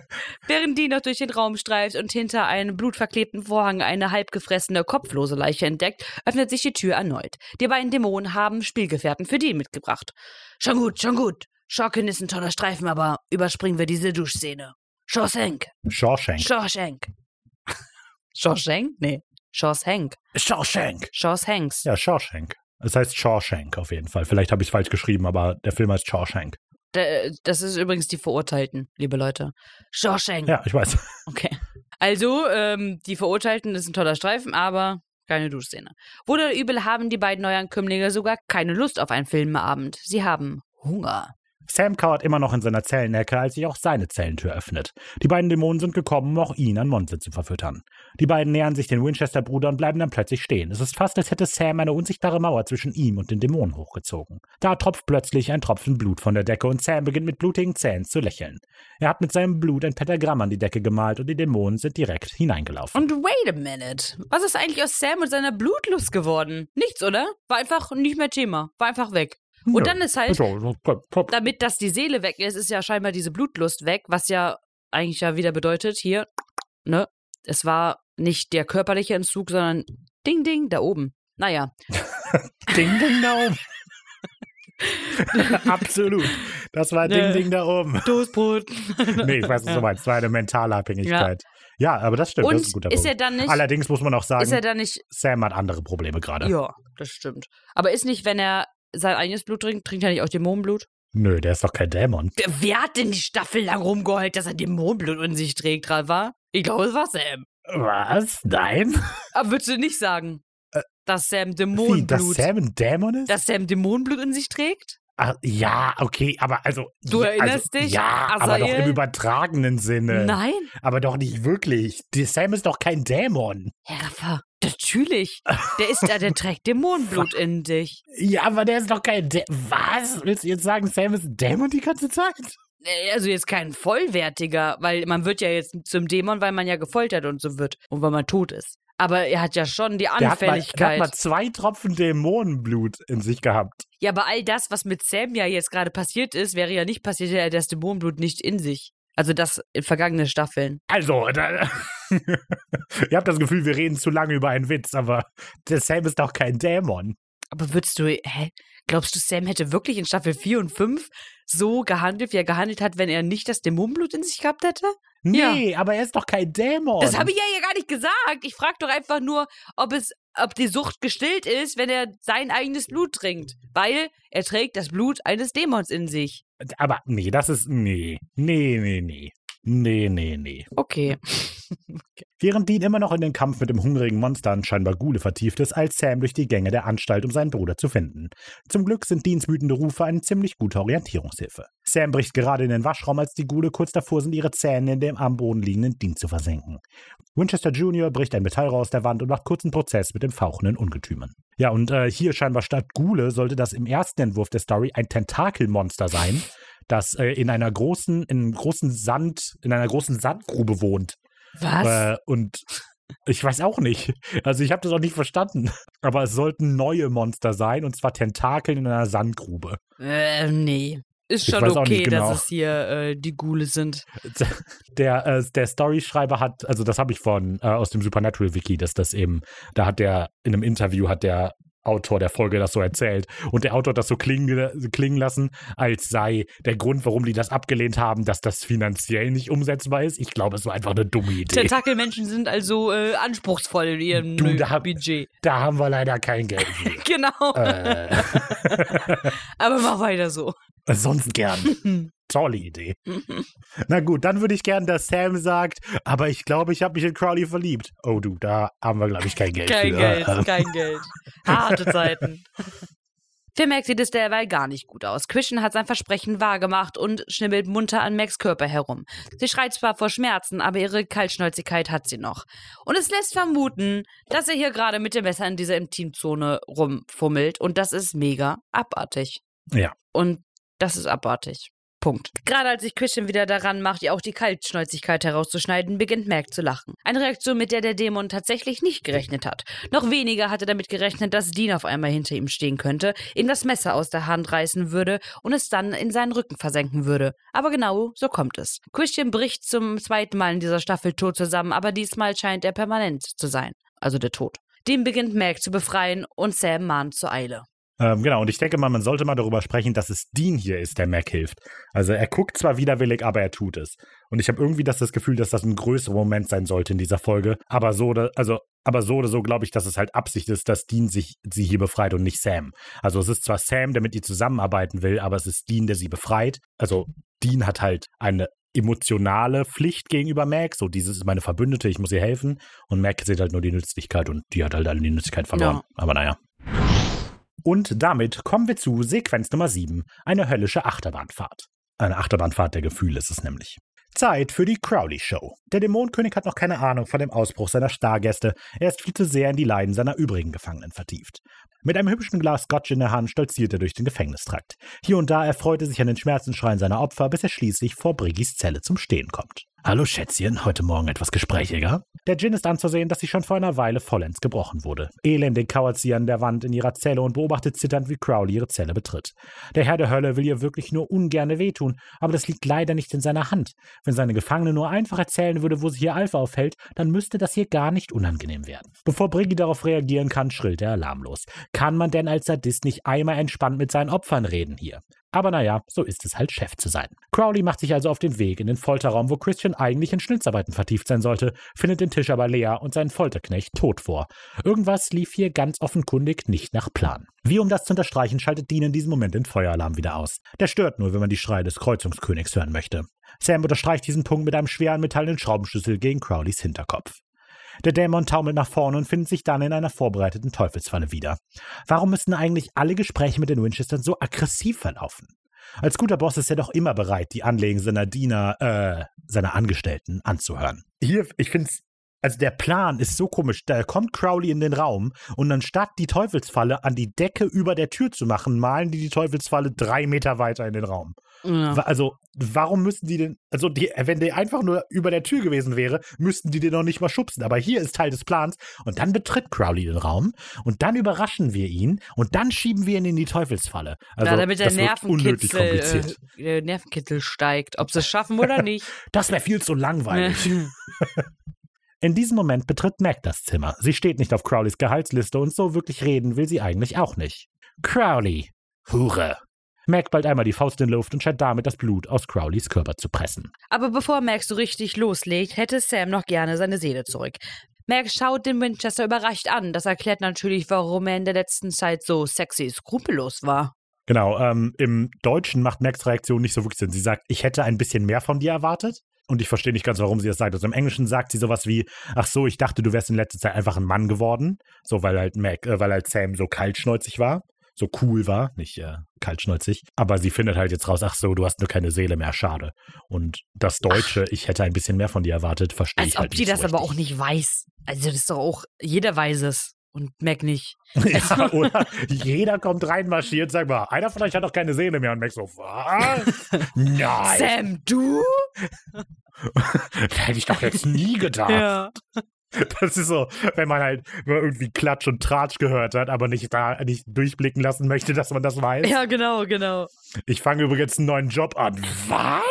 Während die noch durch den Raum streift und hinter einem blutverklebten Vorhang eine halbgefressene, kopflose Leiche entdeckt, öffnet sich die Tür erneut. Die beiden Dämonen haben Spielgefährten für die mitgebracht. Schon gut, schon gut. Schorkin ist ein toller Streifen, aber überspringen wir diese Duschszene. Shawshank. Shawshank. Shawshank. Shawshank? Nee. Shawshank. Shawshank. Shawshanks. Ja, Shawshank. Es heißt Shawshank auf jeden Fall. Vielleicht habe ich es falsch geschrieben, aber der Film heißt Shawshank. D- Das ist übrigens die Verurteilten, liebe Leute. Shawshank. Ja, ich weiß. Okay. Also, ähm, die Verurteilten ist ein toller Streifen, aber keine Duschszene. Wohl oder übel haben die beiden Neuankömmlinge sogar keine Lust auf einen Filmabend. Sie haben Hunger. Sam kauert immer noch in seiner Zellenecke, als sich auch seine Zellentür öffnet. Die beiden Dämonen sind gekommen, um auch ihn an Monse zu verfüttern. Die beiden nähern sich den Winchester-Bruder und bleiben dann plötzlich stehen. Es ist fast, als hätte Sam eine unsichtbare Mauer zwischen ihm und den Dämonen hochgezogen. Da tropft plötzlich ein Tropfen Blut von der Decke und Sam beginnt mit blutigen Zähnen zu lächeln. Er hat mit seinem Blut ein Pentagramm an die Decke gemalt und die Dämonen sind direkt hineingelaufen. Und wait a minute. Was ist eigentlich aus Sam und seiner Blutlust geworden? Nichts, oder? War einfach nicht mehr Thema. War einfach weg. Und Ja. dann ist halt, So, damit dass die Seele weg ist, ist ja scheinbar diese Blutlust weg, was ja eigentlich ja wieder bedeutet, hier, ne? Es war nicht der körperliche Entzug, sondern Ding Ding da oben. Naja, Ding, ding da oben. Absolut. Das war Ding, Ne. ding da oben. Toastbrot. Nee, ich weiß, was du meinst. Es war eine mentale Abhängigkeit. Ja, aber das stimmt. Und das ist ein guter ist Punkt. er dann nicht, Allerdings muss man auch sagen, ist er dann nicht, Sam hat andere Probleme gerade. ja, das stimmt. Aber ist nicht, wenn er sein eigenes Blut trinkt, trinkt er nicht auch Dämonenblut? Nö, der ist doch kein Dämon. Wer, hat denn die Staffel lang rumgeheult, dass er Dämonenblut in sich trägt, war? Ich glaube, es war Sam. Was? Nein? Aber würdest du nicht sagen, Äh, dass Sam Wie, Dämonenblut, dass Sam ein Dämon ist? dass Sam Dämonenblut in sich trägt? Ach, ja, okay, aber also. Du ja, erinnerst also, dich, Ja, aber doch Asael? im übertragenen Sinne. Nein, Aber doch nicht wirklich. Die Sam ist doch kein Dämon. Herr Raffa, natürlich. Der ist da, der trägt Dämonenblut in dich. Ja, aber der ist doch kein Dämon. Was? Willst du jetzt sagen, Sam ist ein Dämon die ganze Zeit? Äh, Also jetzt kein vollwertiger, weil man wird ja jetzt zum Dämon, weil man ja gefoltert und so wird und weil man tot ist. Aber er hat ja schon die Der hat, mal, der hat Anfälligkeit. mal zwei Tropfen Dämonenblut in sich gehabt. ja, aber all das, was mit Sam ja jetzt gerade passiert ist, wäre ja nicht passiert, hätte er das Dämonenblut nicht in sich. Also das in vergangenen Staffeln. Also, da, ihr habt das Gefühl, wir reden zu lange über einen Witz, aber der Sam ist doch kein Dämon. Aber würdest du, hä? Glaubst du, Sam hätte wirklich in Staffel 4 und 5 so gehandelt, wie er gehandelt hat, wenn er nicht das Dämonenblut in sich gehabt hätte? Nee, aber er ist doch kein Dämon. Das habe ich ja hier gar nicht gesagt. Ich frage doch einfach nur, ob es, ob die Sucht gestillt ist, wenn er sein eigenes Blut trinkt. Weil er trägt das Blut eines Dämons in sich. Aber nee, das ist. Nee. Nee, nee, nee. Nee, nee, nee. Okay. Während Dean immer noch in den Kampf mit dem hungrigen Monster an scheinbar Gule vertieft ist, eilt Sam durch die Gänge der Anstalt, um seinen Bruder zu finden. Zum Glück sind Deans wütende Rufe eine ziemlich gute Orientierungshilfe. Sam bricht gerade in den Waschraum, als die Gule kurz davor sind, ihre Zähne in dem am Boden liegenden Dean zu versenken. Winchester Jr. bricht ein Metallrohr aus der Wand und macht kurzen Prozess mit dem fauchenden Ungetümen. Ja, und äh, hier scheinbar statt Gule sollte das im ersten Entwurf der Story ein Tentakelmonster sein, das äh, in einer großen, in großen Sand, in einer großen Sandgrube wohnt. Was? Äh, und ich weiß auch nicht. Also ich habe das auch nicht verstanden. Aber es sollten neue Monster sein, und zwar Tentakeln in einer Sandgrube. Äh, nee. Ist schon okay, genau. dass es hier äh, die Ghule sind. Der, äh, der Storyschreiber hat, also das habe ich von äh, aus dem Supernatural Wiki, dass das eben, da hat der in einem Interview hat der Autor der Folge das so erzählt und der Autor hat das so klingen, klingen lassen, als sei der Grund, warum die das abgelehnt haben, dass das finanziell nicht umsetzbar ist. Ich glaube, es war einfach eine dumme Idee. Tentakelmenschen sind also äh, anspruchsvoll in ihrem Du, da Budget. Da haben wir leider kein Geld. Genau. äh, Aber mach weiter so. sonst gern. Tolle Idee. Na gut, dann würde ich gern, dass Sam sagt, aber ich glaube, ich habe mich in Crowley verliebt. Oh du, da haben wir, glaube ich, kein Geld Kein für. Geld, kein Geld. Harte Zeiten. Für Max sieht es derweil gar nicht gut aus. Christian hat sein Versprechen wahrgemacht und schnibbelt munter an Max Körper herum. Sie schreit zwar vor Schmerzen, aber ihre Kaltschnäuzigkeit hat sie noch. Und es lässt vermuten, dass er hier gerade mit dem Messer in dieser Intimzone rumfummelt. Und das ist mega abartig. Ja. Und das ist abartig. Punkt. Gerade als sich Christian wieder daran macht, ihr auch die Kaltschnäuzigkeit herauszuschneiden, beginnt Mac zu lachen. Eine Reaktion, mit der der Dämon tatsächlich nicht gerechnet hat. Noch weniger hat er damit gerechnet, dass Dean auf einmal hinter ihm stehen könnte, ihm das Messer aus der Hand reißen würde und es dann in seinen Rücken versenken würde. Aber genau so kommt es. Christian bricht zum zweiten Mal in dieser Staffel tot zusammen, aber diesmal scheint er permanent zu sein. Also der Tod. Dean beginnt Mac zu befreien und Sam mahnt zur Eile. Ähm, genau, und ich denke mal, man sollte mal darüber sprechen, dass es Dean hier ist, der Mac hilft. Also er guckt zwar widerwillig, aber er tut es. Und ich habe irgendwie das, das Gefühl, dass das ein größerer Moment sein sollte in dieser Folge. Aber so oder, also, aber so oder so glaube ich, dass es halt Absicht ist, dass Dean sich sie hier befreit und nicht Sam. Also es ist zwar Sam, der mit ihr zusammenarbeiten will, aber es ist Dean, der sie befreit. Also Dean hat halt eine emotionale Pflicht gegenüber Mac. So, dieses ist meine Verbündete, ich muss ihr helfen. Und Mac sieht halt nur die Nützlichkeit und die hat halt alle die Nützlichkeit verloren. Ja. Aber naja. Und damit kommen wir zu Sequenz Nummer 7, eine höllische Achterbahnfahrt. Eine Achterbahnfahrt der Gefühle ist es nämlich. Zeit für die Crowley Show. Der Dämonenkönig hat noch keine Ahnung von dem Ausbruch seiner Stargäste. Er ist viel zu sehr in die Leiden seiner übrigen Gefangenen vertieft. Mit einem hübschen Glas Scotch in der Hand stolziert er durch den Gefängnistrakt. Hier und da erfreut er sich an den Schmerzensschreien seiner Opfer, bis er schließlich vor Briggis Zelle zum Stehen kommt. Hallo Schätzchen, heute Morgen etwas gesprächiger? Der Gin ist anzusehen, dass sie schon vor einer Weile vollends gebrochen wurde. Elendig kauert sie an der Wand in ihrer Zelle und beobachtet zitternd, wie Crowley ihre Zelle betritt. Der Herr der Hölle will ihr wirklich nur ungerne wehtun, aber das liegt leider nicht in seiner Hand. Wenn seine Gefangene nur einfach erzählen würde, wo sich ihr Alpha aufhält, dann müsste das hier gar nicht unangenehm werden. Bevor Briggy darauf reagieren kann, schrillt er alarmlos. Kann man denn als Sadist nicht einmal entspannt mit seinen Opfern reden hier? Aber naja, so ist es halt, Chef zu sein. Crowley macht sich also auf den Weg in den Folterraum, wo Christian eigentlich in Schnitzarbeiten vertieft sein sollte, findet den Tisch aber leer und seinen Folterknecht tot vor. Irgendwas lief hier ganz offenkundig nicht nach Plan. Wie um das zu unterstreichen, schaltet Dean in diesem Moment den Feueralarm wieder aus. Der stört nur, wenn man die Schreie des Kreuzungskönigs hören möchte. Sam unterstreicht diesen Punkt mit einem schweren metallenen Schraubenschlüssel gegen Crowleys Hinterkopf. Der Dämon taumelt nach vorne und findet sich dann in einer vorbereiteten Teufelsfalle wieder. Warum müssen eigentlich alle Gespräche mit den Winchestern so aggressiv verlaufen? Als guter Boss ist er doch immer bereit, die Anliegen seiner Diener, äh, seiner Angestellten anzuhören. Hier, ich finde es Also der Plan ist so komisch. Da kommt Crowley in den Raum und dann statt die Teufelsfalle an die Decke über der Tür zu machen, malen die die Teufelsfalle drei Meter weiter in den Raum. Ja. Also warum müssen die denn, also die, wenn der einfach nur über der Tür gewesen wäre, müssten die den noch nicht mal schubsen. Aber hier ist Teil des Plans und dann betritt Crowley den Raum und dann überraschen wir ihn und dann schieben wir ihn in die Teufelsfalle. Also ja, damit der Nervenkitzel, kompliziert. äh, der Nervenkitzel steigt. Ob sie es schaffen oder nicht. Das wäre viel zu langweilig. In diesem Moment betritt Mac das Zimmer. Sie steht nicht auf Crowleys Gehaltsliste und so wirklich reden will sie eigentlich auch nicht. Crowley. Hure. Mac ballt einmal die Faust in die Luft und scheint damit das Blut aus Crowleys Körper zu pressen. Aber bevor Max so richtig loslegt, hätte Sam noch gerne seine Seele zurück. Max schaut den Winchester überrascht an. Das erklärt natürlich, warum er in der letzten Zeit so sexy skrupellos war. Genau, ähm, im Deutschen macht Macs Reaktion nicht so wirklich Sinn. Sie sagt, ich hätte ein bisschen mehr von dir erwartet. Und ich verstehe nicht ganz, warum sie das sagt. Also im Englischen sagt sie sowas wie, ach so, ich dachte, du wärst in letzter Zeit einfach ein Mann geworden. So, weil halt Mac, äh, weil halt Sam so kaltschnäuzig war. So cool war, nicht äh, kaltschnäuzig. Aber sie findet halt jetzt raus, ach so, du hast nur keine Seele mehr, schade. Und das Deutsche, ich hätte ein bisschen mehr von dir erwartet, verstehe Als ich halt ob die nicht das so aber auch nicht weiß. Also das ist doch auch, jeder weiß es. Und Mac nicht. Ja, oder jeder kommt reinmarschiert, sag mal, einer von euch hat doch keine Seele mehr. Und Mac so, was? Nein. Sam, du? Hätte ich doch jetzt nie gedacht. Ja. Das ist so, wenn man halt irgendwie Klatsch und Tratsch gehört hat, aber nicht da nicht durchblicken lassen möchte, dass man das weiß. Ja, genau, genau. Ich fange übrigens einen neuen Job an. Was?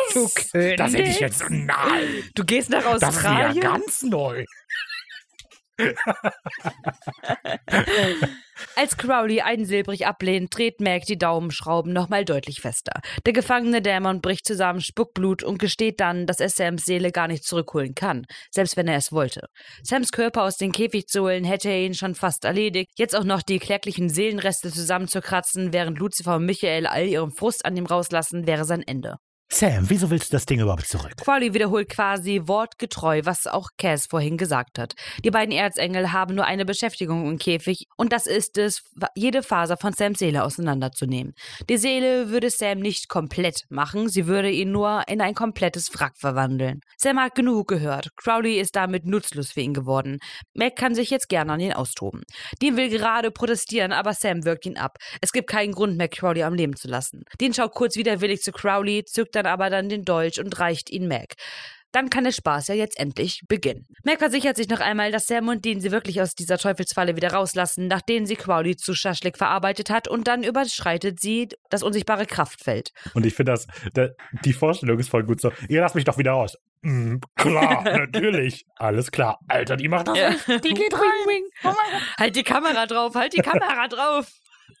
Du das hätte ich jetzt. Nein! Du gehst nach Das ist ja Australien? ganz neu. Als Crowley einsilbrig ablehnt, dreht Mac die Daumenschrauben nochmal deutlich fester. Der gefangene Dämon bricht zusammen, spuckt Blut und gesteht dann, dass er Sams Seele gar nicht zurückholen kann, selbst wenn er es wollte. Sams Körper aus dem Käfig zu holen, hätte er ihn schon fast erledigt. Jetzt auch noch die kläglichen Seelenreste zusammenzukratzen, während Lucifer und Michael all ihren Frust an ihm rauslassen, wäre sein Ende. Sam, wieso willst du das Ding überhaupt zurück? Crowley wiederholt quasi wortgetreu, was auch Cass vorhin gesagt hat. Die beiden Erzengel haben nur eine Beschäftigung im Käfig und das ist es, jede Faser von Sams Seele auseinanderzunehmen. Die Seele würde Sam nicht komplett machen, sie würde ihn nur in ein komplettes Wrack verwandeln. Sam hat genug gehört. Crowley ist damit nutzlos für ihn geworden. Mac kann sich jetzt gerne an ihn austoben. Dean will gerade protestieren, aber Sam wirkt ihn ab. Es gibt keinen Grund mehr, Crowley am Leben zu lassen. Dean schaut kurz widerwillig zu Crowley, zückt dann aber dann den Dolch und reicht ihn Mac. Dann kann der Spaß ja jetzt endlich beginnen. Mac versichert sich noch einmal, dass Sam und Dean sie wirklich aus dieser Teufelsfalle wieder rauslassen, nachdem sie Crowley zu Schaschlik verarbeitet hat und dann überschreitet sie das unsichtbare Kraftfeld. Und ich finde das, da, die Vorstellung ist voll gut so. Ihr lasst mich doch wieder raus. Mm, klar, natürlich. Alles klar. Alter, die macht das. Ja. Die geht rein. Oh. Halt die Kamera drauf, halt die Kamera drauf.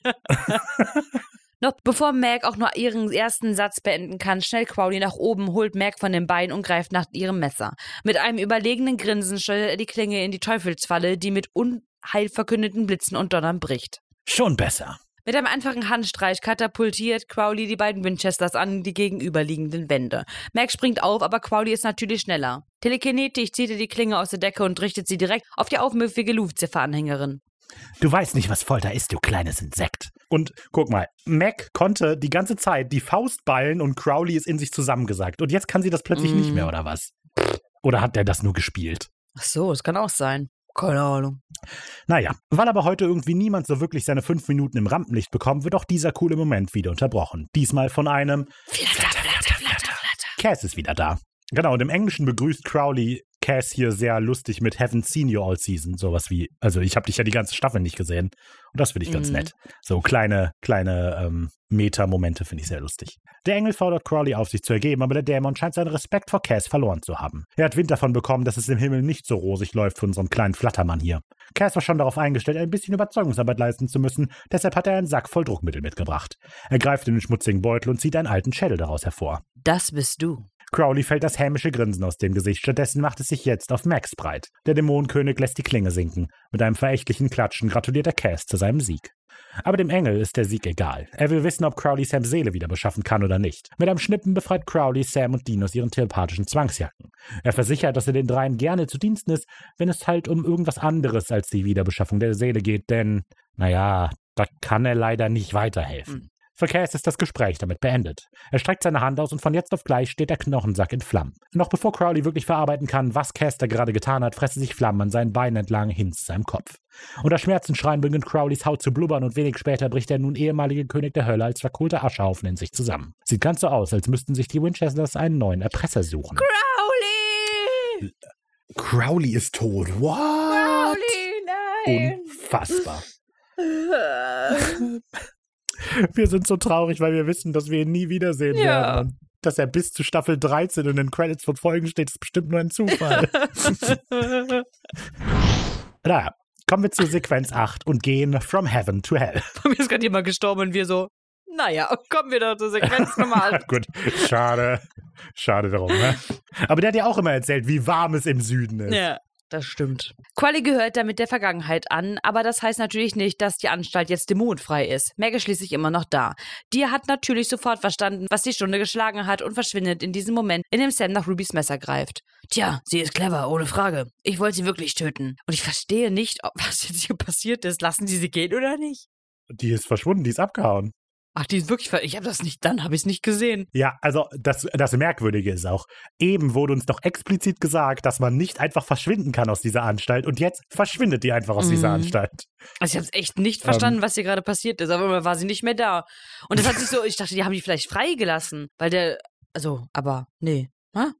Noch bevor Mac auch nur ihren ersten Satz beenden kann, schnell Crowley nach oben, holt Mac von den Beinen und greift nach ihrem Messer. Mit einem überlegenen Grinsen schleudert er die Klinge in die Teufelsfalle, die mit unheilverkündeten Blitzen und Donnern bricht. Schon besser. Mit einem einfachen Handstreich katapultiert Crowley die beiden Winchesters an die gegenüberliegenden Wände. Mac springt auf, aber Crowley ist natürlich schneller. Telekinetisch zieht er die Klinge aus der Decke und richtet sie direkt auf die aufmüffige Lucifer-Anhängerin. Du weißt nicht, was Folter ist, du kleines Insekt. Und guck mal, Mac konnte die ganze Zeit die Faust ballen und Crowley ist in sich zusammengesagt. Und jetzt kann sie das plötzlich Mm. nicht mehr, oder was? Oder hat der das nur gespielt? Ach so, das kann auch sein. Keine Ahnung. Naja, weil aber heute irgendwie niemand so wirklich seine fünf Minuten im Rampenlicht bekommt, wird auch dieser coole Moment wieder unterbrochen. Diesmal von einem Flatter, flatter, flatter, flatter. Cass ist wieder da. Genau, und im Englischen begrüßt Crowley Cass hier sehr lustig mit Haven't seen you all season. Sowas wie, also ich habe dich ja die ganze Staffel nicht gesehen. Und das finde ich ganz Mhm. nett. So kleine, kleine ähm, Meta-Momente finde ich sehr lustig. Der Engel fordert Crowley auf, sich zu ergeben, aber der Dämon scheint seinen Respekt vor Cass verloren zu haben. Er hat Wind davon bekommen, dass es im Himmel nicht so rosig läuft für unseren kleinen Flattermann hier. Cass war schon darauf eingestellt, ein bisschen Überzeugungsarbeit leisten zu müssen, deshalb hat er einen Sack voll Druckmittel mitgebracht. Er greift in den schmutzigen Beutel und zieht einen alten Schädel daraus hervor. Das bist du. Crowley fällt das hämische Grinsen aus dem Gesicht, stattdessen macht es sich jetzt auf Max breit. Der Dämonenkönig lässt die Klinge sinken. Mit einem verächtlichen Klatschen gratuliert er Cass zu seinem Sieg. Aber dem Engel ist der Sieg egal. Er will wissen, ob Crowley Sams Seele wieder beschaffen kann oder nicht. Mit einem Schnippen befreit Crowley Sam und Dean aus ihren telepathischen Zwangsjacken. Er versichert, dass er den dreien gerne zu Diensten ist, wenn es halt um irgendwas anderes als die Wiederbeschaffung der Seele geht, denn, naja, da kann er leider nicht weiterhelfen. Für Cass ist das Gespräch damit beendet. Er streckt seine Hand aus und von jetzt auf gleich steht der Knochensack in Flammen. Noch bevor Crowley wirklich verarbeiten kann, was Cass da gerade getan hat, fressen sich Flammen an seinen Beinen entlang hin zu seinem Kopf. Unter Schmerzenschreien beginnt Crowleys Haut zu blubbern und wenig später bricht der nun ehemalige König der Hölle als verkohlter Aschehaufen in sich zusammen. Sieht ganz so aus, als müssten sich die Winchesters einen neuen Erpresser suchen. Crowley! Crowley ist tot. What? Crowley, nein! Unfassbar. Wir sind so traurig, weil wir wissen, dass wir ihn nie wiedersehen Ja. werden. Und dass er bis zu Staffel 13 in den Credits von Folgen steht, ist bestimmt nur ein Zufall. naja, kommen wir zu Sequenz 8 und gehen from heaven to hell. Bei mir ist gerade jemand gestorben und wir so, naja, kommen wir doch zur Sequenz Nummer 8. Gut, schade. Schade darum, ne? Aber der hat ja auch immer erzählt, wie warm es im Süden ist. Ja, das stimmt. Quali gehört damit der Vergangenheit an, aber das heißt natürlich nicht, dass die Anstalt jetzt dämonenfrei ist. Meg ist schließlich immer noch da. Die hat natürlich sofort verstanden, was die Stunde geschlagen hat und verschwindet in diesem Moment, in dem Sam nach Rubys Messer greift. Tja, sie ist clever, ohne Frage. Ich wollte sie wirklich töten. Und ich verstehe nicht, ob was jetzt hier passiert ist. Lassen sie sie gehen oder nicht? Die ist verschwunden, die ist abgehauen. Ach, die ist wirklich ver Ich habe das nicht, dann habe ich es nicht gesehen. Ja, also das, das Merkwürdige ist auch, eben wurde uns doch explizit gesagt, dass man nicht einfach verschwinden kann aus dieser Anstalt und jetzt verschwindet die einfach aus dieser Mhm. Anstalt. Also ich habe es echt nicht verstanden, was hier gerade passiert ist, aber immer war sie nicht mehr da. Und das hat sich so, ich dachte, die haben die vielleicht freigelassen, weil der, also, aber nee, ha?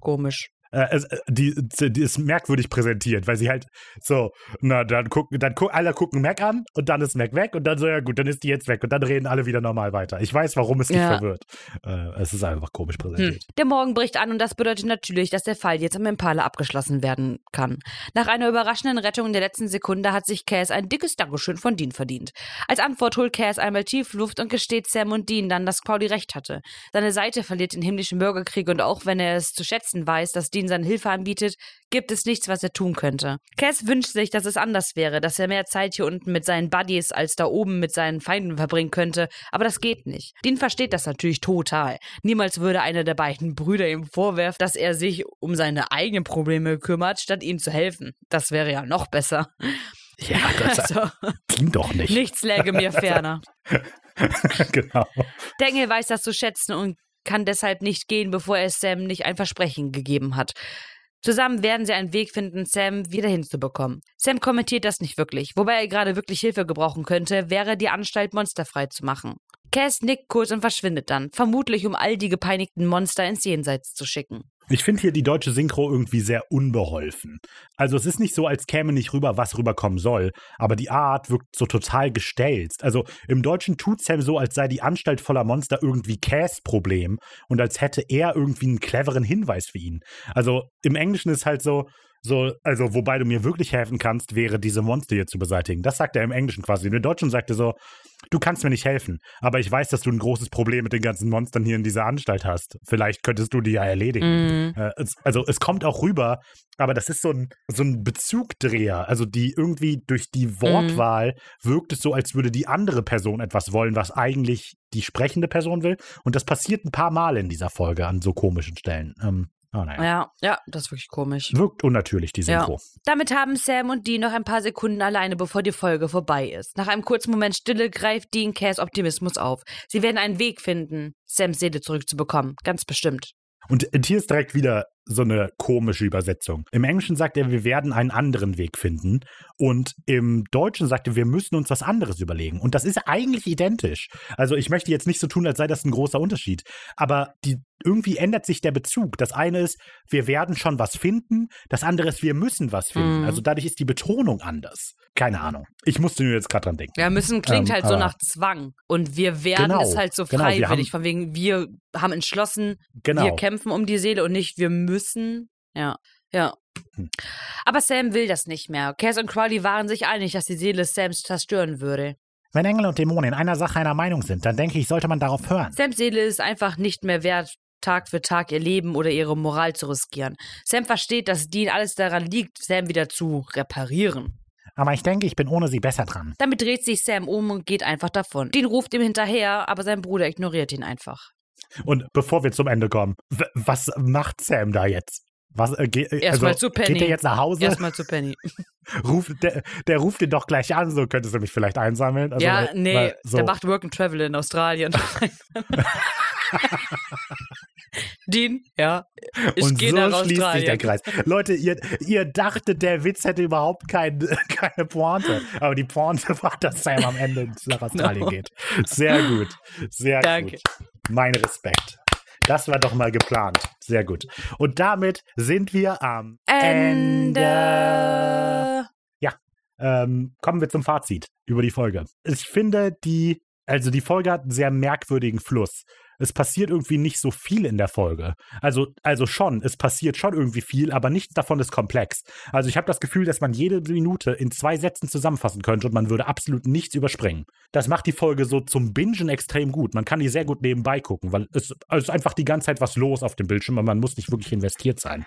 komisch. Äh, äh, die, die ist merkwürdig präsentiert, weil sie halt so, na, dann gucken, dann gu alle gucken Mac an und dann ist Mac weg und dann so, ja gut, dann ist die jetzt weg und dann reden alle wieder normal weiter. Ich weiß, warum es dich Ja. verwirrt. Äh, es ist einfach komisch Hm. präsentiert. Der Morgen bricht an und das bedeutet natürlich, dass der Fall jetzt am Impala abgeschlossen werden kann. Nach einer überraschenden Rettung in der letzten Sekunde hat sich Cass ein dickes Dankeschön von Dean verdient. Als Antwort holt Cass einmal tief Luft und gesteht Sam und Dean dann, dass Crowley recht hatte. Seine Seite verliert den himmlischen Bürgerkrieg und auch wenn er es zu schätzen weiß, dass Dean seine Hilfe anbietet, gibt es nichts, was er tun könnte. Cass wünscht sich, dass es anders wäre, dass er mehr Zeit hier unten mit seinen Buddies als da oben mit seinen Feinden verbringen könnte, aber das geht nicht. Dean versteht das natürlich total. Niemals würde einer der beiden Brüder ihm vorwerfen, dass er sich um seine eigenen Probleme kümmert, statt ihnen zu helfen. Das wäre ja noch besser. Ja, das Also, ging doch nicht. nichts läge mir ferner. genau. Der Engel weiß das zu schätzen und kann deshalb nicht gehen, bevor er Sam nicht ein Versprechen gegeben hat. Zusammen werden sie einen Weg finden, Sam wieder hinzubekommen. Sam kommentiert das nicht wirklich. Wobei er gerade wirklich Hilfe gebrauchen könnte, wäre die Anstalt monsterfrei zu machen. Cass nickt kurz und verschwindet dann, vermutlich um all die gepeinigten Monster ins Jenseits zu schicken. Ich finde hier die deutsche Synchro irgendwie sehr unbeholfen. Also es ist nicht so, als käme nicht rüber, was rüberkommen soll, aber die Art wirkt so total gestelzt. Also im Deutschen tut Sam so, als sei die Anstalt voller Monster irgendwie Cass Problem und als hätte er irgendwie einen cleveren Hinweis für ihn. Also im Englischen ist halt so, so, also wobei du mir wirklich helfen kannst, wäre diese Monster hier zu beseitigen. Das sagt er im Englischen quasi. Im Deutschen sagt er so, du kannst mir nicht helfen, aber ich weiß, dass du ein großes Problem mit den ganzen Monstern hier in dieser Anstalt hast. Vielleicht könntest du die ja erledigen. Es, also es kommt auch rüber, aber das ist so ein, so ein Bezugdreher. Also die irgendwie durch die Wortwahl wirkt es so, als würde die andere Person etwas wollen, was eigentlich die sprechende Person will. Und das passiert ein paar Mal in dieser Folge an so komischen Stellen. Ähm, oh, naja. Ja, ja, das ist wirklich komisch. Wirkt unnatürlich, die Ja. Synchro. Damit haben Sam und Dean noch ein paar Sekunden alleine, bevor die Folge vorbei ist. Nach einem kurzen Moment Stille greift Dean Cass Optimismus auf. Sie werden einen Weg finden, Sams Seele zurückzubekommen. Ganz bestimmt. Und hier ist direkt wieder so eine komische Übersetzung. Im Englischen sagt er, wir werden einen anderen Weg finden. Und im Deutschen sagt er, wir müssen uns was anderes überlegen. Und das ist eigentlich identisch. Also ich möchte jetzt nicht so tun, als sei das ein großer Unterschied. Aber die, irgendwie ändert sich der Bezug. Das eine ist, wir werden schon was finden. Das andere ist, wir müssen was finden. Mhm. Also dadurch ist die Betonung anders. Keine Ahnung. Ich musste nur jetzt gerade dran denken. Ja, müssen klingt Ähm, halt so nach Zwang. Und wir werden Genau, es halt so genau, freiwillig. haben- von wegen, wir haben entschlossen, Genau. wir kämpfen um die Seele und nicht, wir müssen. Ja, ja. Hm. Aber Sam will das nicht mehr. Cass und Crowley waren sich einig, dass die Seele Sams zerstören würde. Wenn Engel und Dämonen in einer Sache einer Meinung sind, dann denke ich, sollte man darauf hören. Sams Seele ist einfach nicht mehr wert, Tag für Tag ihr Leben oder ihre Moral zu riskieren. Sam versteht, dass Dean alles daran liegt, Sam wieder zu reparieren. Aber ich denke, ich bin ohne sie besser dran. Damit dreht sich Sam um und geht einfach davon. Dean ruft ihm hinterher, aber sein Bruder ignoriert ihn einfach. Und bevor wir zum Ende kommen, was macht Sam da jetzt? Was, äh, geh, äh, Erstmal also, zu Penny. Geht der jetzt nach Hause? Erstmal zu Penny. Ruf, der, der ruft ihn doch gleich an, so könntest du mich vielleicht einsammeln. Also, ja, nee, weil so. der macht Work and Travel in Australien. Dean, ja, ich und gehe so nach schließt sich der Australien. Kreis. Leute, ihr, ihr dachtet, der Witz hätte überhaupt kein, keine Pointe. Aber die Pointe war, dass Sam am Ende nach Australien No. geht. Sehr gut. Sehr Danke. gut. Mein Respekt. Das war doch mal geplant. Sehr gut. Und damit sind wir am Ende. Ende. Ähm, kommen wir zum Fazit über die Folge. Ich finde, die, also die Folge hat einen sehr merkwürdigen Fluss. Es passiert irgendwie nicht so viel in der Folge. Also, also schon, es passiert schon irgendwie viel, aber nichts davon ist komplex. Also ich habe das Gefühl, dass man jede Minute in zwei Sätzen zusammenfassen könnte und man würde absolut nichts überspringen. Das macht die Folge so zum Bingen extrem gut. Man kann die sehr gut nebenbei gucken, weil es, es ist einfach die ganze Zeit was los auf dem Bildschirm, aber man muss nicht wirklich investiert sein.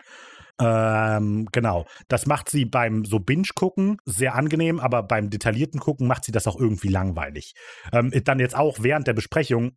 Ähm, genau. Das macht sie beim so Binge-Gucken sehr angenehm, aber beim detaillierten Gucken macht sie das auch irgendwie langweilig. Ähm, dann jetzt auch während der Besprechung.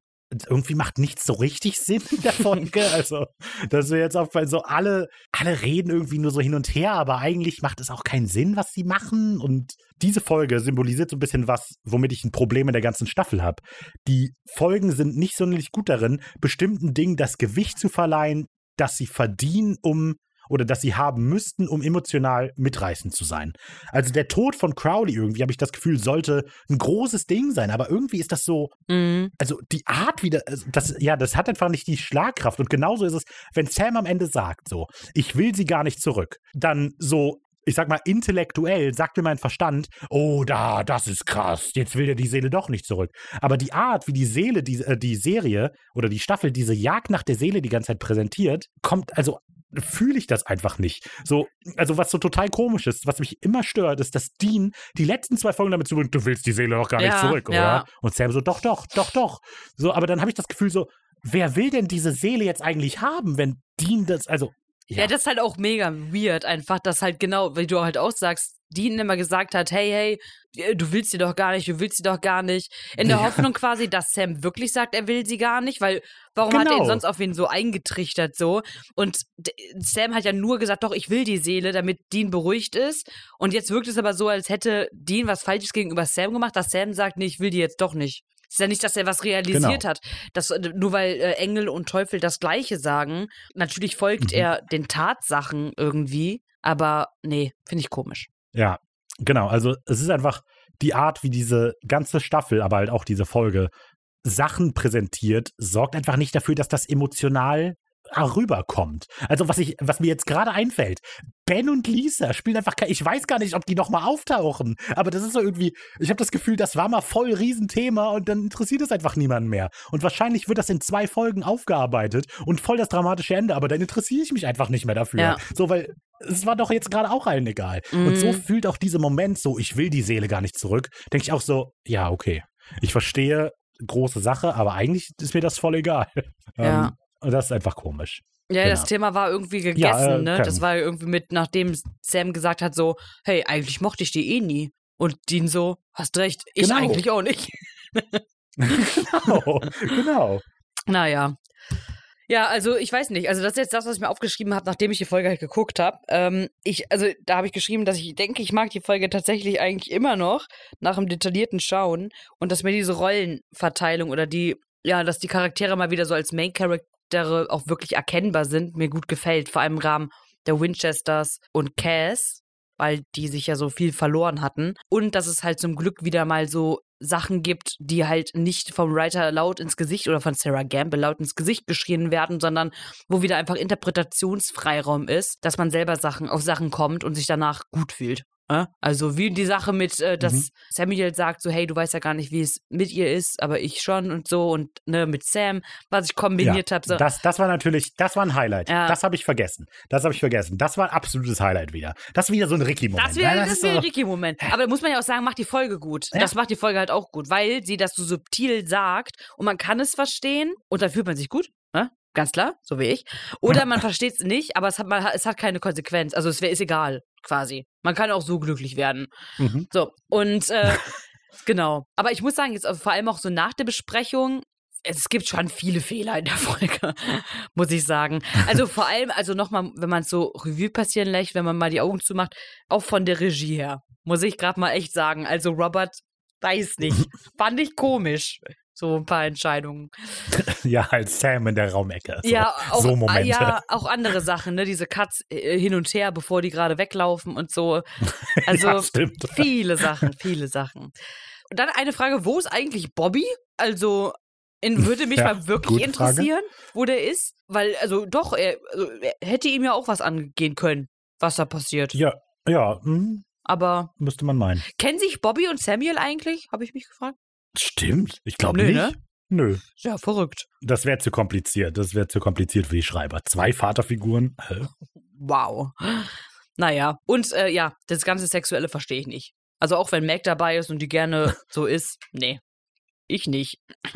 Irgendwie macht nichts so richtig Sinn in der Folge. Also, dass wir jetzt auch bei so alle, alle reden irgendwie nur so hin und her, aber eigentlich macht es auch keinen Sinn, was sie machen. Und diese Folge symbolisiert so ein bisschen was, womit ich ein Problem in der ganzen Staffel habe. Die Folgen sind nicht sonderlich gut darin, bestimmten Dingen das Gewicht zu verleihen, das sie verdienen, um oder das sie haben müssten, um emotional mitreißend zu sein. Also der Tod von Crowley irgendwie, habe ich das Gefühl, sollte ein großes Ding sein, aber irgendwie ist das so, Mhm. also die Art wieder, also das, ja, das hat einfach nicht die Schlagkraft. Und genauso ist es, wenn Sam am Ende sagt, so, ich will sie gar nicht zurück, dann so, ich sag mal, intellektuell sagt mir mein Verstand, oh, da, das ist krass, jetzt will er die Seele doch nicht zurück. Aber die Art, wie die Seele, die, äh, die Serie oder die Staffel diese Jagd nach der Seele die ganze Zeit präsentiert, kommt, also fühle ich das einfach nicht. So, also was so total komisch ist, was mich immer stört, ist, dass Dean die letzten zwei Folgen damit zubringt, du willst die Seele doch gar nicht Ja, zurück, oder? ja. Und Sam so, doch, doch, doch, doch. So, aber dann habe ich das Gefühl so, wer will denn diese Seele jetzt eigentlich haben, wenn Dean das, also, Ja. das ist halt auch mega weird, einfach, dass halt genau, wie du halt auch sagst, Dean immer gesagt hat, hey, hey, äh, du willst sie doch gar nicht, du willst sie doch gar nicht. In der Ja. Hoffnung quasi, dass Sam wirklich sagt, er will sie gar nicht, weil warum hat er ihn Genau. sonst auf ihn so eingetrichtert so? Und Sam hat ja nur gesagt, doch, ich will die Seele, damit Dean beruhigt ist. Und jetzt wirkt es aber so, als hätte Dean was Falsches gegenüber Sam gemacht, dass Sam sagt, nee, ich will die jetzt doch nicht. Es ist ja nicht, dass er was realisiert Genau. hat. Das, äh, nur weil äh, Engel und Teufel das Gleiche sagen. Natürlich folgt Mhm. er den Tatsachen irgendwie, aber nee, finde ich komisch. Ja, genau. Also es ist einfach die Art, wie diese ganze Staffel, aber halt auch diese Folge Sachen präsentiert, sorgt einfach nicht dafür, dass das emotional rüberkommt. Also was ich, was mir jetzt gerade einfällt, Ben und Lisa spielen einfach, ich weiß gar nicht, ob die noch mal auftauchen, aber das ist so irgendwie, ich habe das Gefühl, das war mal voll Riesenthema und dann interessiert es einfach niemanden mehr. Und wahrscheinlich wird das in zwei Folgen aufgearbeitet und voll das dramatische Ende, aber dann interessiere ich mich einfach nicht mehr dafür. Ja. So, weil es war doch jetzt gerade auch allen egal. Und so Mhm. fühlt auch dieser Moment so, ich will die Seele gar nicht zurück, denke ich auch so, ja, okay. Ich verstehe, große Sache, aber eigentlich ist mir das voll egal. Ja. Ähm, und das ist einfach komisch. Ja, das Genau. Thema war irgendwie gegessen, Ja, äh, ne? Das war irgendwie mit, nachdem Sam gesagt hat, so, hey, eigentlich mochte ich die eh nie. Und Dean so, hast recht, ich Genau. eigentlich auch nicht. genau, genau. Naja. Ja, also ich weiß nicht. Also das ist jetzt das, was ich mir aufgeschrieben habe, nachdem ich die Folge halt geguckt habe. Ähm, ich, also da habe ich geschrieben, dass ich denke, ich mag die Folge tatsächlich eigentlich immer noch nach dem detaillierten Schauen und dass mir diese Rollenverteilung oder die, ja, dass die Charaktere mal wieder so als Main-Charaktere auch wirklich erkennbar sind, mir gut gefällt. Vor allem im Rahmen der Winchesters und Cass, weil die sich ja so viel verloren hatten. Und dass es halt zum Glück wieder mal so Sachen gibt, die halt nicht vom Writer laut ins Gesicht oder von Sarah Gamble laut ins Gesicht geschrien werden, sondern wo wieder einfach Interpretationsfreiraum ist, dass man selber Sachen auf Sachen kommt und sich danach gut fühlt. Äh? Also wie die Sache mit, äh, dass Mhm. Samuel sagt so, hey, du weißt ja gar nicht, wie es mit ihr ist, aber ich schon und so und ne, mit Sam, was ich kombiniert habe. So. Das, das war natürlich, das war ein Highlight. Ja. Das habe ich vergessen. Das habe ich vergessen. Das war ein absolutes Highlight wieder. Das ist wieder so ein Ricky-Moment. Das wäre Ja, das ist wär ein so- Ricky-Moment. Aber da muss man ja auch sagen, macht die Folge gut. Ja. Das macht die Folge halt auch gut, weil sie das so subtil sagt und man kann es verstehen und dann fühlt man sich gut. Ne? Ganz klar, so wie ich. Oder man versteht es nicht, aber es hat, man, es hat keine Konsequenz. Also es wär, ist egal, quasi. Man kann auch so glücklich werden. Mhm. So, und äh, genau. Aber ich muss sagen, jetzt vor allem auch so nach der Besprechung es gibt schon viele Fehler in der Folge, muss ich sagen. Also vor allem, also nochmal, wenn man es so Revue passieren lässt, wenn man mal die Augen zumacht, auch von der Regie her, muss ich gerade mal echt sagen. Also Robert, weiß nicht, fand ich komisch. So ein paar Entscheidungen. Ja, als Sam in der Raumecke. So, ja, auch, so ah, Momente. ja, auch andere Sachen, ne? Diese Cuts äh, hin und her, bevor die gerade weglaufen und so. Also ja, stimmt. viele Sachen, viele Sachen. Und dann eine Frage, wo ist eigentlich Bobby? Also in, würde mich Ja, mal wirklich gute Frage. interessieren, wo der ist. Weil, also doch, er, also, er hätte ihm ja auch was angehen können, was da passiert. Ja, ja, hm, Aber müsste man meinen. kennen sich Bobby und Samuel eigentlich? Habe ich mich gefragt. Stimmt. Ich glaube Nö, nicht. ne? Nö. Ja, verrückt. Das wäre zu kompliziert. Das wäre zu kompliziert für die Schreiber. Zwei Vaterfiguren. Wow. Naja, und äh, ja, das ganze Sexuelle verstehe ich nicht. Also auch wenn Mac dabei ist und die gerne so ist, nee, ich nicht.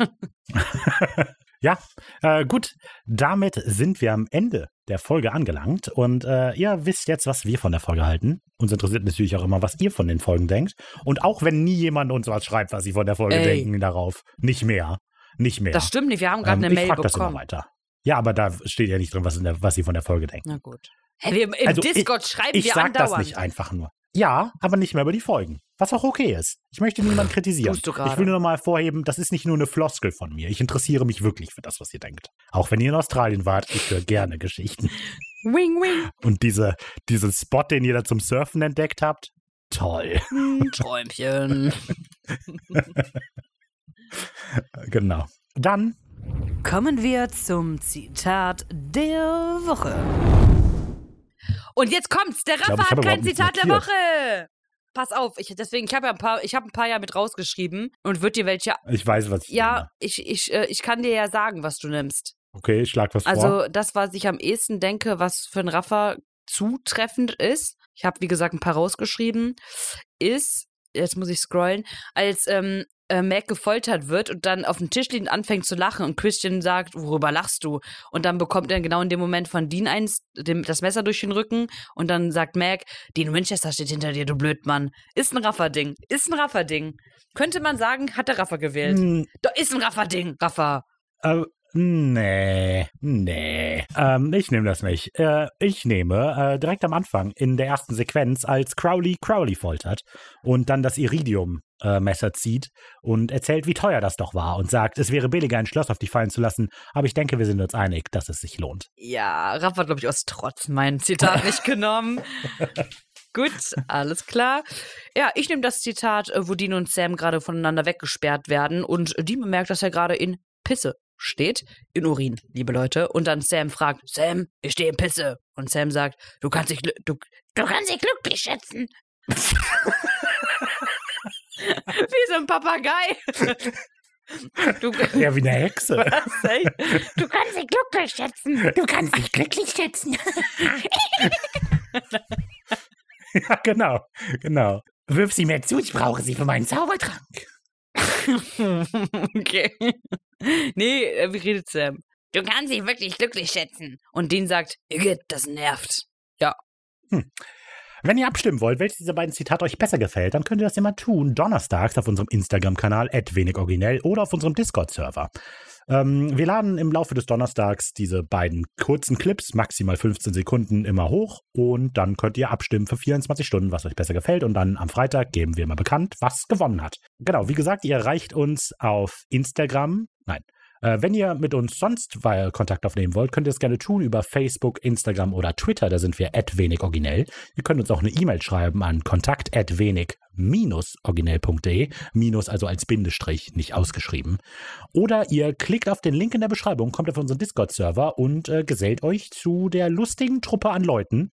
ja, äh, gut. Damit sind wir am Ende der Folge angelangt. Und äh, ihr wisst jetzt, was wir von der Folge halten. Uns interessiert natürlich auch immer, was ihr von den Folgen denkt. Und auch wenn nie jemand uns was schreibt, was sie von der Folge Ey. denken, darauf. Nicht mehr. Nicht mehr. Das stimmt nicht, wir haben gerade Ähm, eine ich Mail frag das immer bekommen. weiter. Ja, aber da steht ja nicht drin, was, der, was sie von der Folge denken. Na gut. Hey, wir, Im Also ich- Discord schreiben Ich wir sag das andauernd. nicht einfach nur. Ja, aber nicht mehr über die Folgen. Was auch okay ist. Ich möchte niemanden kritisieren. Tust du. Ich will nur noch mal vorheben, das ist nicht nur eine Floskel von mir. Ich interessiere mich wirklich für das, was ihr denkt. Auch wenn ihr in Australien wart, ich höre gerne Geschichten. Wing, wing. Und diese, diesen Spot, den ihr da zum Surfen entdeckt habt, toll. Hm, Träumchen. Genau. Dann, Kommen wir zum Zitat der Woche. Und jetzt kommt's. Der glaub, habe hat kein Zitat der. Woche. Pass auf, ich, deswegen, ich habe ja ein paar, ich habe ein paar ja mit rausgeschrieben und würde dir welche. ich weiß, was ich Ja, ich, ich, äh, ich kann dir ja sagen, was du nimmst. Okay, ich schlag was vor. Also das, was ich am ehesten denke, was für einen Rafa zutreffend ist, ich habe wie gesagt ein paar rausgeschrieben, ist, jetzt muss ich scrollen, als ähm, äh, Mac gefoltert wird und dann auf dem Tisch liegt und anfängt zu lachen und Christian sagt, worüber lachst du? Und dann bekommt er genau in dem Moment von Dean eins, dem, das Messer durch den Rücken und dann sagt Mac, Dean Winchester steht hinter dir, du Blödmann. Ist ein Raffa-Ding, ist ein Raffa-Ding. Könnte man sagen, hat der Raffa gewählt. Hm, Doch, ist ein Raffa-Ding, Raffa. Äh, nee, nee. Ähm, ich nehme das nicht. Äh, ich nehme äh, direkt am Anfang in der ersten Sequenz, als Crowley Crowley foltert und dann das Iridium-Messer zieht und erzählt, wie teuer das doch war und sagt, es wäre billiger, ein Schloss auf dich fallen zu lassen, aber ich denke, wir sind uns einig, dass es sich lohnt. Ja, Raff hat, glaube ich, aus Trotz mein Zitat nicht genommen. Gut, alles klar. Ja, ich nehme das Zitat, äh, wo Dean und Sam gerade voneinander weggesperrt werden und Dean bemerkt, dass er gerade in Pisse steht. In Urin, liebe Leute. Und dann Sam fragt, Sam, ich stehe in Pisse. Und Sam sagt, du kannst dich, du, Du kannst dich glücklich schätzen. wie so ein Papagei. Du, Ja, wie eine Hexe. was, ey? Du kannst dich glücklich schätzen. Du kannst dich glücklich schätzen. ja, genau, genau. Wirf sie mir zu, ich brauche sie für meinen Zaubertrank. okay. Nee, äh, wie redet Sam? Du kannst dich wirklich glücklich schätzen. Und Dean sagt, Igitt, das nervt. Wenn ihr abstimmen wollt, welches dieser beiden Zitate euch besser gefällt, dann könnt ihr das immer tun. Donnerstags auf unserem Instagram-Kanal wenigoriginell oder auf unserem Discord-Server. Ähm, wir laden im Laufe des Donnerstags diese beiden kurzen Clips, maximal 15 Sekunden, immer hoch und dann könnt ihr abstimmen für 24 Stunden, was euch besser gefällt und dann am Freitag geben wir mal bekannt, was gewonnen hat. Genau, wie gesagt, ihr erreicht uns auf Instagram, nein, wenn ihr mit uns sonst Kontakt aufnehmen wollt, könnt ihr es gerne tun über Facebook, Instagram oder Twitter. Da sind wir wenigoriginell. Ihr könnt uns auch eine E-Mail schreiben an kontakt wenig-originell.de. Minus also als Bindestrich, nicht ausgeschrieben. Oder ihr klickt auf den Link in der Beschreibung, kommt auf unseren Discord-Server und äh, gesellt euch zu der lustigen Truppe an Leuten,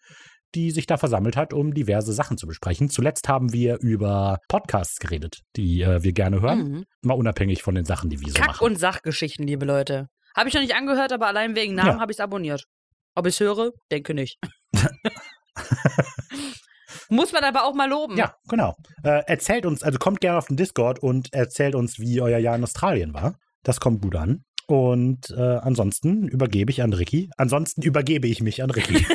die sich da versammelt hat, um diverse Sachen zu besprechen. Zuletzt haben wir über Podcasts geredet, die äh, wir gerne hören. Mhm. Mal unabhängig von den Sachen, die wir so Kack- machen. und Sachgeschichten, liebe Leute. Habe ich noch nicht angehört, aber allein wegen Namen Ja. habe ich es abonniert. Ob ich es höre? Denke nicht. Muss man aber auch mal loben. Ja, genau. Äh, erzählt uns, also kommt gerne auf den Discord und erzählt uns, wie euer Jahr in Australien war. Das kommt gut an. Und äh, ansonsten übergebe ich an Ricky. Ansonsten übergebe ich mich an Ricky.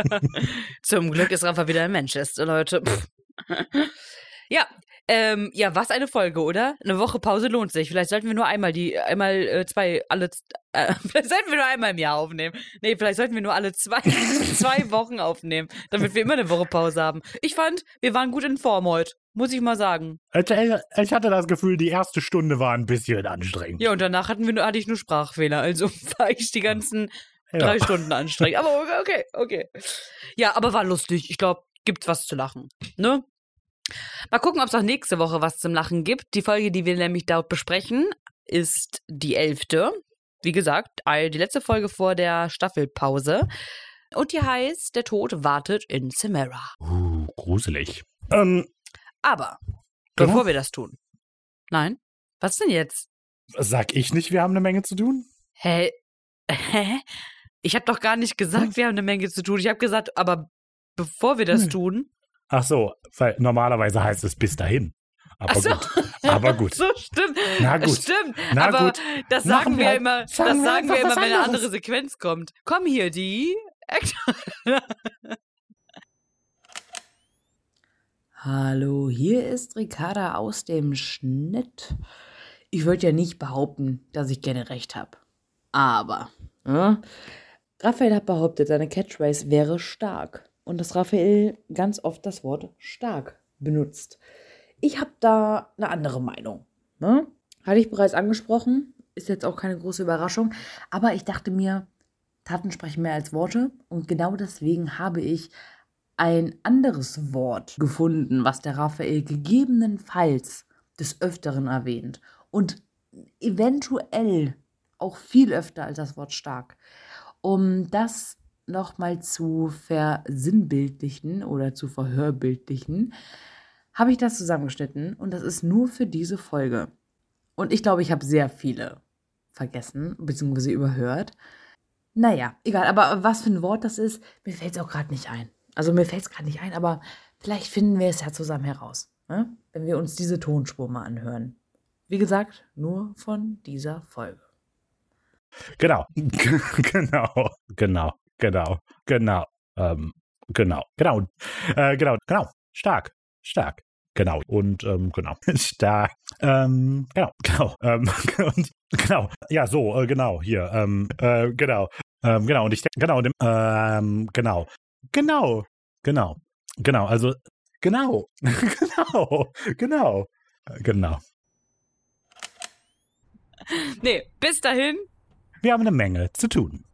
Zum Glück ist Rafa wieder in Manchester, Leute. Ja, ähm, ja, was eine Folge, oder? Eine Woche Pause lohnt sich. Vielleicht sollten wir nur einmal die, einmal äh, zwei, alle, äh, vielleicht sollten wir nur einmal im Jahr aufnehmen. Nee, vielleicht sollten wir nur alle zwei, zwei Wochen aufnehmen, damit wir immer eine Woche Pause haben. Ich fand, wir waren gut in Form heute, muss ich mal sagen. Ich, ich hatte das Gefühl, die erste Stunde war ein bisschen anstrengend. Ja, und danach hatten wir nur, hatte ich nur Sprachfehler, also war ich die ganzen Ja. drei Stunden anstrengend. Aber okay, okay. Ja, aber war lustig. Ich glaube, gibt's was zu lachen. Ne? Mal gucken, ob es auch nächste Woche was zum Lachen gibt. Die Folge, die wir nämlich dort besprechen, ist die elfte. Wie gesagt, die letzte Folge vor der Staffelpause. Und die heißt Der Tod wartet in Samara. Uh, gruselig. Ähm, Aber Genau. bevor wir das tun. Nein? Was denn jetzt? sag ich nicht, wir haben eine Menge zu tun? Hä? Hä? Ich habe doch gar nicht gesagt, wir haben eine Menge zu tun. Ich habe gesagt, aber bevor wir das Hm. tun. Ach so, weil normalerweise heißt es bis dahin. Aber so. gut. Aber gut. So, stimmt. Na gut. Stimmt. Na aber gut. das Machen sagen wir wir halt- immer, sagen das sagen wir immer, wenn eine andere Sequenz kommt. Komm hier, die. Hallo, hier ist Ricarda aus dem Schnitt. Ich würde ja nicht behaupten, dass ich gerne recht habe. Aber, ja, Raphael hat behauptet, seine Catchphrase wäre stark. Und dass Raphael ganz oft das Wort stark benutzt. Ich habe da eine andere Meinung. Ne? Hatte ich bereits angesprochen, ist jetzt auch keine große Überraschung. Aber ich dachte mir, Taten sprechen mehr als Worte. Und genau deswegen habe ich ein anderes Wort gefunden, was der Raphael gegebenenfalls des Öfteren erwähnt. Und eventuell auch viel öfter als das Wort stark. Um das nochmal zu versinnbildlichen oder zu verhörbildlichen, habe ich das zusammengeschnitten und das ist nur für diese Folge. Und ich glaube, ich habe sehr viele vergessen bzw. überhört. Naja, egal, aber was für ein Wort das ist, mir fällt es auch gerade nicht ein. Also mir fällt es gerade nicht ein, aber vielleicht finden wir es ja zusammen heraus, ne? wenn wir uns diese Tonspur mal anhören. Wie gesagt, nur von dieser Folge. Genau. genau. Genau. Genau. Genau. Ähm, genau. Genau. Äh, genau. Genau. Stark. Stark. Genau. Und ähm, genau. Stark. Ähm, genau. Genau. Ähm, und, genau. Ja, so, äh, genau. Hier. Ähm, äh, genau. Ähm, genau. Und ich denke, genau. Dem, ähm, genau. Genau. Genau. Genau. Also, genau. genau. Genau. Äh, Genau. Nee, bis dahin. Wir haben eine Menge zu tun.